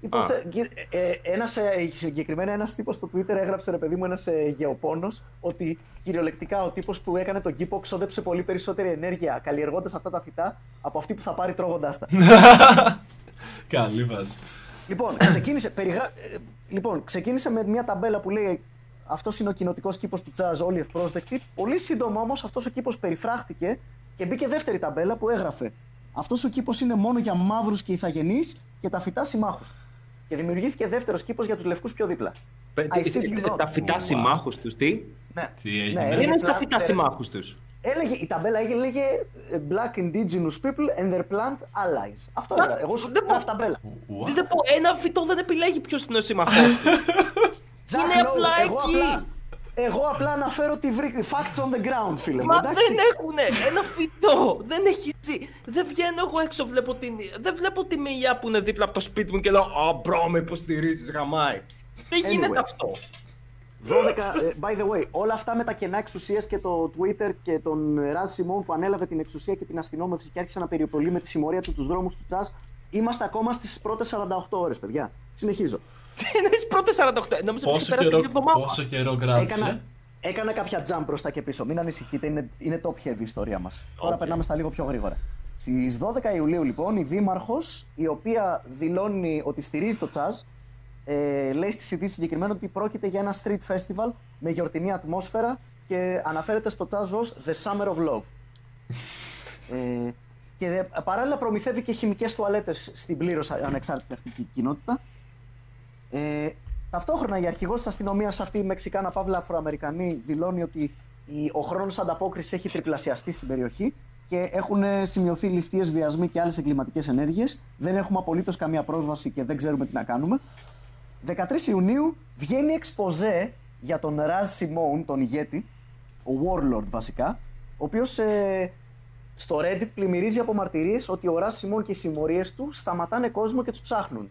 Υποθε... Ε, ε, ένας, ε, συγκεκριμένα ένας τύπος στο Twitter έγραψε, ρε παιδί μου, ένας ε, γεωπόνος, ότι κυριολεκτικά ο τύπος που έκανε τον κήπο ξόδεψε πολύ περισσότερη ενέργεια καλλιεργώντας αυτά τα φυτά από αυτή που θα πάρει τρώγοντάς τα. Καλή βάση. λοιπόν, ξεκίνησε, περιγρα... ε, λοιπόν, ξεκίνησε με μια ταμπέλα που λέει αυτός είναι ο κοινοτικός κήπος του CHAZ, όλοι ευπρόσδεκτοι. Πολύ σύντομα όμως αυτός ο κήπος περιφράχτηκε και μπήκε δεύτερη ταμπέλα που έγραφε Αυτός ο κήπος είναι μόνο για μαύρους και ηθαγενείς και τα φυτά συμμάχους. Και δημιουργήθηκε δεύτερος κήπος για τους λευκούς πιο δίπλα. I see you not. Τα φυτά Wow. συμμάχους τους, τι; Ναι. Τι έγινε. Ναι, Τι έλεγε είναι τα πλά- φυτά ε, συμμάχους τους. Έλεγε, η ταμπέλα έλεγε ε, Black Indigenous People and their plant allies. Αυτό έλεγα. Εγώ σου δεν λέω μπορώ- ταμπέλα. What? Δεν πω, ένα φυτό δεν επιλέγει ποιος είναι ο σύμμαχό του. Jack Είναι knows. απλά Εγώ εκεί. Απλά- Εγώ απλά αναφέρω τη βρήκα. Facts on the ground, φίλε μου. Μα εντάξει. δεν έχουνε ένα φυτό. Δεν έχει ζει. Δεν βγαίνω εγώ έξω, βλέπω την... δεν βλέπω τη μηλιά που είναι δίπλα από το σπίτι μου και λέω Α, bro, με υποστηρίζεις, γαμάει. Δεν Anyway. γίνεται αυτό. 12, ε, by the way, όλα αυτά με τα κενά εξουσίας και το Twitter και τον Raz Simone που ανέλαβε την εξουσία και την αστυνόμευση και άρχισε να περιπολεί με τη συμμορία του τους δρόμους του CHAZ. Είμαστε ακόμα στις πρώτες 48 ώρες, παιδιά. Συνεχίζω. Τι είναι τι πρώτε 48. Νόμιζα πως Πόσο είχε περάσει καιρό, και εβδομάδα. πόσο καιρό κράτησε; Έκανα, έκανα κάποια jump μπροστά και πίσω. Μην ανησυχείτε, είναι, είναι top heavy η ιστορία μας. Τώρα περνάμε στα λίγο πιο γρήγορα. Στις 12 Ιουλίου, λοιπόν, η δήμαρχος, η οποία δηλώνει ότι στηρίζει το Τσάζ, ε, λέει στη ειδήσεις συγκεκριμένα ότι πρόκειται για ένα street festival με γιορτινή ατμόσφαιρα και αναφέρεται στο Τσάζ ως The Summer of Love. ε, και ε, παράλληλα προμηθεύει και χημικές τουαλέτες στην πλήρως ανεξάρτητη αυτή την κοινότητα. Ε, ταυτόχρονα η αρχηγός της αστυνομίας αυτή, η Μεξικάνα Παύλα Αφροαμερικανή, δηλώνει ότι η, ο χρόνος ανταπόκρισης έχει τριπλασιαστεί στην περιοχή και έχουν ε, σημειωθεί ληστείες, βιασμοί και άλλες εγκληματικές ενέργειες. Δεν έχουμε απολύτως καμία πρόσβαση και δεν ξέρουμε τι να κάνουμε. 13 Ιουνίου βγαίνει εξποζέ για τον Ραζ Σιμών, τον ηγέτη, ο Warlord βασικά, ο οποίος ε, στο Reddit πλημμυρίζει από μαρτυρίες ότι ο Ραζ Σιμών και οι συμμορίες του σταματάνε κόσμο και τους ψάχνουν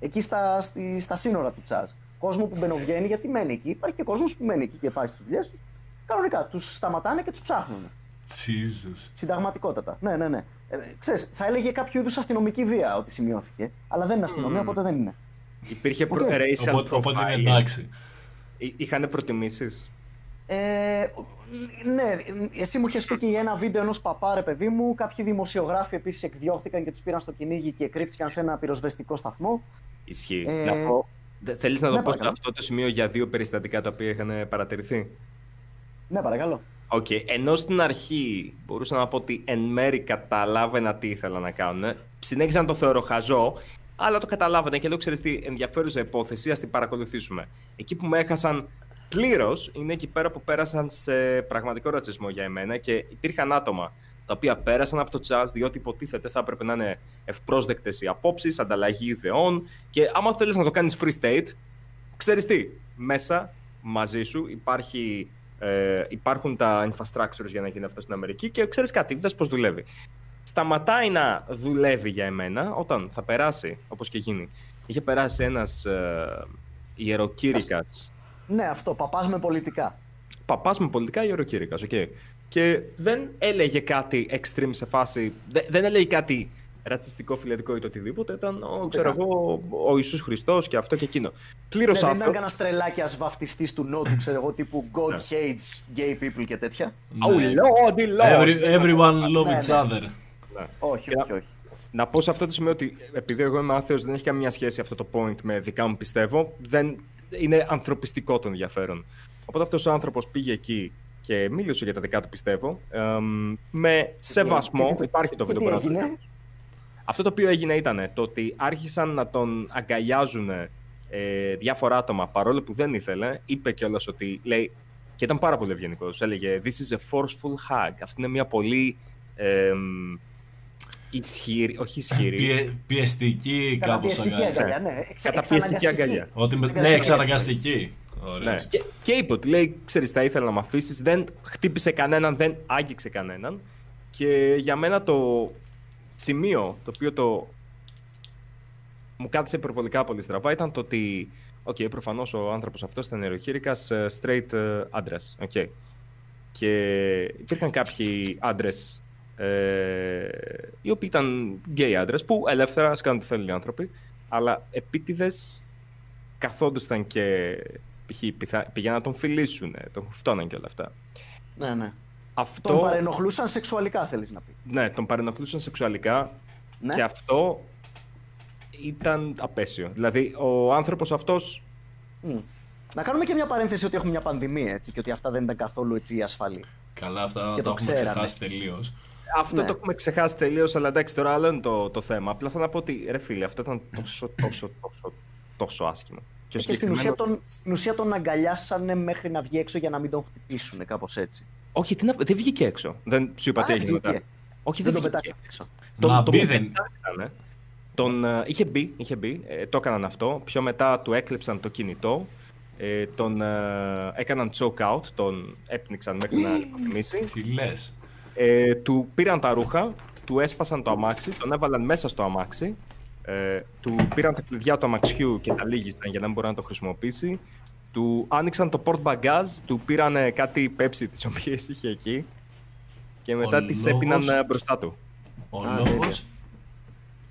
εκεί στα, στη, στα σύνορα του CHAZ. Κόσμο που μπαινοβγαίνει γιατί μένει εκεί. Υπάρχει και κόσμος που μένει εκεί και πάει στις δουλειές τους. Κανονικά τους σταματάνε και τους ψάχνουν. Jesus. Συνταγματικότατα. Ναι, ναι, ναι. Ε, ξέρεις, θα έλεγε κάποιο είδους αστυνομική βία ότι σημειώθηκε. Αλλά δεν είναι αστυνομία, οπότε δεν είναι. Υπήρχε προ... Okay. racial Οπότε, οπότε είναι profiling. εντάξει. Είχαν προτιμήσεις; Ε, ναι, εσύ μου είχες πει και για ένα βίντεο ενός παπά, ρε παιδί μου. Κάποιοι δημοσιογράφοι επίσης εκδιώχθηκαν και τους πήραν στο κυνήγι και κρύφτηκαν σε ένα πυροσβεστικό σταθμό. Ισχύει. Ε, Να πω... Θέλεις να το ναι, πω σε παρακαλώ. αυτό το σημείο για δύο περιστατικά τα οποία είχαν παρατηρηθεί; Ναι, παρακαλώ. Οκ, ενώ στην αρχή μπορούσα να πω ότι εν μέρη καταλάβαινα τι ήθελαν να κάνουν. Συνέχισα να το θεωρώ χαζό, αλλά το καταλάβαινα και λέω: Ξέρεις τι, ενδιαφέρουσα υπόθεση, ας την παρακολουθήσουμε. Εκεί που με έχασαν πλήρως είναι εκεί πέρα που πέρασαν σε πραγματικό ρατσισμό για εμένα και υπήρχαν άτομα τα οποία πέρασαν από το CHAZ διότι υποτίθεται θα έπρεπε να είναι ευπρόσδεκτες οι απόψεις, ανταλλαγή ιδεών και άμα θέλεις να το κάνεις free state, ξέρεις τι, μέσα μαζί σου υπάρχει, ε, υπάρχουν τα infrastructures για να γίνει αυτό στην Αμερική και ξέρεις κάτι, δες πώς δουλεύει. Σταματάει να δουλεύει για εμένα όταν θα περάσει, όπως και γίνει. Είχε περάσει ένας ε, ιεροκήρυκας, Ναι, αυτό. Παπάς με πολιτικά. παπάς με πολιτικά ιεροκήρυκας, οκ. Και δεν έλεγε κάτι extreme σε φάση, δεν, δεν έλεγε κάτι ρατσιστικό, φιλετικό ή το οτιδήποτε. Ήταν, ο, ξέρω εγώ, ο Ιησούς Χριστός και αυτό και εκείνο. Πλήρως Ναι, δεν ήταν άνθρωπο. κανένα τρελάκια βαφτιστή του Νότου, ξέρω εγώ, τύπου God Ναι. hates gay people και τέτοια. Oh, Ναι. Lordy, Lord. Every, everyone love Ναι, each ναι. other. Ναι. Όχι, Και όχι, όχι. Να πω σε αυτό το σημείο ότι επειδή εγώ είμαι άθεος, δεν έχει καμία σχέση αυτό το point με δικά μου πιστεύω. Δεν, είναι ανθρωπιστικό το ενδιαφέρον. Οπότε αυτός ο άνθρωπος πήγε εκεί και μίλησε για τα δικά του πιστεύω. Ε, με σεβασμό, και- υπάρχει το και τι βίντεο που έγινε; Αυτό το οποίο έγινε ήταν το ότι άρχισαν να τον αγκαλιάζουν ε, διάφορα άτομα παρόλο που δεν ήθελε. Είπε κιόλας ότι λέει, και ήταν πάρα πολύ ευγενικός. Έλεγε This is a forceful hug. Αυτή είναι μια πολύ ε, ισχυρή, όχι ισχυρή. Πιε- πιεστική κάπως Καταπιεστική αγκαλιά. αγκαλιά, ναι. Εξ- Καταπιεστική εξαναγκαστική. αγκαλιά. Ότι με... Ναι, Εξαναγκαστική. εξαναγκαστική. Ωραία. Ναι. Και, και είπε ότι λέει, ξέρεις, θα ήθελα να με αφήσεις. Δεν χτύπησε κανέναν, δεν άγγιξε κανέναν. Και για μένα το σημείο το οποίο το μου κάθισε υπερβολικά πολύ στραβά ήταν το ότι, οκ, προφανώς ο άνθρωπος αυτός ήταν ιεροκήρυκας ε, straight ε, άντρας, οκ. Και υπήρχαν κάποιοι άντρες ε, οι οποίοι ήταν γκέι άντρες που ελεύθερα ας κάνουν τι θέλουν οι άνθρωποι, αλλά επίτηδες καθόντουσαν και π.χ. πιθα- πηγαίναν να τον φιλήσουν, τον φτώναν και όλα αυτά. Ναι, ναι. Αυτό, Τον παρενοχλούσαν σεξουαλικά, θέλεις να πεις. ναι, τον παρενοχλούσαν σεξουαλικά Ναι. και αυτό ήταν απέσιο. Δηλαδή, ο άνθρωπος αυτός, Μμ. Να κάνουμε και μια παρένθεση ότι έχουμε μια πανδημία έτσι, και ότι αυτά δεν ήταν καθόλου έτσι ασφαλή. Καλά, αυτά Και τα το έχουμε ξέραμε. ξεχάσει τελείως. Αυτό Ναι. το έχουμε ξεχάσει τελείως, αλλά εντάξει, τώρα άλλο είναι το, το θέμα. Απλά θέλω να πω ότι, ρε φίλε, αυτό ήταν τόσο, τόσο, τόσο, τόσο άσχημο. Και, ο Και στην ουσία, συγκεκριμένο- τον, στην ουσία τον αγκαλιάσανε μέχρι να βγει έξω για να μην τον χτυπήσουν, κάπως έτσι. Όχι, τι να... δεν βγήκε έξω. Δεν σου είπα Α, τι έγινε βγήκε. μετά. Όχι, Δεν δεν, τον βγήκε. πετάξανε έξω. Μα μπει τον δεν- πετάξανε. Τον, ε, είχε μπει, είχε μπει ε, το έκαναν αυτό. Πιο μετά του έκλεψαν το κινητό. Ε, τον ε, έκαναν choke out, τον έπνιξαν μέχρι να λιποθυμήσει. Τι λες; Ε, του πήραν τα ρούχα, του έσπασαν το αμάξι, τον έβαλαν μέσα στο αμάξι. Ε, του πήραν τα κλειδιά του αμαξιού και τα λύγησαν για να μην μπορεί να το χρησιμοποιήσει. Του άνοιξαν το port bagage, του πήραν κάτι πέψη τις οποίες είχε εκεί και μετά τις λόγος- έπιναν ε, μπροστά του. Ο Α, λόγο. τέλεια.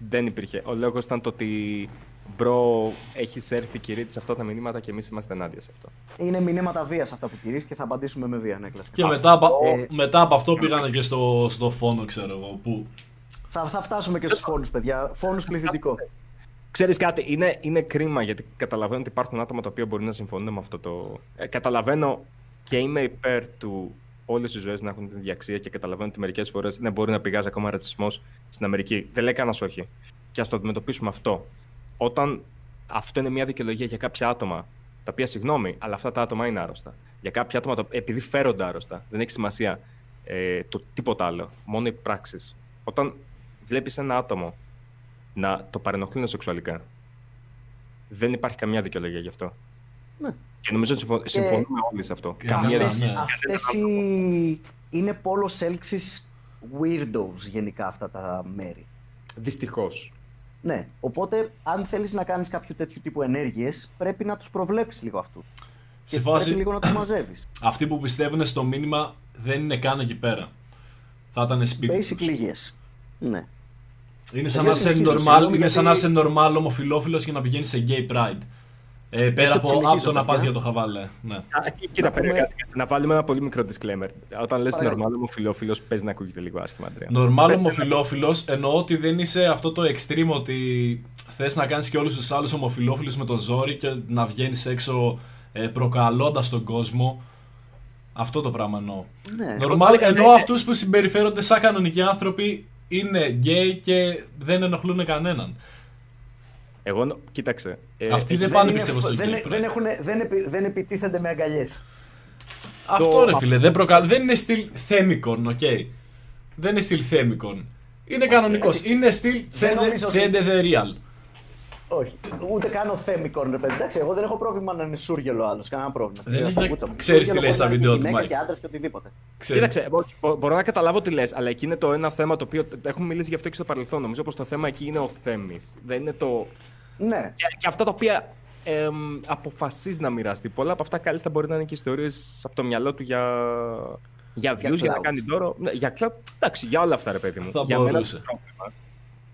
Δεν υπήρχε. Ο λόγος ήταν το ότι bro έχεις έρθει κηρύττεις αυτά τα μηνύματα και εμείς είμαστε ενάντια σε αυτό. Είναι μηνύματα βίας αυτά που κηρύττεις και θα απαντήσουμε με βία, ναι, κλασικά. Και μετά, από- Ε, μετά από αυτό πήγανε και στο, στο φόνο, ξέρω εγώ. Που Θα, θα φτάσουμε και στους φόνους, παιδιά. Φόνους πληθυντικό. Ξέρεις κάτι, είναι, είναι κρίμα γιατί καταλαβαίνω ότι υπάρχουν άτομα τα οποία μπορεί να συμφωνούν με αυτό το... Ε, καταλαβαίνω και είμαι υπέρ του όλες οι ζωές να έχουν την ίδια αξία και καταλαβαίνω ότι μερικές φορές δεν μπορεί να πηγάζει ακόμα ρατσισμός στην Αμερική. Δεν λέει κανένας όχι. Και ας το αντιμετωπίσουμε αυτό. Όταν αυτό είναι μια δικαιολογία για κάποια άτομα, τα οποία συγγνώμη, αλλά αυτά τα άτομα είναι άρρωστα. Για κάποια άτομα, τα- επειδή φέρονται άρρωστα, δεν έχει σημασία ε, το τίποτα άλλο, μόνο οι πράξεις. Όταν βλέπεις ένα άτομο να το παρενοχλούν σεξουαλικά. Δεν υπάρχει καμιά δικαιολογία γι' αυτό. Ναι. Και νομίζω ότι συμφω- συμφωνούμε όλοι σε αυτό. Και Καμία αυτές- Αυτές, ναι. αυτές οι... είναι πόλος έλξης weirdos γενικά αυτά τα μέρη. Δυστυχώς. Ναι, οπότε αν θέλεις να κάνεις κάποιο τέτοιο τύπου ενέργειες, πρέπει να τους προβλέψεις λίγο αυτούς. σε Και φάση, πρέπει λίγο να τους μαζεύεις. αυτοί που πιστεύουν στο μήνυμα δεν είναι καν εκεί πέρα. Θα ήταν σπίτι τους. Basically yes. Ναι. Είναι σαν Εσύ να είσαι συνεχίζω, normal, συγγνώμη, είναι σαν γιατί- να είσαι normal ομοφιλόφιλος και να πηγαίνεις σε gay pride. Ε, πέρα Έτσι από συνεχίζω, αυτό να παιδιά. πας για το χαβάλε. Ναι. Κοίτα, Να πούμε- περίμενε, κάτσε, κάτσε. να βάλουμε ένα πολύ μικρό disclaimer. Όταν λες Παρακαλώ. normal ομοφιλόφιλο, παίζει να ακούγεται λίγο άσχημα, Αντρέα. Normal Πες- ομοφιλόφιλος εννοώ ότι δεν είσαι αυτό το extreme ότι θες να κάνεις και όλους τους άλλους ομοφιλόφιλους με το ζόρι και να βγαίνεις έξω ε, προκαλώντας τον κόσμο. Αυτό το πράγμα εννοώ. ναι. Normal έλεγα, εννοώ ναι. αυτούς που συμπεριφέρονται σαν κανονικοί άνθρωποι είναι gay και δεν ενοχλούν κανέναν. Εγώ, νο- κοίταξε. ε, Αυτοί έχει- δεν πάνε είναι- πιστεύω στο δεν, gay δεν, pride. έχουνε- δεν, επι- δεν επιτίθενται με αγκαλιές. Αυτό ρε φίλε, δεν, προκαλ... δεν είναι στυλ θέμικον, οκ. Δεν είναι στυλ θέμικον. Είναι κανονικός. έτσι. Είναι στυλ Δεν νομίζω ότι- τσέντε the real. Όχι. Ούτε καν ο Θέμικον, ρε παιδί. Εντάξει, εγώ δεν έχω πρόβλημα να είναι σούργελο άλλος. Κανένα πρόβλημα. Δεν Στα έχει- κούτσα μου. ξέρεις τι Σούργελο λέει στα μπορεί να είναι βίντεο και του, γυναίκα Μάικ. Και άντρας και οτιδήποτε. Ξέρεις. Κοίταξε, εγώ μπο- μπορώ να καταλάβω τι λες, αλλά εκεί είναι το ένα θέμα το οποίο έχουμε μιλήσει γι' αυτό και στο παρελθόν. Νομίζω πως το θέμα εκεί είναι ο Θέμης. Δεν είναι το. Ναι. Και, και αυτά τα οποία εμ, αποφασίζει να μοιραστεί. Πολλά από αυτά κάλλιστα μπορεί να είναι και ιστορίες από το μυαλό του για, για views, για, να clout. κάνει δώρο. Ναι, για cloud, εντάξει, για όλα αυτά, ρε παιδί μου. Θα για μένα μπορούσε. το πρόβλημα.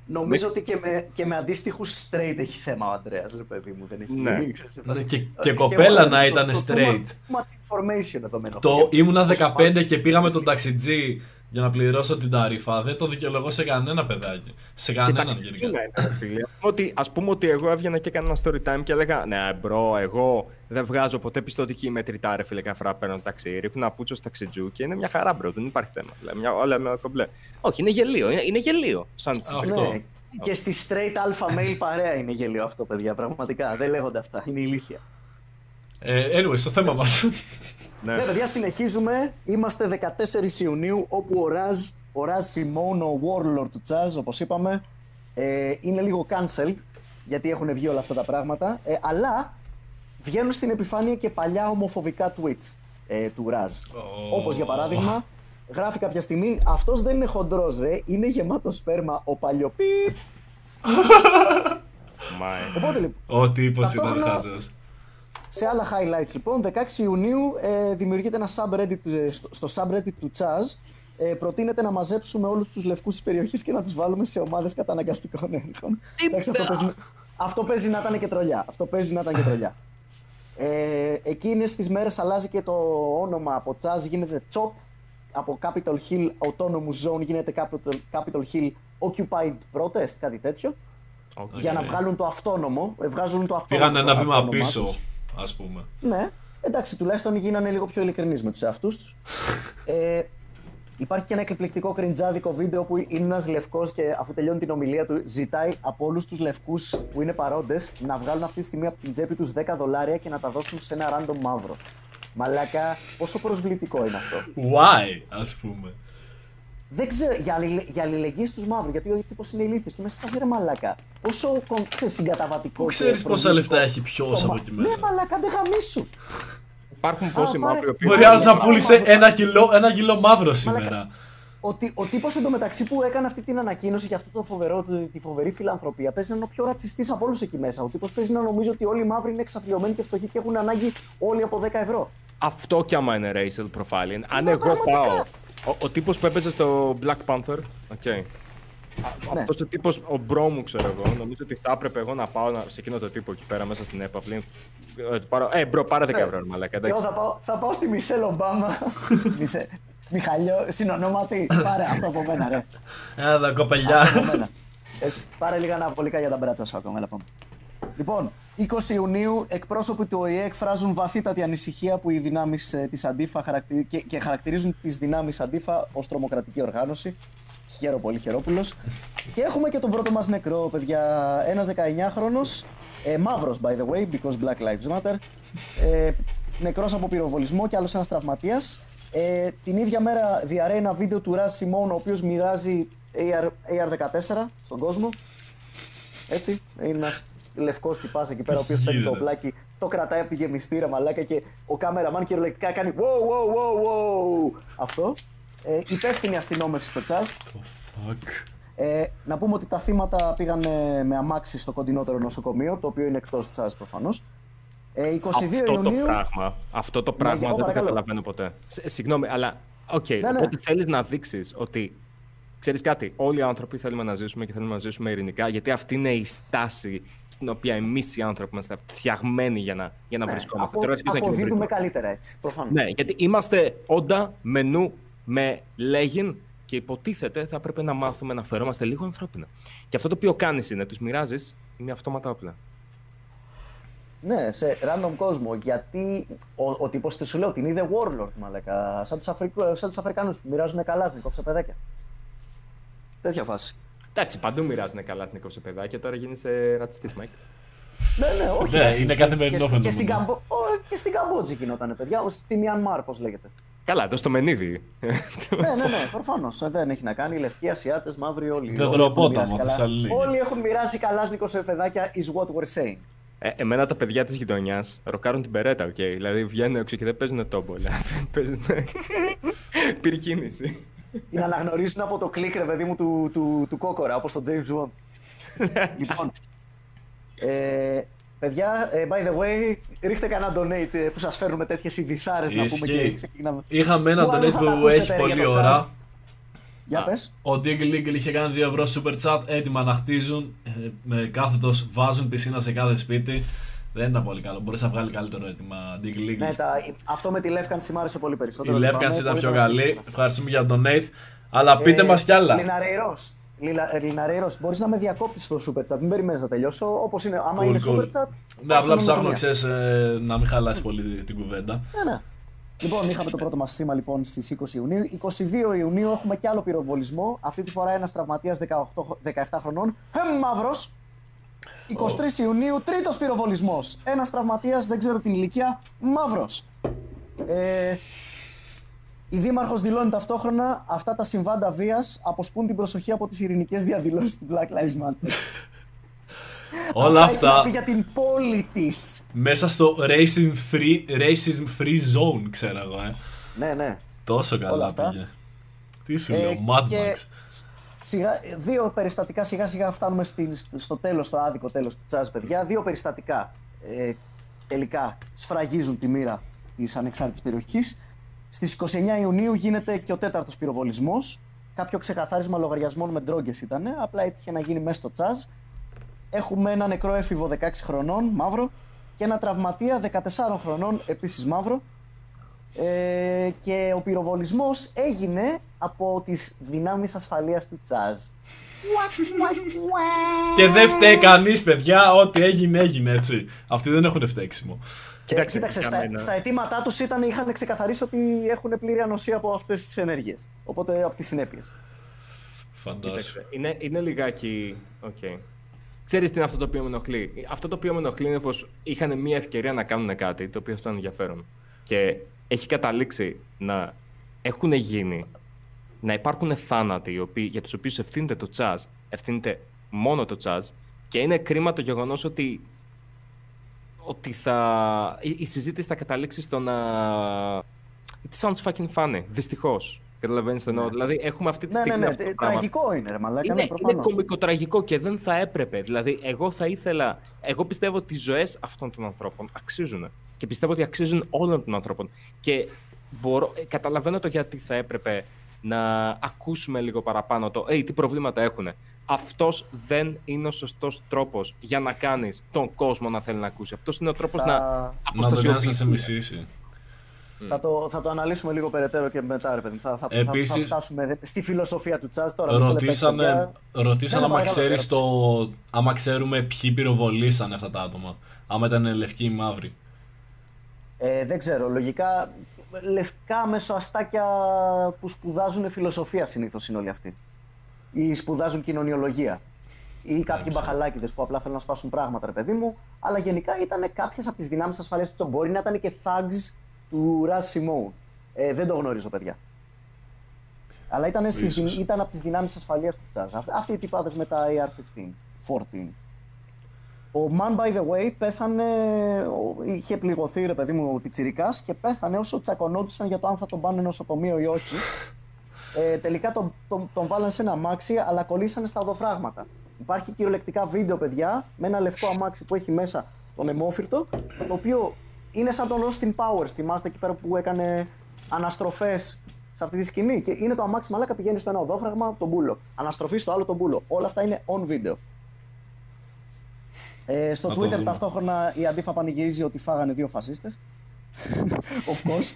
Νομίζω ότι και με, και με αντίστοιχους straight έχει θέμα ο Αντρέας, ρε παιδί μου. Δεν έχει. Ναι. μην ξέρεις, Ναι, θα- και- Ε, και κοπέλα εγώ, να το- ήταν το- straight. Too much, too much information εδώ μένω. Το ήμουνα 15 και πήγα με τον ταξιτζή για να πληρώσω την ταρήφα. Δεν το δικαιολογώ σε κανένα παιδάκι. Σε κανέναν γενικά. Ναι, ναι, φίλε. ότι, ας πούμε ότι εγώ έβγαινα και έκανα ένα story time και έλεγα Ναι, bro, εγώ δεν βγάζω ποτέ πιστωτική μετρητά, ρε φίλε, κάθε φορά παίρνω ταξί. Ρίχνω πούτσο στα ταξιτζού και είναι μια χαρά, bro, δεν υπάρχει θέμα. Δηλαδή, μια, όλα με κομπλέ. Όχι, είναι γελοίο, είναι, είναι γελοίο. Σαν Αυτό. Ναι. Και στη straight alpha male παρέα είναι γελοίο αυτό, παιδιά. Πραγματικά. Δεν λέγονται αυτά. Είναι ηλίθεια. Ε, anyway, στο θέμα μας. Ναι, παιδιά, συνεχίζουμε. Είμαστε 14 Ιουνίου, όπου ο Ραζ, ο Ραζ Σιμών, ο Warlord του Τσάζ, όπως είπαμε, ε, είναι λίγο cancelled, γιατί έχουν βγει όλα αυτά τα πράγματα, ε, αλλά βγαίνουν στην επιφάνεια και παλιά ομοφοβικά tweet ε, του Ραζ. Oh. Όπως για παράδειγμα, γράφει κάποια στιγμή, αυτός δεν είναι χοντρός ρε, είναι γεμάτο σπέρμα ο παλιοπίπ. Μα, ε. Οπότε λοιπόν, Ο τύπος ήταν Ταυτόχρονα- χάζο. Σε άλλα highlights λοιπόν, 16 Ιουνίου ε, δημιουργείται ένα subreddit, ε, στο, στο subreddit του Chaz. Ε, προτείνεται να μαζέψουμε όλους τους λευκούς της περιοχής και να τους βάλουμε σε ομάδες καταναγκαστικών έργων. Εντάξει, αυτό, παίζει, αυτό παίζει να ήταν και τρολιά. Αυτό παίζει να ήταν και τρολιά. Ε, εκείνες τις μέρες αλλάζει και το όνομα από Chaz, γίνεται Chop. Από Capitol Hill Autonomous Zone γίνεται Capitol, Capitol Hill Occupied Protest, κάτι τέτοιο. οκ. Για να βγάλουν το αυτόνομο. ε, Βγάζουν το αυτόνομο. Πήγαν ένα το βήμα όνομά πίσω, τους. Ας πούμε. Ναι, εντάξει, τουλάχιστον γίνανε λίγο πιο ειλικρινείς με τους εαυτούς τους. ε, υπάρχει και ένα εκπληκτικό κριντζάδικο βίντεο που είναι ένας λευκός και αφού τελειώνει την ομιλία του, ζητάει από όλους τους λευκούς που είναι παρόντες να βγάλουν αυτή τη στιγμή από την τσέπη τους 10 δολάρια και να τα δώσουν σε ένα random μαύρο. Μαλάκα, πόσο προσβλητικό είναι αυτό. Why, ας πούμε. Δεν ξέρω, για, αλληλε, για αλληλεγγύη στους μαύρους, γιατί ο τύπος είναι ηλίθιος και μέσα σε φάση ρε μαλάκα. Πόσο κον- ξέρεις, συγκαταβατικό. Πού και ξέρεις πόσα προσβλητικό λεφτά έχει ποιος στο από μα- εκεί μέσα; Ναι, μαλάκα, δεν γαμίσου. Υπάρχουν πόσοι πάρε- μαύροι οι οποίοι. Μπορεί άλλος να Μαύρο. πούλησε ένα κιλό, ένα κιλό μαύρο σήμερα. Ο, τι- ο τύπος εντωμεταξύ που έκανε αυτή την ανακοίνωση για αυτό το φοβερό, τη φοβερή φιλανθρωπία παίζει να είναι ο πιο ρατσιστής από όλους εκεί μέσα. Ο τύπος παίζει να νομίζει ότι όλοι οι μαύροι είναι εξαθλειωμένοι και φτωχοί και έχουν ανάγκη όλοι από 10 ευρώ. Αυτό κι άμα είναι racial profiling. Αν Μα εγώ πραγματικά. πάω. Ο, ο τύπος που έπαιζε στο Black Panther. Okay. Ναι. Αυτός ο τύπος, ο bro μου, ξέρω εγώ, νομίζω ότι θα έπρεπε εγώ να πάω να- σε εκείνο το τύπο εκεί πέρα μέσα στην έπαυλη. Ε, πάρω- Ε, bro, πάρε 10 ευρώ, ρε μαλάκα. Εγώ Εντάξει. θα πάω, θα πάω στη Μισέλ Ομπάμα. Μισε, Μιχαλιό, συνονόματη. Πάρε αυτό από μένα, ρε. Έλα, Αυτό από κοπελιά. μένα. Έτσι, πάρε λίγα αναβολικά για τα μπράτσα σου ακόμα, έλα πάμε. Λοιπόν, 20 Ιουνίου εκπρόσωποι του ΟΗΕ εκφράζουν βαθύτατη ανησυχία που οι δυνάμεις της Αντίφα χαρακτηρι... και, και χαρακτηρίζουν τις δυνάμεις Αντίφα ως τρομοκρατική οργάνωση. Χαίρο πολύ, Χερόπουλος. και έχουμε και τον πρώτο μας νεκρό, παιδιά. Ένας 19χρονο, ε, μαύρος by the way, because Black Lives Matter. Ε, νεκρός από πυροβολισμό και άλλος ένας τραυματίας. Ε, την ίδια μέρα διαρρέει ένα βίντεο του Ράζ Σιμών, ο οποίος μοιράζει AR, AR-14 στον κόσμο. Έτσι. Είναι ένας λευκό τυπά εκεί πέρα, ο οποίος παίρνει το Γίνεται. πλάκι, το κρατάει από τη γεμιστήρα μαλάκα και ο κάμεραμαν κυριολεκτικά κάνει wow, wow, wow, wow. Αυτό. Ε, υπεύθυνη αστυνόμευσης στο chat. Fuck; Ε, να πούμε ότι τα θύματα πήγαν ε, με αμάξι στο κοντινότερο νοσοκομείο, το οποίο είναι εκτός τσάζ προφανώς. Ε, 22 Αυτό το Ιουνίου. πράγμα, αυτό το Ναι, πράγμα εγώ δεν το παρακαλώ. καταλαβαίνω ποτέ. Σε- Συγγνώμη, αλλά οκ, Ναι, ναι. οπότε θέλεις να δείξεις ότι ξέρεις κάτι, όλοι οι άνθρωποι θέλουμε να ζήσουμε και θέλουμε να ζήσουμε ειρηνικά, γιατί αυτή είναι η στάση στην οποία εμείς οι άνθρωποι είμαστε φτιαγμένοι για να, για να Ναι, βρισκόμαστε. απο- Τώρα αρχίζει να αποδίδουμε κυβερνήσουμε. καλύτερα έτσι. Προφανώς. Ναι, γιατί είμαστε όντα με νου, με λέγειν και υποτίθεται θα πρέπει να μάθουμε να φερόμαστε λίγο ανθρώπινα. Και αυτό το οποίο κάνεις είναι, τους μοιράζεις με αυτόματα όπλα. Ναι, σε random κόσμο. Γιατί ο, ο τύπος τη σου λέω την είδε warlord, μαλάκα. Σαν τους Αφρικ... σαν τους Αφρικανούς που μοιράζουν καλάσνικοφ σε παιδάκια. Τέτοια φάση. Εντάξει, παντού μοιράζουν καλάσνικοφ σε παιδάκια, τώρα γίνεσαι ρατσιστής, Μάικ. Ναι, ναι, όχι. Ναι, εντάξει, είναι και- καθημερινό και, φαινόμενο. και, στην Καμπο... Ω, και στην Καμπότζη γινόταν, παιδιά. Στη Μιανμάρ, πώς λέγεται. Καλά, εδώ στο Μενίδη. ναι, ναι, ναι, προφανώς. Δεν έχει να κάνει. Λευκοί, Ασιάτες, μαύροι, όλοι. Δεν όλοι τροπόταμο, έχουν μοιράσει καλά- Θεσσαλονίκη. Όλοι έχουν μοιράσει καλάσνικο σε παιδάκια, is what we're saying. Ε, εμένα τα παιδιά της γειτονιάς ροκάρουν την περέτα, οκ. Δηλαδή βγαίνουν έξω και δεν παίζουν τόμπο. παίζουν. πυρκίνηση. Την αναγνωρίζουν από το κλικ, ρε παιδί μου, του, του, του κόκορα, όπως το James Bond. λοιπόν. Ε, παιδιά, ε, by the way, ρίχτε κανένα donate ε, που σας φέρνουμε τέτοιες ειδισάρε να πούμε Ισχύει. και ξεκινάμε. Είχαμε ένα Πού άλλο donate θα τα που ακούσετε, έχει ρε, πολύ για το ώρα. jazz? Για Α, πες. Ο Diggle Eagle είχε κάνει 2 ευρώ super chat έτοιμα να χτίζουν. ε, Με κάθετος βάζουν πισίνα σε κάθε σπίτι. Δεν ήταν πολύ καλό. Μπορείς να βγάλει καλύτερο έτοιμα Diggle Eagle. Ναι, τα, αυτό με τη Λεύκανση μ' άρεσε πολύ περισσότερο. Η Λεύκανση λυπάμαι, ήταν πιο πολύ καλή. ήταν Ευχαριστούμε για το donate. Αλλά πείτε μας κι άλλα. Λιναρέιρος, Λιναρέιρος, μπορείς να με διακόπτεις στο super chat, μην περιμένεις να τελειώσω, όπως είναι, άμα Cool, είναι cool. super chat. Ναι, πάω απλά σε ψάχνω, μονομία. ξέρεις, ε, να μην χαλάσει πολύ την κουβέντα. Ναι, ναι. Λοιπόν, είχαμε το πρώτο μας σήμα λοιπόν στις 20 Ιουνίου. 22 Ιουνίου έχουμε κι άλλο πυροβολισμό. Αυτή τη φορά ένας τραυματίας 18, 17 χρονών. Ε, μαύρος. 23 Ιουνίου, τρίτος πυροβολισμός. Ένας τραυματίας, δεν ξέρω την ηλικία, μαύρος. Ε, η Δήμαρχος δηλώνει ταυτόχρονα αυτά τα συμβάντα βίας αποσπούν την προσοχή από τις ειρηνικές διαδηλώσεις του Black Lives Matter. Όλα έχει να αυτά πει για την πόλη της. μέσα στο racism free, racism free zone, ξέρω εγώ, ε. Ναι, ναι. Τόσο Όλα καλά αυτά. πήγε. Τι σου Ε, λέω, Mad και Max. Σ- Σιγά, δύο περιστατικά σιγά σιγά φτάνουμε στην- στο τέλος, στο άδικο τέλος του τσάζ, παιδιά. Δύο περιστατικά ε, τελικά σφραγίζουν τη μοίρα της ανεξάρτητης περιοχής. Στις 29 Ιουνίου γίνεται και ο τέταρτος πυροβολισμός. Κάποιο ξεκαθάρισμα λογαριασμών με ντρόγκες ήταν, απλά έτυχε να γίνει μέσα στο τσάζ. Έχουμε ένα νεκρό έφηβο 16 χρονών, μαύρο, και ένα τραυματία 14 χρονών, επίσης μαύρο. Ε, και ο πυροβολισμός έγινε από τις δυνάμεις ασφαλείας του Τσάζ. Και δεν φταίει κανείς, παιδιά. Ό,τι έγινε, έγινε έτσι. Αυτοί δεν έχουν φταίξιμο. Και Κοίταξε, κοίταξε, για στα, μένα- στα αιτήματά τους ήταν, είχαν ξεκαθαρίσει ότι έχουν πλήρη ανοσία από αυτές τις ενέργειες. Οπότε από τις συνέπειες. Φαντάσου. Κοίταξε, είναι, είναι λιγάκι. Οκ. Ξέρεις τι είναι αυτό το οποίο με ενοχλεί; Αυτό το οποίο με ενοχλεί είναι πως είχαν μια ευκαιρία να κάνουν κάτι το οποίο θα ήταν ενδιαφέρον. Και έχει καταλήξει να έχουν γίνει, να υπάρχουν θάνατοι οι οποίοι, για τους οποίους ευθύνεται το τσάζ, ευθύνεται μόνο το τσάζ και είναι κρίμα το γεγονός ότι ότι θα... η, η συζήτηση θα καταλήξει στο να... It sounds fucking funny, δυστυχώς. Καταλαβαίνεις το εννοώ. Δηλαδή έχουμε αυτή τη Ναι, ναι, στιγμή ναι. αυτό το ε, πράγμα. Τραγικό είναι, ρε μαλάκα, Είναι, ναι, είναι προφανώς. κομικοτραγικό και δεν θα έπρεπε. Δηλαδή, εγώ θα ήθελα. Εγώ πιστεύω ότι οι ζωές αυτών των ανθρώπων αξίζουν. Και πιστεύω ότι αξίζουν όλων των ανθρώπων. Και μπορώ, ε, καταλαβαίνω το γιατί θα έπρεπε να ακούσουμε λίγο παραπάνω το «Ει, τι προβλήματα έχουν». Αυτός δεν είναι ο σωστός τρόπος για να κάνεις τον κόσμο να θέλει να ακούσει. Αυτός είναι ο τρόπος Θα- να Να τον αποστασιοποιηθεί. να σε μισήσει. Θα το, θα το αναλύσουμε λίγο περαιτέρω και μετά, ρε παιδί. Θα, θα, θα- Επίσης- θα φτάσουμε στη φιλοσοφία του Τσάζ τώρα. μισό λεπτάκι, Ρωτήσανε, παιδιά. ρωτήσανε Ναι, άμα, παρακαλώ, ξέρεις ερώτηση. το, άμα ξέρουμε ποιοι πυροβολήσανε αυτά τα άτομα. Άμα ήταν λευκοί ή μαύροι. Ε, δεν ξέρω, λογικά λευκά μεσοαστάκια που σπουδάζουν φιλοσοφία συνήθως είναι όλοι αυτοί. Ή σπουδάζουν κοινωνιολογία. Ή κάποιοι ξέρω. μπαχαλάκιδε που απλά θέλουν να σπάσουν πράγματα, ρε παιδί μου. Αλλά γενικά ήταν κάποιες από τις δυνάμεις ασφαλείας του Τσόμπ. Μπορεί να ήταν και thugs του Ραζ Σιμόουν. Ε, δεν το γνωρίζω, παιδιά. Αλλά ήταν, στις, Ίσως. ήταν από τις δυνάμεις ασφαλείας του Τσάζ. Αυτ- Αυτοί οι τυπάδες με τα AR-15, 14. Ο Man by the way πέθανε, ο- είχε πληγωθεί ρε παιδί μου ο Πιτσιρικάς και πέθανε όσο τσακωνόντουσαν για το αν θα τον πάνε νοσοκομείο ή όχι. Ε, τελικά τον, τον, τον βάλανε σε ένα αμάξι αλλά κολλήσανε στα οδοφράγματα. Υπάρχει κυριολεκτικά βίντεο παιδιά με ένα λευκό αμάξι που έχει μέσα τον αιμόφυρτο το οποίο είναι σαν τον Austin Powers, θυμάστε εκεί πέρα που έκανε αναστροφές σε αυτή τη σκηνή και είναι το αμάξι μαλάκα πηγαίνει στο ένα οδόφραγμα τον μπούλο. Αναστροφή στο άλλο τον μπούλο. Όλα αυτά είναι on video. Ε, στο Να το Twitter δούμε. ταυτόχρονα η Αντίφα πανηγυρίζει ότι φάγανε δύο φασίστες. of course.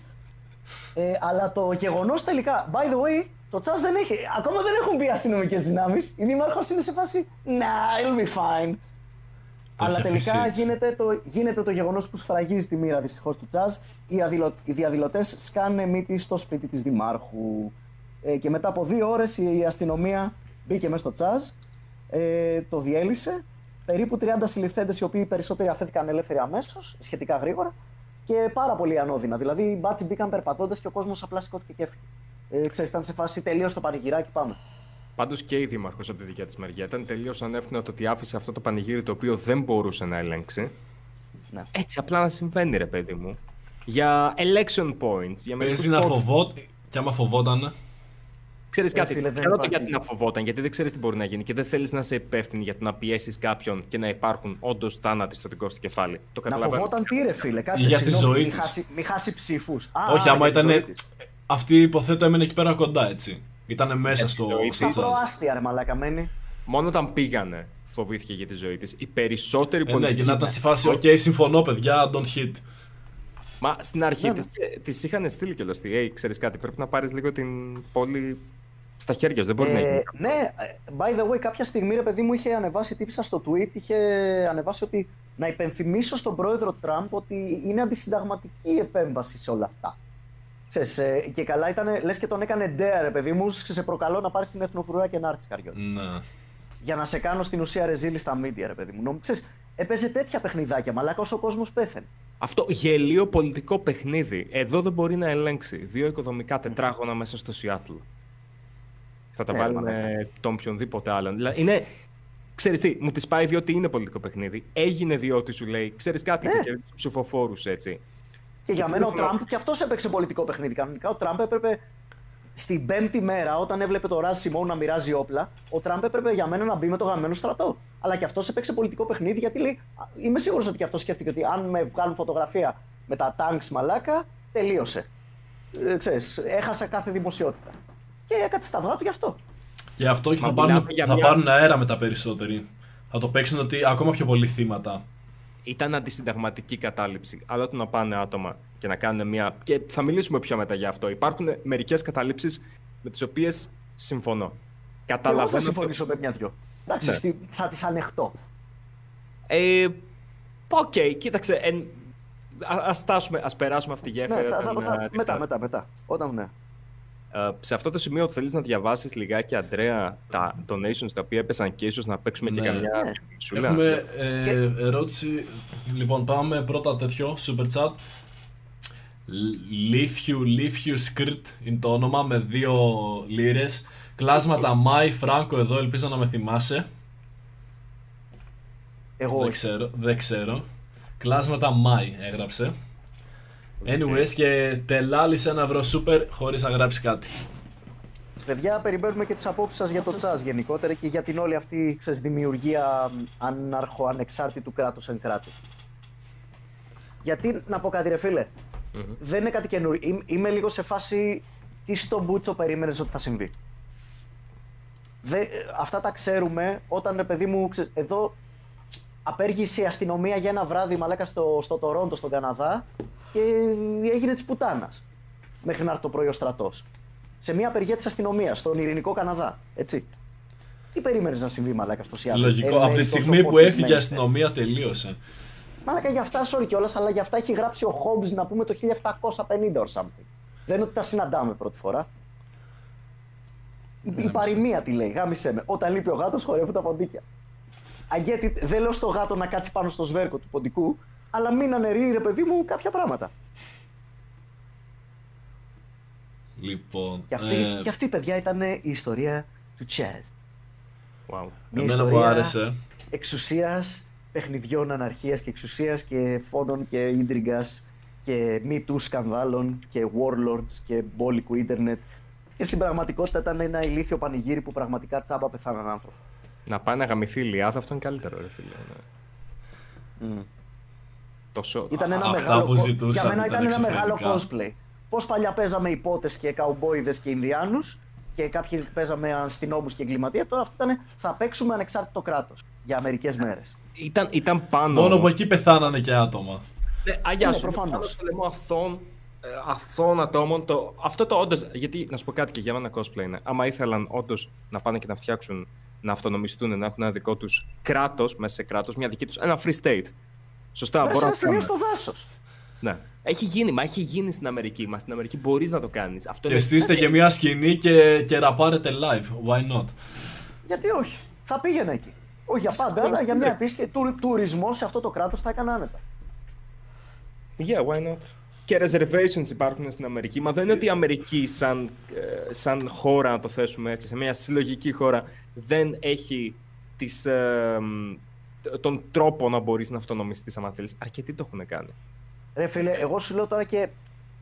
Ε, αλλά το γεγονός τελικά, by the way, το τσάζ δεν έχει. Ακόμα δεν έχουν μπει αστυνομικές δυνάμεις. Η δήμαρχος είναι σε φάση. Nah, it'll be fine. αλλά έχει τελικά αφήσει έτσι. γίνεται το, γίνεται το γεγονός που σφραγίζει τη μοίρα δυστυχώς του τσάζ. Οι, αδηλω, οι διαδηλωτές σκάνε μύτη στο σπίτι της Δημάρχου. Ε, και μετά από δύο ώρες η αστυνομία μπήκε μέσα στο τσάζ, ε, το διέλυσε. Περίπου 30 συλληφθέντες, οι οποίοι οι περισσότεροι αφέθηκαν ελεύθεροι αμέσως, σχετικά γρήγορα. Και πάρα πολύ ανώδυνα. Δηλαδή οι μπάτσι μπήκαν περπατώντας και ο κόσμος απλά σηκώθηκε και έφυγε. Ε, ξέρεις, ήταν σε φάση τελείω το πανηγυράκι, πάμε. Πάντως και η Δήμαρχος από τη δικιά της μεριά ήταν τελείως ανεύθυνο το ότι άφησε αυτό το πανηγύρι το οποίο δεν μπορούσε να ελέγξει. Ναι. Έτσι απλά να συμβαίνει, ρε παιδί μου. Για election points. Για μερικούς Παίζει να votes. φοβόταν. Και άμα φοβόταν. Ξέρεις Ε, κάτι, φίλε, δεν ξέρω το υπάρχει. γιατί να φοβόταν, γιατί δεν ξέρεις τι μπορεί να γίνει και δεν θέλεις να είσαι υπεύθυνη για το να πιέσεις κάποιον και να υπάρχουν όντως θάνατοι στο δικό σου κεφάλι. Το Να καταλαβαίνω. φοβόταν τι, ρε φίλε, κάτσε. Για τη συγγνώμη, ζωή μη της. χάσει, μη χάσει ψήφους. Όχι, άμα ήταν. Αυτή υποθέτω έμενε εκεί πέρα κοντά, έτσι. Ήτανε μέσα στο. ζωή στο Στα Chaz. προάστια, ρε μαλάκα, μένει. Μόνο όταν πήγανε φοβήθηκε για τη ζωή της. Οι περισσότεροι Ε, ναι, πολιτικοί. και να ήταν στη φάση, οκ, συμφωνώ, παιδιά, don't hit. Μα στην αρχή Ναι, της, της είχαν στείλει κιόλας τη «Hey, ξέρεις κάτι, πρέπει να πάρεις λίγο την πόλη στα χέρια σου, δεν μπορεί να Ε, γίνει. ναι, ε, by the way, κάποια στιγμή ρε παιδί μου είχε ανεβάσει τύπησα στο tweet, είχε ανεβάσει ότι να υπενθυμίσω στον πρόεδρο Τραμπ ότι είναι αντισυνταγματική η επέμβαση σε όλα αυτά. Ξέρεις, ε, και καλά ήταν, λες και τον έκανε ντέα ρε παιδί μου, σε προκαλώ να πάρεις την εθνοφρουρά και να έρθεις καριόλι. Ναι. Για να σε κάνω στην ουσία ρεζίλη στα media ρε παιδί μου. Νομ- Ξέρεις, έπαιζε τέτοια παιχνιδάκια, μαλάκας όσο ο κόσμος πέθανε. Αυτό γελίο πολιτικό παιχνίδι. Εδώ δεν μπορεί να ελέγξει δύο οικοδομικά τετράγωνα μέσα στο Σιάτλ. Θα τα Ναι, βάλει μαλάκα. με τον οποιονδήποτε άλλον. Δηλαδή, είναι. Ξέρεις τι, μου τη πάει διότι είναι πολιτικό παιχνίδι. Έγινε διότι σου λέει, ξέρεις κάτι, Ναι. θα κερδίσει ψηφοφόρους έτσι. Και για τι μένα ο θέλω- Τραμπ και αυτός έπαιξε πολιτικό παιχνίδι. Κανονικά ο Τραμπ έπρεπε στην πέμπτη μέρα, όταν έβλεπε το Ράζ Σιμών να μοιράζει όπλα, ο Τραμπ έπρεπε για μένα να μπει με το γαμμένο στρατό. Αλλά και αυτός έπαιξε πολιτικό παιχνίδι γιατί λέει: «Α, Είμαι σίγουρος ότι και αυτός σκέφτηκε ότι αν με βγάλουν φωτογραφία με τα τάγκς μαλάκα, τελείωσε. Ε, ξέρεις, έχασα κάθε δημοσιότητα. Και έκατσε στα αυγά του γι' αυτό. Και αυτό και Μα θα πάρουν, μιλάμε για θα μια- πάρουν αέρα μετά περισσότεροι. Θα το παίξουν ότι ακόμα πιο πολλοί θύματα. Ήταν αντισυνταγματική κατάληψη. Αλλά το να πάνε άτομα και να κάνουν μια. και θα μιλήσουμε πιο μετά για αυτό. Υπάρχουν μερικές καταλήψεις με τις οποίες συμφωνώ. Και εγώ θα Καταλαβαίνω. συμφωνήσω με μια-δυο. Εντάξει, Ναι. στη- θα τις ανεχτώ. Ε, Οκ, κοίταξε. Εν... Α ας φτάσουμε, ας περάσουμε αυτή τη Ναι, γέφυρα. θα- θα- όταν, θα- ε, τη μετά, φτάσουμε. μετά, μετά. Όταν ναι. Ε, σε αυτό το σημείο θέλεις να διαβάσεις λιγάκι, Αντρέα, τα donations τα οποία έπεσαν και ίσως να παίξουμε και Ναι. καμιά Ναι. σούλα. Έχουμε ε, ερώτηση. Λοιπόν, πάμε πρώτα τέτοιο super chat. Λίφιου, Λίφιου Σκρτ είναι το όνομα με δύο λίρες. Κλάσματα Μάι, Φράγκο εδώ, ελπίζω να με θυμάσαι. Εγώ Δεν όχι. ξέρω, δεν ξέρω. Κλάσματα Μάι έγραψε. Anyways και τελάλησε ένα ευρώ super χωρίς να γράψει κάτι. Παιδιά, περιμένουμε και τις απόψεις σας για το τσάζ γενικότερα και για την όλη αυτή ξέρεις, δημιουργία αναρχοανεξάρτητου κράτους εν κράτη. Γιατί, να πω κάτι ρε φίλε, δεν είναι κάτι καινούριο. Είμαι, είμαι λίγο σε φάση τι στον Μπούτσο περίμενες ότι θα συμβεί. Δεν- αυτά τα ξέρουμε όταν, ρε παιδί μου, ξε- εδώ απέργησε η αστυνομία για ένα βράδυ μαλάκα στο, στο Τορόντο, στον Καναδά και έγινε της πουτάνας. Μέχρι να έρθει το πρωί ο στρατός. Σε μια απεργία της αστυνομίας, στον Ειρηνικό Καναδά. Έτσι. Τι περίμενες να συμβεί, μαλάκα στο Σιάτλ. Λογικό. Ε, Από με τη τόσο στιγμή που φορτισμένη. έφυγε η αστυνομία τελείωσε. Μαλάκα για αυτά, sorry κιόλας, αλλά για αυτά έχει γράψει ο Hobbes να πούμε το 1750 or something. Δεν είναι ότι τα συναντάμε πρώτη φορά. Η, η παροιμία τι λέει, γάμισε με. Όταν λείπει ο γάτος, χορεύουν τα ποντίκια. I get it. Δεν λέω στο γάτο να κάτσει πάνω στο σβέρκο του ποντικού, αλλά μην αναιρεί, ρε παιδί μου, κάποια πράγματα. Λοιπόν. Και αυτή, ε, και αυτή παιδιά, ήταν η ιστορία του Chess. Wow. Μια εμένα μου ιστορία άρεσε. εξουσίας, παιχνιδιών αναρχίας και εξουσίας και φόνων και ίντριγκας και μη του σκανδάλων και warlords και μπόλικου ίντερνετ και στην πραγματικότητα ήταν ένα ηλίθιο πανηγύρι που πραγματικά τσάμπα πεθάναν άνθρωποι. Να πάει να γαμηθεί η Λιάδα, αυτό είναι καλύτερο, ρε φίλε. ναι. Τόσο... Ήταν ένα αυτά μεγάλο, που co- ζητούσαν για μένα ήταν ήταν ένα μεγάλο εξωφρενικά. cosplay. Πώς παλιά παίζαμε υπότες και καουμπόιδες και Ινδιάνους και κάποιοι παίζαμε αστυνόμους και εγκληματία, τώρα αυτό ήταν θα παίξουμε ανεξάρτητο κράτος για μερικές μέρες. Ήταν, ήταν πάνω. Μόνο όμως. που εκεί πεθάνανε και άτομα. Ναι, αγιά Ναι, σου. προφανώς. Πάνω στο λαιμό αθώων, ε, αθώων ατόμων. Το, αυτό το όντω. Γιατί να σου πω κάτι και για μένα cosplay είναι. Άμα ήθελαν όντως να πάνε και να φτιάξουν, να αυτονομιστούν, να έχουν ένα δικό τους κράτος, μέσα σε κράτος, μια δική τους. Ένα free state. Σωστά, Βρες μπορώ ένα να το σημείο κάνω. στο δάσος. Ναι. Έχει γίνει, μα έχει γίνει στην Αμερική. Μα στην Αμερική μπορείς να το κάνεις. Αυτό Και είναι. στήστε και μια σκηνή και, και ραπάρετε live. Why not? Γιατί όχι. Θα πήγαινε εκεί. Όχι για πάντα, αλλά για μια επίσκεψη του, τουρισμό σε αυτό το κράτος θα έκανα άνετα. Yeah, why not; Και reservations υπάρχουν στην Αμερική. Μα δεν είναι ότι η Αμερική σαν, ε, σαν χώρα, να το θέσουμε έτσι, σε μια συλλογική χώρα, δεν έχει τις, ε, μ, τον τρόπο να μπορείς να αυτονομιστείς άμα θέλεις. Αρκετοί το έχουν κάνει. Ρε φίλε, εγώ σου λέω τώρα και,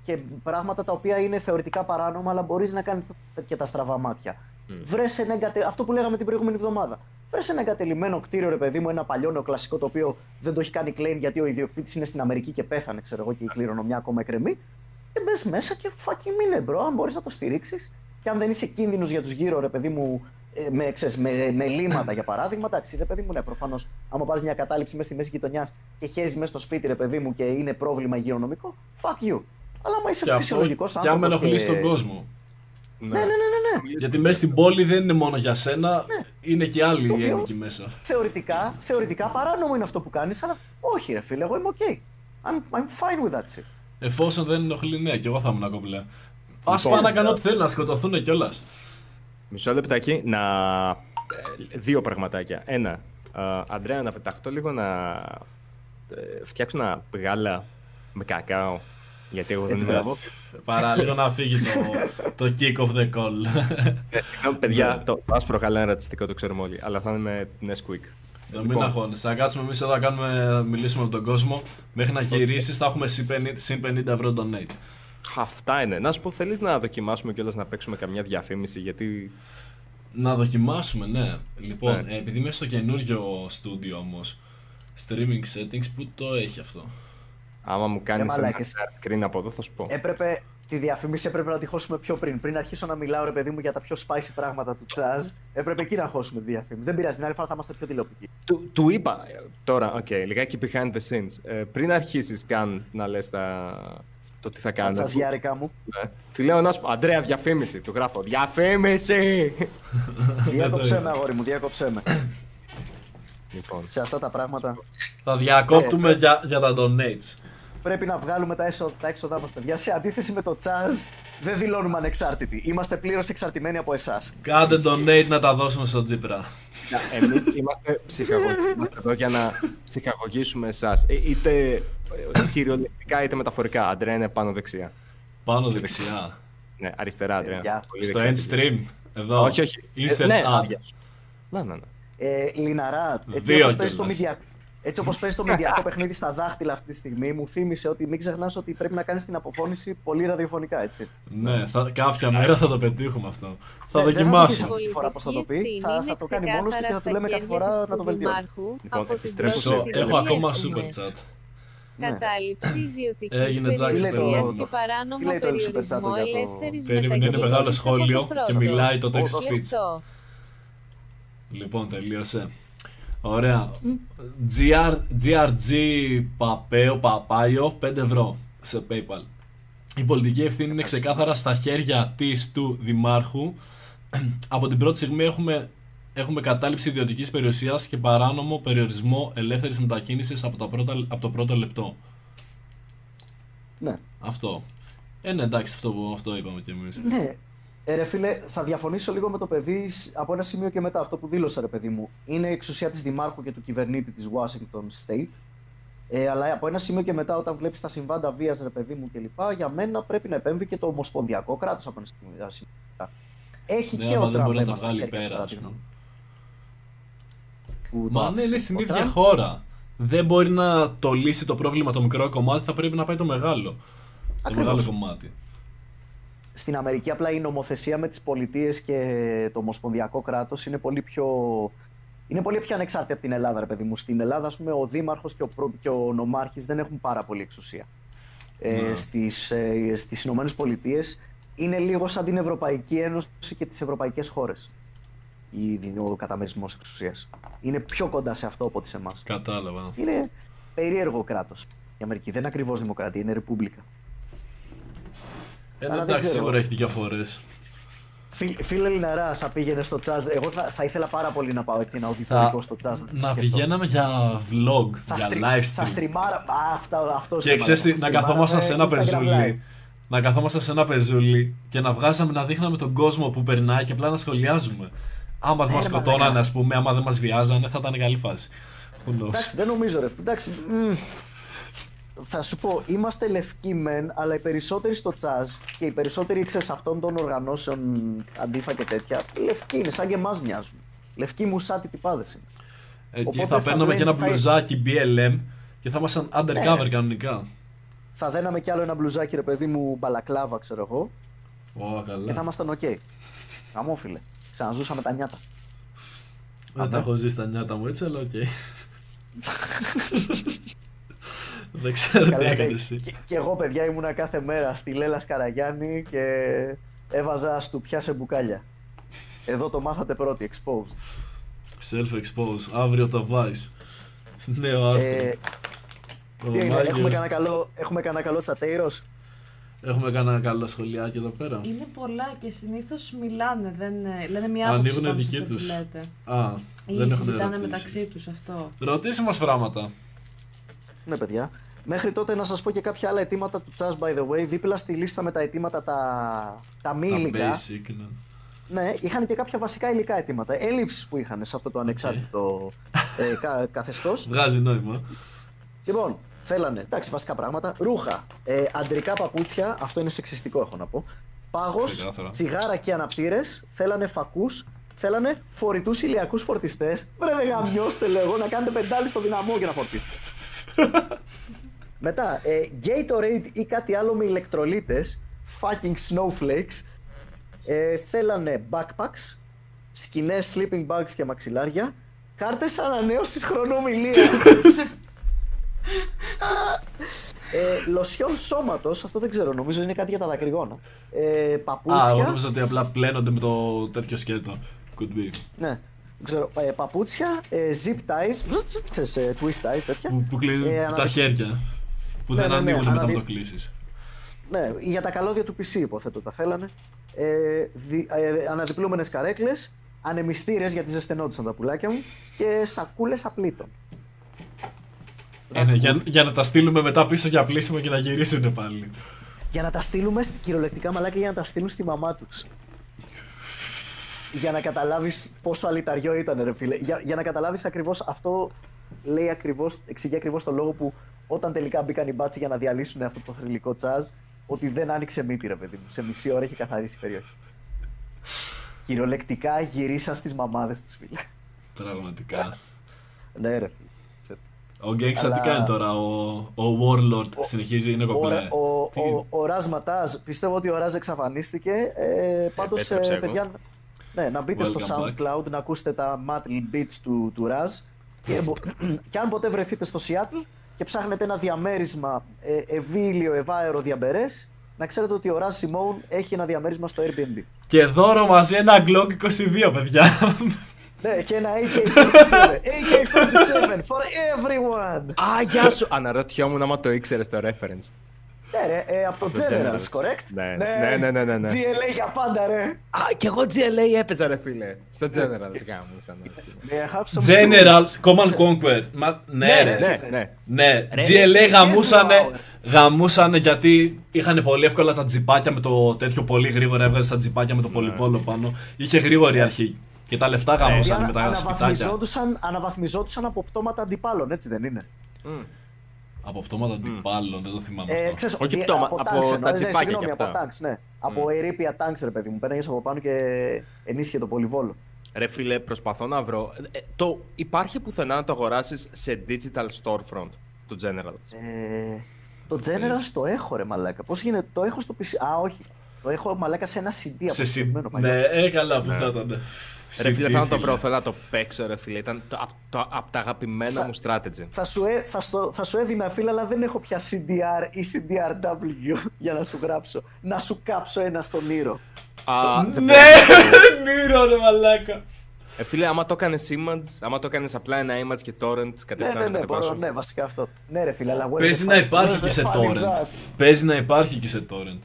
και πράγματα τα οποία είναι θεωρητικά παράνομα, αλλά μπορείς να κάνεις και τα στραβά μάτια. Βρες ένα εγκατε... Αυτό που λέγαμε την προηγούμενη εβδομάδα. Βρες ένα εγκατελειμμένο κτίριο, ρε παιδί μου, ένα παλιό νεοκλασικό το οποίο δεν το έχει κάνει claim γιατί ο ιδιοκτήτης είναι στην Αμερική και πέθανε, ξέρω εγώ, και η κληρονομιά ακόμα εκκρεμεί. Και μπες μέσα και fucking μείνε, bro, αν μπορείς να το στηρίξεις. Και αν δεν είσαι κίνδυνος για τους γύρω, ρε παιδί μου, ε, με, ξέρεις, με, με λύματα για παράδειγμα, εντάξει, ρε παιδί μου, ναι, προφανώς. Άμα πάρεις μια κατάληψη μέσα στη μέση γειτονιάς και χέζεις μέσα στο σπίτι, ρε παιδί μου, και είναι πρόβλημα υγειονομικό, fuck you. Αλλά άμα είσαι Και αυτό φυσιολογικός και άνθρωπος. άμα ενοχλείς τον κόσμο. Ναι, ναι, ναι, ναι, Γιατί μέσα στην πόλη δεν είναι μόνο για σένα, είναι και άλλοι Ναι. Το οποίο- ένικοι μέσα. Θεωρητικά, θεωρητικά παράνομο είναι αυτό που κάνεις, αλλά όχι ρε φίλε, εγώ είμαι ok. I'm, I'm fine with that shit. Εφόσον δεν ενοχλεί, ναι, και εγώ θα ήμουν κομπλέ. Α Λοιπόν, πάνε να κάνουν ό,τι θέλουν, να σκοτωθούν κιόλας. Μισό λεπτάκι να. ε, Δύο πραγματάκια. Ένα. ε, Αντρέα, να πεταχτώ λίγο να ε, φτιάξω ένα γάλα με κακάο. Γιατί εγώ δεν Έτσι, είμαι μπράβο. εγώ. Παρά λίγο να φύγει το, το kick of the call. Ε, Συγγνώμη, παιδιά, το το άσπρο γάλα είναι ρατσιστικό, το ξέρουμε όλοι. Αλλά θα είναι με Nesquik. Να μην Λοιπόν. αγχώνεσαι. Θα κάτσουμε εμείς εδώ να κάνουμε, να μιλήσουμε με τον κόσμο. Μέχρι να γυρίσεις θα έχουμε συν 50 συν 50 ευρώ donate. Αυτά είναι. Να σου πω, θέλεις να δοκιμάσουμε κιόλα να παίξουμε καμιά διαφήμιση, γιατί. Να δοκιμάσουμε, ναι. Λοιπόν, Ναι. ε, επειδή είμαι στο καινούριο στούντιο όμως, streaming settings, πού το έχει αυτό; Άμα μου κάνεις ένα μαλάκες. share screen από εδώ, θα σου πω. Έπρεπε, τη διαφήμιση έπρεπε να τη χώσουμε πιο πριν. Πριν αρχίσω να μιλάω, ρε παιδί μου, για τα πιο spicy πράγματα του Τσάζ, έπρεπε εκεί να χώσουμε τη διαφήμιση. Δεν πειράζει, την άλλη φορά θα είμαστε πιο τηλεοπτικοί. Του, του είπα ε, τώρα, οκ, λιγάκι behind the scenes. Ε, πριν αρχίσεις καν να λες το τι θα Τα κάνει. τσαζιάρικα μου. Ναι. Του λέω να σου πω, Αντρέα, διαφήμιση. Του γράφω, διαφήμιση! διάκοψέ με, αγόρι μου, διάκοψέ με. λοιπόν, Σε αυτά τα πράγματα Θα διακόπτουμε για, για τα donates. Πρέπει να βγάλουμε τα, έσω, τα έξοδά μας, παιδιά. Σε αντίθεση με το Τσάζ, δεν δηλώνουμε ανεξάρτητοι. Είμαστε πλήρως εξαρτημένοι από εσάς. Κάντε donate να τα δώσουμε στο Τζίπρα. εμείς είμαστε ψυχαγωγοί. Είμαστε εδώ για να ψυχαγωγήσουμε εσάς. είτε ε, κυριολεκτικά είτε μεταφορικά. Αντρέα είναι πάνω δεξιά. Πάνω δεξιά. Ναι, αριστερά, Αντρέα. Παιδιά, Πολύ Στο δεξιά. end stream. Εδώ. Όχι, όχι. Insert Ε, ναι, ad. άδεια σου. Να, να, ναι. Ε, Λιναρά, έτσι Δύο όπως παίζει το κιόλας. Μηδια... Έτσι όπως παίζει το μηδιακό παιχνίδι στα δάχτυλα αυτή τη στιγμή, μου θύμισε ότι μην ξεχνάς ότι πρέπει να κάνεις την αποφώνηση πολύ ραδιοφωνικά, έτσι. Ναι, θα, κάποια μέρα θα το πετύχουμε αυτό. Θα Ναι, δεν θα το δοκιμάσουμε. πεις. φορά πώς θα το πει, θα- θα το κάνει μόνος του και θα του λέμε κάθε φορά να το βελτιώνει. Λοιπόν, επιστρέφω So, σε- έχω ακόμα super chat. Ναι. Κατάληψη ιδιωτική Έγινε Jack Super περιουσία Chat. και παράνομο Τι λέει το Super Chat περιορισμό για το- ελεύθερης Περίμενε, είναι μεγάλο σχόλιο και μιλάει το text Ω, to speech. Αυτό. Λοιπόν, τελείωσε. Ωραία. GR, GRG Παπέο Παπάιο 5 ευρώ σε PayPal. Η πολιτική ευθύνη είναι ξεκάθαρα στα χέρια της του Δημάρχου. Από την πρώτη στιγμή έχουμε, έχουμε κατάληψη ιδιωτικής περιουσίας και παράνομο περιορισμό ελεύθερης μετακίνησης από, τα πρώτα, από το πρώτο λεπτό. Ναι. Αυτό. Ε, ναι, εντάξει, αυτό, αυτό είπαμε κι εμείς. Ναι. Ε, ρε φίλε, θα διαφωνήσω λίγο με το παιδί σ- από ένα σημείο και μετά. Αυτό που δήλωσα, ρε παιδί μου, είναι εξουσία της Δημάρχου και του κυβερνήτη της Washington State. Ε, αλλά από ένα σημείο και μετά, όταν βλέπεις τα συμβάντα βίας, ρε παιδί μου κλπ., για μένα πρέπει να επέμβει και το ομοσπονδιακό κράτος από ένα σημείο ένα σημείο και μετά. Έχει Ναι, και άμα ο δεν μπορεί να Τραμπ τα αίμα στα βγάλει χέρια, πέρα, κατά ας τη πούμε. γνώμη μου. Που Μα το αν είναι άφησε. στην Ο ίδια Τραμπ- χώρα, δεν μπορεί να το λύσει το πρόβλημα το μικρό κομμάτι, θα πρέπει να πάει το μεγάλο. Το Ακριβώς. μεγάλο κομμάτι. Στην Αμερική απλά η νομοθεσία με τις πολιτείες και το ομοσπονδιακό κράτος είναι πολύ πιο... Είναι πολύ πιο ανεξάρτητη από την Ελλάδα, ρε παιδί μου. Στην Ελλάδα, ας πούμε, ο δήμαρχος και ο, προ... και ο νομάρχης δεν έχουν πάρα πολύ εξουσία. Ε, Ναι. στις, ε, στις Ηνωμένες Πολιτείες είναι λίγο σαν την Ευρωπαϊκή Ένωση και τις ευρωπαϊκές χώρες. Η, ο καταμερισμός εξουσίας. Είναι πιο κοντά σε αυτό από ό,τι σε εμάς. Κατάλαβα. Είναι περίεργο κράτος. Η Αμερική δεν είναι ακριβώς δημοκρατία, είναι ρεπούμπλικα. Ε, Αλλά δεν εντάξει, ξέρω. σίγουρα έχει διαφορέ. Φίλ, φίλε Λιναρά, θα πήγαινε στο τσάζ. Εγώ θα, θα ήθελα πάρα πολύ να πάω έτσι ένα οδηπορικό στο τσάζ. το Να σκεφτώ. πηγαίναμε για vlog, Θα, για στρι- live θα stream. στριμάρα. Α, αυτά, αυτό Και σήμερα. ξέρεις τι, Θα να στριμάραμε καθόμασταν σε ένα Instagram Live. πεζούλι. Να καθόμασταν σε ένα πεζούλι και να βγάζαμε να δείχναμε τον κόσμο που περνάει και απλά να σχολιάζουμε. Άμα δεν Ναι, μας ρε, σκοτώνανε, μαλάκα. ας πούμε, άμα δεν μας βιάζανε, θα ήταν καλή φάση. Who knows. Εντάξει, δεν νομίζω ρε. Εντάξει, μ, θα σου πω, είμαστε λευκοί μεν, αλλά οι περισσότεροι στο τσάζ και οι περισσότεροι ξέρεις αυτών των οργανώσεων αντίφα και τέτοια, λευκοί είναι, σαν και εμάς μοιάζουν. Λευκοί μουσάτι τυπάδες είναι. Εκεί Οπότε θα θα παίρναμε και ένα βλέπει- θα- μπλουζάκι BLM και θα ήμασταν undercover Ναι. κανονικά. Θα δέναμε κι άλλο ένα μπλουζάκι ρε παιδί μου μπαλακλάβα ξέρω εγώ Ω, και θα καλά. ήμασταν οκ. Χαμόφιλε. Ξαναζούσαμε τα νιάτα. Δεν τα έχω ζήσει τα νιάτα μου έτσι, αλλά οκ. Δεν ξέρω τι Καλά, έκανες ναι. εσύ. Και, και εγώ, παιδιά, ήμουνα κάθε μέρα στη Λέλα Σκαραγιάννη και έβαζα στουπιά σε μπουκάλια. Εδώ το μάθατε πρώτοι, exposed. Self-expose, αύριο το Vice. Νέο άρθρο. Ε, Ο τι έγινε, έχουμε Μάγιος- κανένα καλό, έχουμε κανένα καλό τσατέιρος; Έχουμε κανένα καλό σχολιάκι εδώ πέρα. Είναι πολλά και συνήθως μιλάνε, δεν, ε, λένε μια άποψη Ανοίγουν πάνω δική στο τους. τι λέτε. Α, Ή δεν έχουν συζητάνε ερωτήσεις. μεταξύ τους αυτό. Ρωτήστε μας πράγματα. Ναι, παιδιά. Μέχρι τότε να σας πω και κάποια άλλα αιτήματα του Chas, by the way. Δίπλα στη λίστα με τα αιτήματα τα, τα μη Τα υλικά. basic, ναι. Ναι, είχαν και κάποια βασικά υλικά αιτήματα. Έλλειψεις που είχαν σε αυτό το ανεξάρτητο ε, κα, καθεστώς. Βγάζει νόημα. Λοιπόν, θέλανε, εντάξει, βασικά πράγματα. Ρούχα, ε, αντρικά παπούτσια, αυτό είναι σεξιστικό έχω να πω. Πάγος, Ξεκάθαρα. τσιγάρα και αναπτήρες, θέλανε φακούς, θέλανε φορητούς ηλιακούς φορτιστές. Βρε δεν γαμιώστε λέγω να κάνετε πεντάλι στο δυναμό για να φορτίσετε. Μετά, ε, Gatorade ή κάτι άλλο με ηλεκτρολίτες, fucking snowflakes. Ε, θέλανε backpacks, σκηνές sleeping bags και μαξιλάρια, κάρτες ανανέωσης χρονομιλίας. ε, λοσιόν σώματος, αυτό δεν ξέρω, νομίζω είναι κάτι για τα δακρυγόνα. Ε, Α, εγώ παπούτσια, νόμιζα ότι απλά πλένονται με το τέτοιο σκέτο. Could be. ναι, δεν ξέρω, ε, παπούτσια, ε, zip ties, ξέρεις, ε, twist ties, τέτοια. Που, που κλείνουν Ε, τα αναδε- χέρια. Που Ναι, δεν ναι, ναι, ανοίγουν μετά αναδε- το κλείσει. Ναι, για τα καλώδια του PC υποθέτω τα θέλανε. Ε, δι, ε, αναδιπλούμενες καρέκλες, ανεμιστήρες γιατί ζεσθενόντουσαν τα πουλάκια μου και σακούλες απλήτων. Ε, ναι, για, για να τα στείλουμε μετά πίσω για πλήσιμο και να γυρίσουν πάλι. Για να τα στείλουμε στη- κυριολεκτικά μαλάκα για να τα στείλουν στη μαμά τους. Για να καταλάβεις πόσο αλυταριό ήταν ρε φίλε. Για, για να καταλάβεις ακριβώς αυτό λέει ακριβώς, εξηγεί ακριβώς το λόγο που όταν τελικά μπήκαν οι μπάτσοι για να διαλύσουν αυτό το θρηλυκό τσάζ ότι δεν άνοιξε μύτη ρε παιδί μου. Σε μισή ώρα έχει καθαρίσει η περιοχή. Κυριολεκτικά γυρίσα στις μαμάδες τους φίλε. Πραγματικά. ναι ρε φίλε. Ο Γκέγκσα Αλλά- τι κάνει τώρα, ο, ο Warlord συνεχίζει, είναι Ο, κομπλέ. ο, Τι- ο, ο Ραζ Ματάζ, πιστεύω ότι ο Ραζ εξαφανίστηκε. Ε, Πάντως, Επέστρεψε εγώ. παιδιά, ναι, να μπείτε στο Welcome back. SoundCloud να ακούσετε τα Matle Beats του, του Ραζ. Και, μπο- και αν ποτέ βρεθείτε στο Seattle και ψάχνετε ένα διαμέρισμα ε, ευήλιο, ευάερο, διαμπερές, να ξέρετε ότι ο Ραζ Σιμών έχει ένα διαμέρισμα στο Airbnb. Και δώρο μαζί ένα Glock 22, παιδιά. ναι, και ένα AK-47. AK-47 for everyone! Α, γεια σου! Αναρωτιόμουν άμα το ήξερες το reference. Ναι, ρε, ε, από το Το Generals, Generals. correct? Ναι, ναι, ναι, ναι, ναι, ναι. GLA για πάντα, ρε. Α, κι εγώ GLA έπαιζα, ρε φίλε. Στο Generals γάμουσαν. May I have some shoes? Generals, Command Conquer. Μα, ναι, Ναι, ρε. Ναι, ναι. Ναι, Ρε, GLA εσύ, γαμούσανε, yes, γαμούσανε γιατί είχαν πολύ εύκολα τα τζιπάκια με το τέτοιο πολύ γρήγορα έβγαζε τα τζιπάκια με Ναι. το πολυβόλο πάνω. Είχε γρήγορη αρχή. Και τα λεφτά γαμούσαν Ανα- με τα σπιτάκια. αναβαθμιζόντουσαν, αναβαθμιζόντουσαν από πτώματα αντιπάλων, έτσι δεν είναι; Μμ. Από πτώματα αντιπάλων, δεν το θυμάμαι Ε, αυτό. ξέρεις, Όχι δι- πτώμα, από από tanks τα εννοώ, ναι, τζιπάκια συγγνώμη, κι από αυτά. tanks, ναι. Από ερήπια tanks, ρε παιδί μου. Πέραγες από πάνω και ενίσχυε το πολυβόλο. Ρε φίλε, προσπαθώ να βρω. Ε, το, υπάρχει πουθενά να το αγοράσεις σε digital storefront του Generals. Ε, το Generals το έχω, ρε μαλάκα. Πώς γίνεται, το έχω στο PC. Α, όχι. Το έχω μαλάκα σε ένα CD Σε συ... αποσυντημένο παλιό. Ναι, ε, καλά που θα ήταν. Ρε φίλε, CD, θέλω να το φίλε. βρω, θέλω να το παίξω, ρε φίλε. Ήταν το, απ' το, απ' τα αγαπημένα Θα- μου strategy. Θα σου, έ- θα, στο- θα σου έδινα φίλε, αλλά δεν έχω πια CDR ή CDRW για να σου γράψω. Να σου κάψω ένα στον Ήρο. Α, δεν Ναι, Νίρο ρε μαλάκα. Ε, φίλε, άμα το έκανες image, άμα το έκανες απλά ένα image και torrent, Ναι, κατευθείαν ναι, να ναι, μπορώ, κατεβάσω. ναι, βασικά αυτό. Ναι, ρε φίλε, αλλά where's Παίζει the να fun- υπάρχει where's και the σε fun in torrent. that? Παίζει να υπάρχει και σε torrent.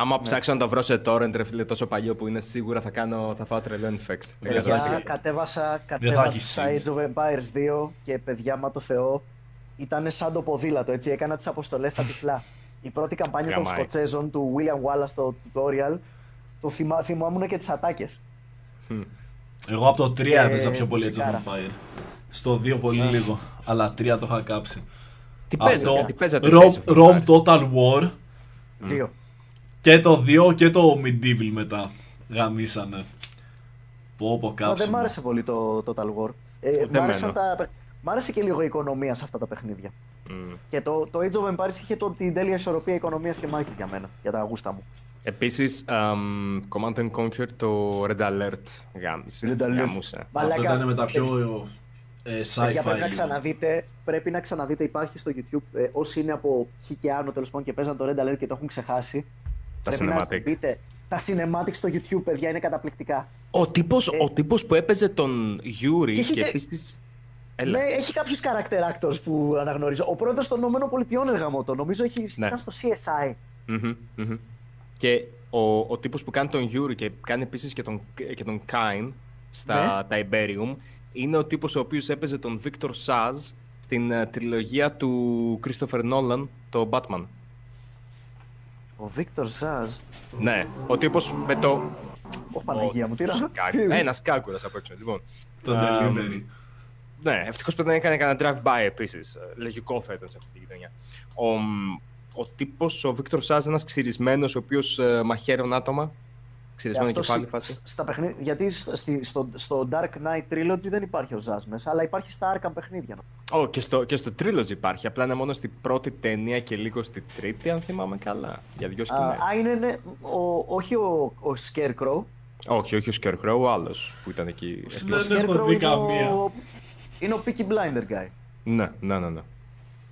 Άμα ψάξω να το βρω σε torrent, ρε φίλε, τόσο παλιό που είναι, σίγουρα θα, κάνω, θα φάω τρελό infect. Δεν θα Παιδιά, χρειάζεται. κατέβασα, Δεν θα έχεις κατέβασα seeds. Age of Empires 2 και παιδιά, μα το Θεό, ήταν σαν το ποδήλατο, έτσι, έκανα τις αποστολές στα τυφλά. Η πρώτη καμπάνια των Γαμάει. Σκοτσέζων του William Wallace στο tutorial, το θυμά, θυμόμουν και τις ατάκες. Εγώ από το 3 Ε, έπαιζα πιο πολύ Age of μουσικάρα. Empire. Στο 2 πολύ λίγο. Αλλά 3 το είχα κάψει. Τι παίζατε, Αυτό, τι παίζατε Rome, σε Age of Rome Empires? Total War Δύο. Και το 2 και το Medieval μετά. Γαμίσανε. Πω πω Αλλά δεν κάψιμο. μ' άρεσε πολύ το Total War. Ε, μ, εμένα. άρεσαν τα... μ' άρεσε και λίγο η οικονομία σε αυτά τα παιχνίδια. Μμ. Και το, το Age of Empires είχε το, την τέλεια ισορροπία οικονομίας και μάχης για μένα, για τα γούστα μου. Επίσης, αμ, Command and Conquer το Red Alert γάμισε. Red Alert. Γάμουσε. Αυτό ήταν με τα πιο ε, Παιδιά, sci-fi. πρέπει να λίγο. ξαναδείτε, πρέπει να ξαναδείτε, υπάρχει στο YouTube, ε, όσοι είναι από χ και άνω τέλος πάντων και παίζαν το Red Alert και το έχουν ξεχάσει. Τα πρέπει να cinematic. δείτε. Τα cinematic στο YouTube, παιδιά, είναι καταπληκτικά. Ο τύπος, ο τύπος που έπαιζε τον Yuri Και έχει και και- επίσης... Έλα. Ναι, έχει κάποιους character actors που αναγνωρίζω. Ο πρόεδρος των ΗΠΑ έργα μου το, νομίζω έχει Ναι. ήταν στο CSI. Μμμ, μμμ. Και ο, ο τύπος που κάνει τον Yuri και κάνει επίσης και τον, και τον Kain στα Tiberium είναι ο τύπος ο οποίος έπαιζε τον Victor Saz στην ε, τριλογία του Christopher Nolan, το Batman. Ο Βίκτορ Ζαζ. Ναι, ο τύπος με το... Ω Παναγία μου, τι να Σκάκου- Ε, ένας κάκουρας από έξω, λοιπόν. Το Α, delivery. Ναι, ευτυχώς που δεν έκανε κανένα drive-by επίσης. Ε, Λογικό θα ήταν σε αυτή τη γειτονιά. Ο, μ, ο τύπος, ο Βίκτορ Σάζ, ένας ξυρισμένος, ο οποίος ε, μαχαίρωνε άτομα. Ξυρισμένο Αυτό κεφάλι στη- φάση. Στα παιχνίδια, γιατί στο, στη- στο, στο Dark Knight Trilogy δεν υπάρχει ο Ζαζ μέσα, αλλά υπάρχει στα Arkham παιχνίδια. Ω, και, στο, και στο Trilogy υπάρχει. Απλά είναι μόνο στην πρώτη ταινία και λίγο στη τρίτη, αν θυμάμαι καλά. Για δυο Α, σκηνές. α, είναι, ναι, ο, όχι ο, ο Scarecrow. Όχι, όχι ο Scarecrow, ο άλλος που ήταν εκεί. Ο επίσης. Δεν έχω Scarecrow δει είναι καμία. ο, είναι ο Peaky Blinder guy. Ναι, ναι, ναι. ναι.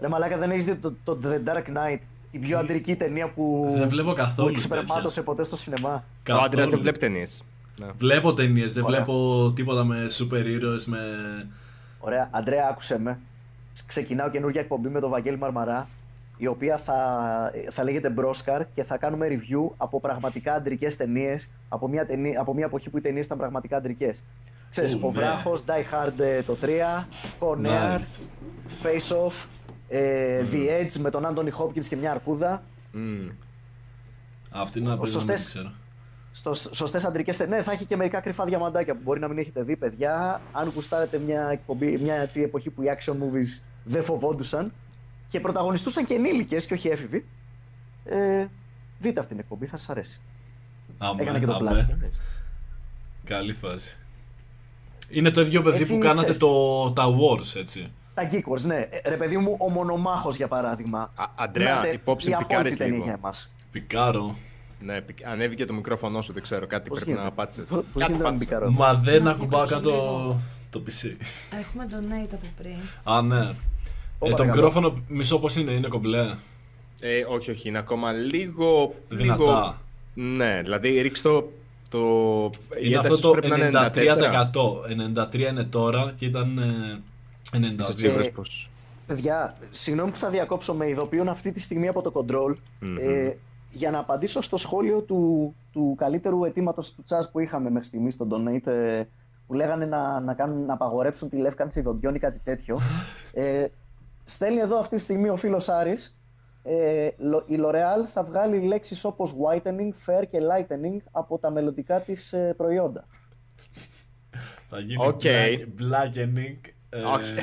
Ρε μαλάκα δεν έχεις δει το, το The Dark Knight, την πιο αντρική ταινία που, Δεν βλέπω που καθόλου εξπερμάτωσε τέτοια. ποτέ στο σινεμά. Ο Καθόλου. άντρας δεν βλέπει ταινίες. Ναι. Βλέπω ταινίες, δεν Ωραία. βλέπω τίποτα με σούπερ ήρωες, με. Ωραία, Αντρέα, άκουσε με. Ξεκινάω καινούργια εκπομπή με τον Βαγγέλη Μαρμαρά, η οποία θα, θα λέγεται Μπρόσκαρ και θα κάνουμε review από πραγματικά αντρικές ταινίες, από, μια ταινία- από μια εποχή που οι ταινίες ήταν πραγματικά αντρικές. Ξέρεις, Ου, ο ναι. Βράχος, Die Hard ε, το 3, Con Air, Nice. Face Off, ε, The Edge με τον Άντωνι Hopkins και μια αρκούδα. Μμ. Αυτή να παίζει, σωστές- δεν ξέρω. Στο, σωστές αντρικές ταινίες. Ναι, θα έχει και μερικά κρυφά διαμαντάκια που μπορεί να μην έχετε δει, παιδιά. Αν γουστάρετε μια, εκπομπή, μια έτσι, εποχή που οι action movies δεν φοβόντουσαν και πρωταγωνιστούσαν και ενήλικες και όχι έφηβοι, ε, δείτε αυτή την εκπομπή, θα σας αρέσει. Αμέ, Έκανα και το αμέ. πλάνο. Καλή φάση. Είναι το ίδιο παιδί Έτσι, που κάνατε ξέρεις. το, τα Wars, έτσι. Τα Geek Wars, ναι. Ε, Ρε παιδί μου, ο μονομάχος για παράδειγμα. Α, Αντρέα, Να, υπόψη η απόλυτη πικάρεις ταινία λίγο. για εμάς. Πικάρω. Ναι, πικ- ανέβηκε το μικρόφωνο σου, δεν ξέρω, κάτι Πώς πρέπει γίνεται, να πάτησες. πώς- πώς Κάτι γίνεται να μην πάτησες. πικαρώ. Μα δεν Να ακουμπάω καν σηκώσω το, λίγο. το PC. Έχουμε donate από πριν. Α, ναι. Ε, το παρακαλώ. μικρόφωνο μισό πώς είναι, είναι κομπλέ. Ε, όχι, όχι, είναι ακόμα λίγο. Δυνατά. λίγο... Ναι, δηλαδή ρίξ το. το... η Είναι ένταση αυτό σου το πρέπει να είναι 94. 93%. 93 είναι τώρα και ήταν ε, 92. Είσαι σίγουρος πως... Παιδιά, συγγνώμη που θα διακόψω, με ειδοποιούν αυτή τη στιγμή από το control. Μμμ. Ε, για να απαντήσω στο σχόλιο του, του καλύτερου αιτήματος του τσάζ που είχαμε μέχρι στιγμής στον Donate, ε, που λέγανε να, να, κάνουν, να απαγορέψουν τη λεύκανση δοντιών ή κάτι τέτοιο. Ε, στέλνει εδώ αυτή τη στιγμή ο φίλος Άρης. Ε, λο- η L'Oreal θα βγάλει λέξεις όπως whitening, fair και lightening από τα μελλοντικά της ε, προϊόντα. Θα γίνει OK. black, blackening. Ε, Όχι.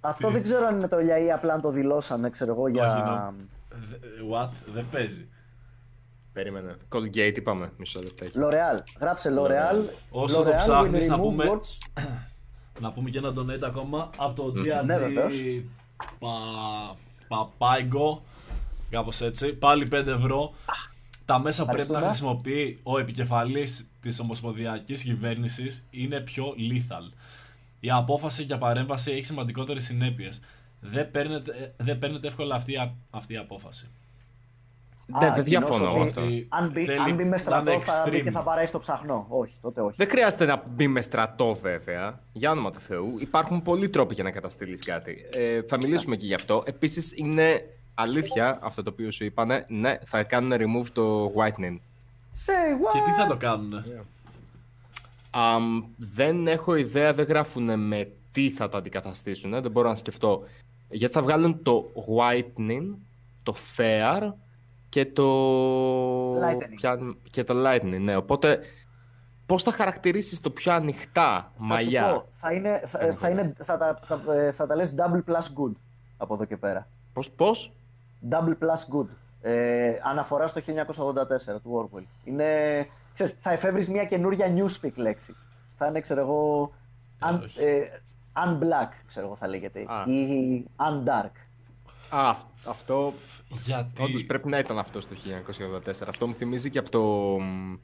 Αυτό δεν ξέρω αν είναι τρολιά ή απλά αν το δηλώσανε, ξέρω εγώ, για... Όχι, δε- What, δεν παίζει. Περίμενε. Colgate είπαμε, μισό λεπτάκι. L'Oreal. Γράψε L'Oreal. Όσο το L'Oreal will ψάχνεις, να remove πούμε- words. Να πούμε και ένα donate ακόμα από το Ναι, βεβαίως. GRG πα... Παπάιγκο. Κάπως έτσι. Πάλι 5 ευρώ. Τα μέσα πρέπει να Ευχαριστούμε. χρησιμοποιεί ο επικεφαλής της Ομοσπονδιακής Κυβέρνησης είναι πιο lethal. Η απόφαση για παρέμβαση έχει σημαντικότερες συνέπειες. Δεν παίρνετε, δεν παίρνετε εύκολα αυτή, η α- αυτή η απόφαση. Ναι, Α, δεν διαφωνώ κοινώς με ότι αυτό. Ότι Αν μπει, θέλει αν μπει με να στρατό είναι θα μπει extreme. και θα βαρέσει το ψαχνό. Όχι, τότε όχι. Δεν χρειάζεται να μπει με στρατό, βέβαια. Για όνομα του Θεού. Υπάρχουν πολλοί τρόποι για να καταστήλει κάτι. Ε, θα μιλήσουμε και γι' αυτό. Επίσης, είναι αλήθεια αυτό το οποίο σου είπανε. Ναι, θα κάνουν remove το whitening. Say what? Και τι θα το κάνουν. Αμ, δεν έχω ιδέα, δεν γράφουν με τι θα το αντικαταστήσουν. Δεν μπορώ να σκεφτώ. Γιατί θα βγάλουν το whitening, το fair και το... Lightening. ποια- Και το lightning, ναι. Οπότε, πώς θα χαρακτηρίσεις το πιο ανοιχτά μαλλιά; Θα σου πω, θα, είναι, θα, Ένα θα, είναι, θα, τα, θα, ε, θα τα λες double plus good από εδώ και πέρα. Πώς, πώς; Double plus good. Ε, αναφορά στο 1984 του Orwell. Είναι, ξέρεις, θα εφεύρεις μια καινούρια newspeak λέξη. Θα είναι, ξέρω εγώ, un, όχι. ε, unblack, ξέρω εγώ θα λέγεται. Α. Ή undark. Α, αυ- αυτό Γιατί; όντως πρέπει να ήταν αυτό το 1984. Αυτό μου θυμίζει και από το... μ,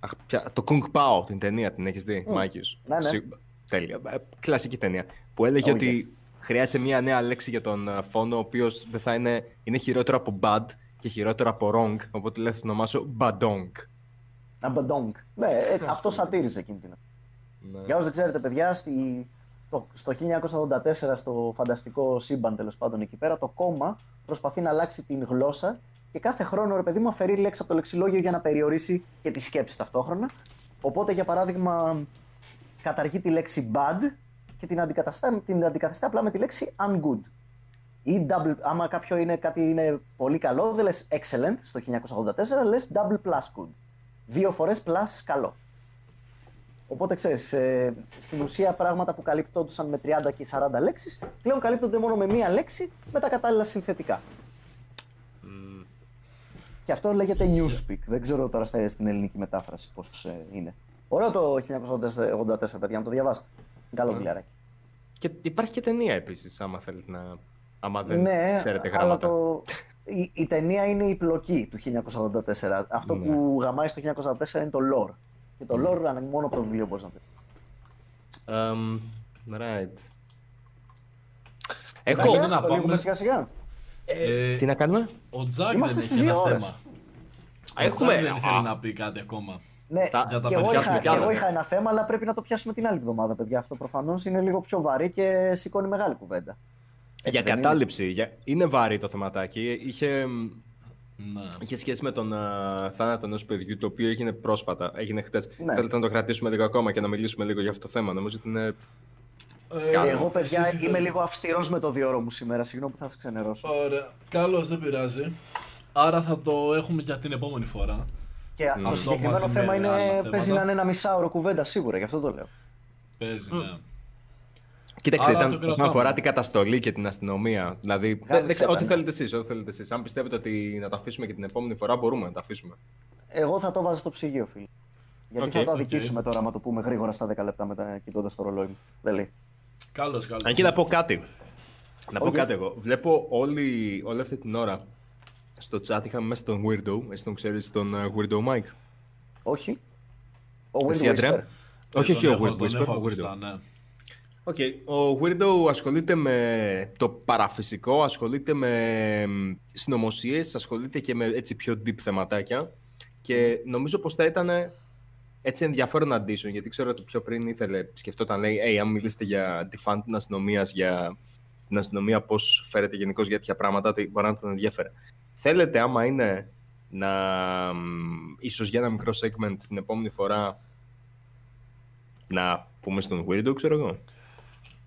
Αχ, ποια- το Kung Pao, την ταινία, την έχεις δει, Μάκης; Ναι, ναι. Σι- Τέλεια. Ε, Κλασική ταινία. Που έλεγε Oh, ότι yes. χρειάζεται μια νέα λέξη για τον ε, φόνο, ο οποίος δεν θα είναι, είναι χειρότερο από bad και χειρότερο από wrong. Οπότε λέει θα το ονομάσω badong. Abadong. Ναι, ε, αυτό σατήριζε εκείνη την. Ναι. Για όσου δεν ξέρετε, παιδιά, στη, το, στο 1984 στο φανταστικό σύμπαν τέλος πάντων εκεί πέρα, το κόμμα προσπαθεί να αλλάξει την γλώσσα και κάθε χρόνο ρε παιδί μου αφαιρεί λέξη από το λεξιλόγιο για να περιορίσει και τη σκέψη ταυτόχρονα. Οπότε για παράδειγμα καταργεί τη λέξη bad και την αντικαταστά, την αντικαταστά απλά με τη λέξη ungood. Ή double, άμα κάποιο είναι κάτι είναι πολύ καλό, δεν λες excellent στο 1984, λες double plus good. Δύο φορές plus καλό. Οπότε ξέρεις, ε, στην ουσία πράγματα που καλύπτονταν με 30 και 40 λέξεις, πλέον καλύπτονται μόνο με μία λέξη με τα κατάλληλα συνθετικά. Και αυτό λέγεται newspeak. Δεν ξέρω τώρα στην ελληνική μετάφραση πώς ε, είναι. Ωραίο το 1984, παιδιά, να το διαβάσετε. Καλό βιβλιαράκι. Και υπάρχει και ταινία επίσης, άμα θέλετε να. άμα δεν ναι, ξέρετε γράμματα. Το... Η, η, ταινία είναι η πλοκή του 1984. Αυτό ναι. που γαμάει στο 1984 είναι το lore. Και το lore μόνο από το βιβλίο μπορείς να πεις. Um, right. Έχω να πάμε. Σιγά σιγά; Ε, τι να κάνουμε; Ο Τζακ δεν έχει ένα θέμα. Έχουμε... Ο Τζακ δεν θέλει να πει κάτι ακόμα. Ναι, τα, και εγώ, είχα, και εγώ είχα ένα θέμα, αλλά πρέπει να το πιάσουμε την άλλη εβδομάδα, παιδιά. Αυτό προφανώς είναι λίγο πιο βαρύ και σηκώνει μεγάλη κουβέντα. Για κατάληψη. Για... Είναι βαρύ το θεματάκι. Είχε ναι. Είχε σχέση με τον uh, θάνατο ενός παιδιού, το οποίο έγινε πρόσφατα, έγινε χτες. Ναι. Θέλετε να το κρατήσουμε λίγο ακόμα και να μιλήσουμε λίγο για αυτό το θέμα. Νομίζω ότι είναι. Ε, εγώ, παιδιά, είμαι λίγο αυστηρός με το διόρο μου σήμερα. Συγγνώμη που θα σας ξενερώσω. Ωραία. Καλώς, δεν πειράζει. Άρα θα το έχουμε για την επόμενη φορά. Και mm. το συγκεκριμένο θέμα είναι, παίζει να είναι ένα μισάωρο κουβέντα σίγουρα, γι' αυτό το λέω. Παίζει, ναι. Κοίταξε, ήταν όσον αφορά την καταστολή και την αστυνομία. Δηλαδή, ό,τι θέλετε εσείς, ό,τι θέλετε εσείς. Αν πιστεύετε ότι να τα αφήσουμε και την επόμενη φορά, μπορούμε να τα αφήσουμε. Εγώ θα το βάζω στο ψυγείο, φίλε. Γιατί okay, θα το αδικήσουμε okay. τώρα, άμα το πούμε γρήγορα στα 10 λεπτά μετά κοιτώντας το ρολόι μου. Δεν λέει. Καλώς, καλώς. Αν και να πω κάτι. Να πω κάτι εγώ. Βλέπω όλη, όλη αυτή την ώρα στο chat είχαμε μέσα τον Weirdo. Εσύ τον ξέρεις τον uh, Weirdo Mike; Όχι. Ο Weirdo Όχι, όχι, ο Weirdo. Ναι. Okay. Ο Weirdo ασχολείται με το παραφυσικό, ασχολείται με συνωμοσίες, ασχολείται και με έτσι πιο deep θεματάκια και νομίζω πως θα ήταν έτσι ενδιαφέρον αντίσον, γιατί ξέρω ότι πιο πριν ήθελε, σκεφτόταν, λέει, hey, αν μιλήσετε για τη φαν την αστυνομίας, για την αστυνομία, πώς φέρετε γενικώ για τέτοια πράγματα, μπορεί να τον ενδιαφέρει. Θέλετε, άμα είναι, να ίσως για ένα μικρό segment την επόμενη φορά να πούμε στον Weirdo, ξέρω εγώ.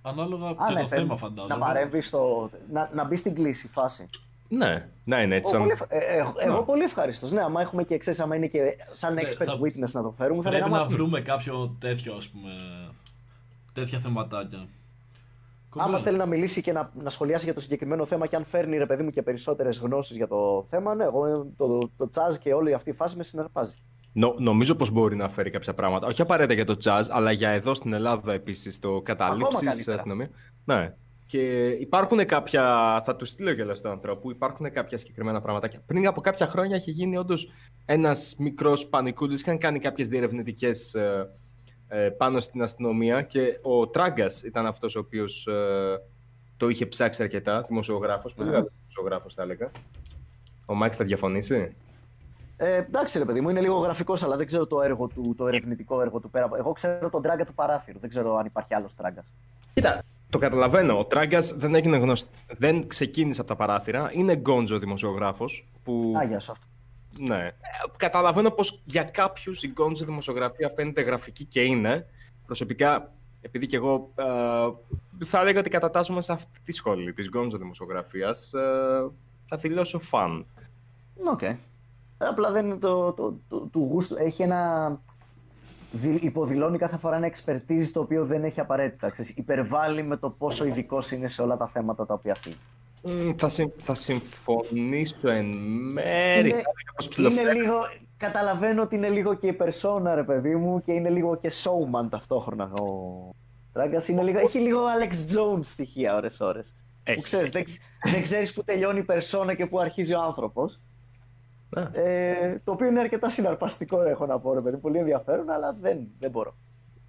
Ανάλογα από ναι, το θέμα, φαντάζομαι. Να παρέμβεις στο. να, να μπεις στην κλίση φάση. Ναι, ναι, είναι έτσι. Σαν... Πολύ, ε, ε, εγώ ναι. πολύ ευχαριστώ. Ναι, άμα έχουμε και εξή, άμα είναι και σαν ναι, expert θα... witness να το φέρουμε, θα Πρέπει να βρούμε κάποιο τέτοιο, ας πούμε. τέτοια θεματάκια. Άμα θέλει να μιλήσει και να, να σχολιάσει για το συγκεκριμένο θέμα και αν φέρνει ρε παιδί μου και περισσότερες γνώσεις για το θέμα, ναι, εγώ το, το, το τσάζ και όλη αυτή η φάση με συναρπάζει. Νο, νομίζω πως μπορεί να φέρει κάποια πράγματα. Όχι απαραίτητα για το jazz, αλλά για εδώ στην Ελλάδα επίσης το καταλήψει αστυνομία. Ναι. Και υπάρχουν κάποια. Θα τους στείλω και στον ανθρώπου. Υπάρχουν κάποια συγκεκριμένα πράγματα. Πριν από κάποια χρόνια είχε γίνει όντως ένας μικρός πανικούλης. Είχαν κάνει κάποιες διερευνητικές ε, ε, πάνω στην αστυνομία και ο Τράγκας ήταν αυτός ο οποίος ε, το είχε ψάξει αρκετά. Δημοσιογράφος. Πολύ καλό δημοσιογράφος, θα έλεγα. Ο Μάικ θα διαφωνήσει; Ε, εντάξει, ρε παιδί μου, είναι λίγο γραφικός, αλλά δεν ξέρω το έργο του, το ερευνητικό έργο του πέρα. Εγώ ξέρω τον Τράγκας του παράθυρου. Δεν ξέρω αν υπάρχει άλλος Τράγκας. Κοίτα, το καταλαβαίνω. Ο Τράγκας δεν έγινε γνωστό. Δεν ξεκίνησε από τα παράθυρα. Είναι gonzo δημοσιογράφος. Που... Α, γεια σου αυτό. Ναι. Ε, καταλαβαίνω πως για κάποιους η gonzo δημοσιογραφία φαίνεται γραφική και είναι. Προσωπικά, επειδή και εγώ ε, θα έλεγα ότι κατατάσσουμε σε αυτή τη σχολή της gonzo δημοσιογραφίας, ε, θα δηλώσω φαν. OK. Okay. Απλά δεν είναι το, το, το, του γούστου. Έχει ένα. Υποδηλώνει κάθε φορά ένα expertise το οποίο δεν έχει απαραίτητα. Ξέρεις, υπερβάλλει με το πόσο ειδικός είναι σε όλα τα θέματα τα οποία θέλει. θα, θα συμφωνήσω εν μέρη. Είναι, είναι λίγο, καταλαβαίνω ότι είναι λίγο και η persona, ρε παιδί μου, και είναι λίγο και showman ταυτόχρονα ο Τράγκας. Είναι λίγο, έχει λίγο Alex Jones στοιχεία ώρες-ώρες. Που ξέρεις, δεν, δεν ξέρεις που τελειώνει η persona και που αρχίζει ο άνθρωπος. Ναι. Ε, το οποίο είναι αρκετά συναρπαστικό, έχω να πω, ρε παιδί. Πολύ ενδιαφέρον, αλλά δεν, δεν μπορώ.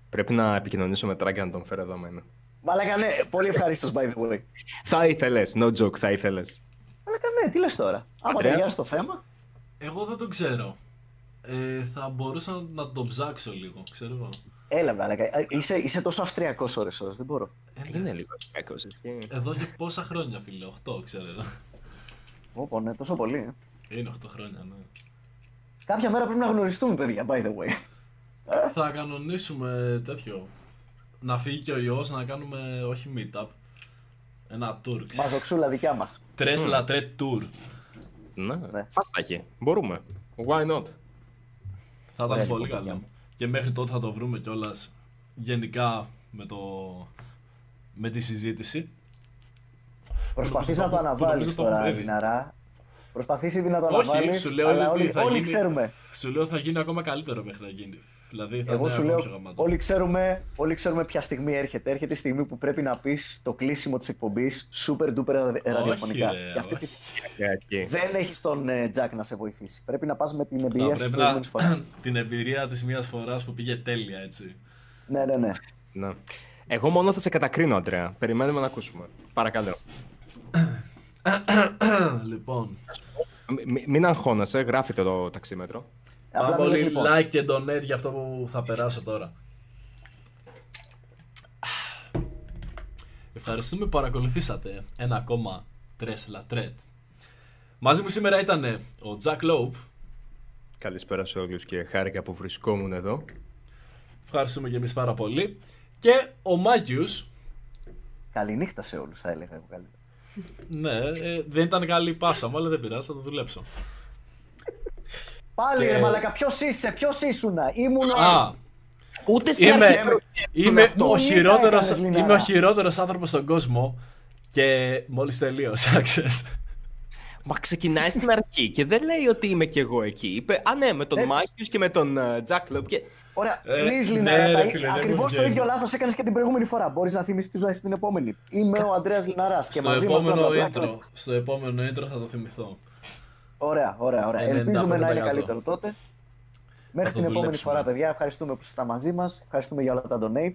Πρέπει να επικοινωνήσω με Τράγκα να τον φέρω εδώ μένα. Μαλάκα ναι, πολύ ευχαρίστως by the way. θα ήθελες, no joke, θα ήθελες. Μαλάκα ναι, τι λες τώρα; Άμα ταιριάζει το θέμα. Εγώ δεν το ξέρω. Ε, θα μπορούσα να τον ψάξω λίγο, ξέρω εγώ. Έλα, μαλάκα. Ε, Είσαι, είσαι τόσο αυστριακός ώρες ώρες, δεν μπορώ. Είναι λίγο κακός, έτσι. Εδώ και πόσα χρόνια, φίλε, 8 ξέρω. Όπο, ναι, τόσο πολύ. ε. Είναι 8 χρόνια, ναι. Κάποια μέρα πρέπει να γνωριστούμε, παιδιά, by the way. Θα κανονίσουμε τέτοιο. Να φύγει και ο ιός να κάνουμε όχι meetup. Ένα tour. ξέρεις. Μαζοξούλα δικιά μας. Τρες λατρέ tour. Ναι, Ναι. φάσταχε. Μπορούμε. Why not; Θα ήταν Ωραία, πολύ λοιπόν, καλό. παιδιά. Και μέχρι τότε θα το βρούμε κιόλας γενικά με, το... με τη συζήτηση. Προσπαθείς Που να το νομίζω αναβάλεις το έχω τώρα, βρει. Λιναρά. Προσπαθείς ήδη να το Όχι, αναβάλεις, σου λέω αλλά ότι όλοι, θα όλοι γίνει- ξέρουμε. Σου λέω θα γίνει ακόμα καλύτερο μέχρι να γίνει. Δηλαδή θα Εγώ είναι σου ακόμα λέω, πιο γαμάτο. όλοι ξέρουμε, όλοι ξέρουμε ποια στιγμή έρχεται. Έρχεται η στιγμή που πρέπει να πεις το κλείσιμο της εκπομπής super duper ραδιοφωνικά. ρε, Και αυτή όχι. τη Εκεί. Δεν έχεις τον ε, Τζακ να σε βοηθήσει. Πρέπει να πας με την Θα εμπειρία της πρέπει προηγούμενης φοράς. να... την εμπειρία της μίας φοράς που πήγε τέλεια, έτσι. ναι, ναι, ναι. Ναι. Εγώ μόνο θα σε κατακρίνω, Αντρέα. Περιμένουμε να ακούσουμε. Παρακαλώ. λοιπόν, Μ- μ- μην αγχώνεσαι, γράφετε το ταξίμετρο. Απλά πάμε μη λες, πολύ λοιπόν. like και donate για αυτό που θα περάσω τώρα. Ευχαριστούμε που παρακολουθήσατε ένα ακόμα Τρέσλα Τρέτ. Μαζί μου σήμερα ήταν ο Jack Lope. Καλησπέρα σε όλους και χάρηκα που βρισκόμουν εδώ. Ευχαριστούμε και εμείς πάρα πολύ. Και ο Μάγιους. Καληνύχτα σε όλους, θα έλεγα εγώ καλύτερα. Ναι, ε, δεν ήταν καλή η πάσα μου, αλλά δεν πειράζει, θα το δουλέψω. Πάλι Και- ρε Μαλακα, ποιος είσαι, ποιος ήσουνα, ήμουν. Α, Ούτε στην είμαι, αρχή. είμαι, αυτό. ο Τι χειρότερος, έκανες, Λιναρά; είμαι ο χειρότερος άνθρωπος στον κόσμο και μόλις τελείωσα, ξέρεις. Μα ξεκινάει στην αρχή και δεν λέει ότι είμαι κι εγώ εκεί. Είπε, Α, ναι, με τον Έτσι. Μάκιους και με τον Τζακ Λόπ. Και... Ωραία, Ε, please, ναι, Λιναρά. ρε φίλε, δεν Ακριβώς μου το βγαίνει. ίδιο λάθος έκανες και την προηγούμενη φορά. Μπορείς να θυμίσεις τις ζωή στην επόμενη. Είμαι ο Αντρέας Λιναρά και στο μαζί με επόμενο αυτόν τον Black intro, στο επόμενο intro θα το θυμηθώ. Ωραία, ωραία, ωραία. 95%. Ελπίζουμε να είναι καλύτερο τότε. Μέχρι το την επόμενη δουλέψουμε. φορά, παιδιά. Ευχαριστούμε που είστε μαζί μας. Ευχαριστούμε για όλα τα donate.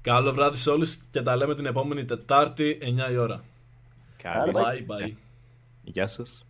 Καλό βράδυ σε όλους και τα λέμε την επόμενη Τετάρτη 9 η ώρα. Καλή Bye. Bye bye. Γεια σας.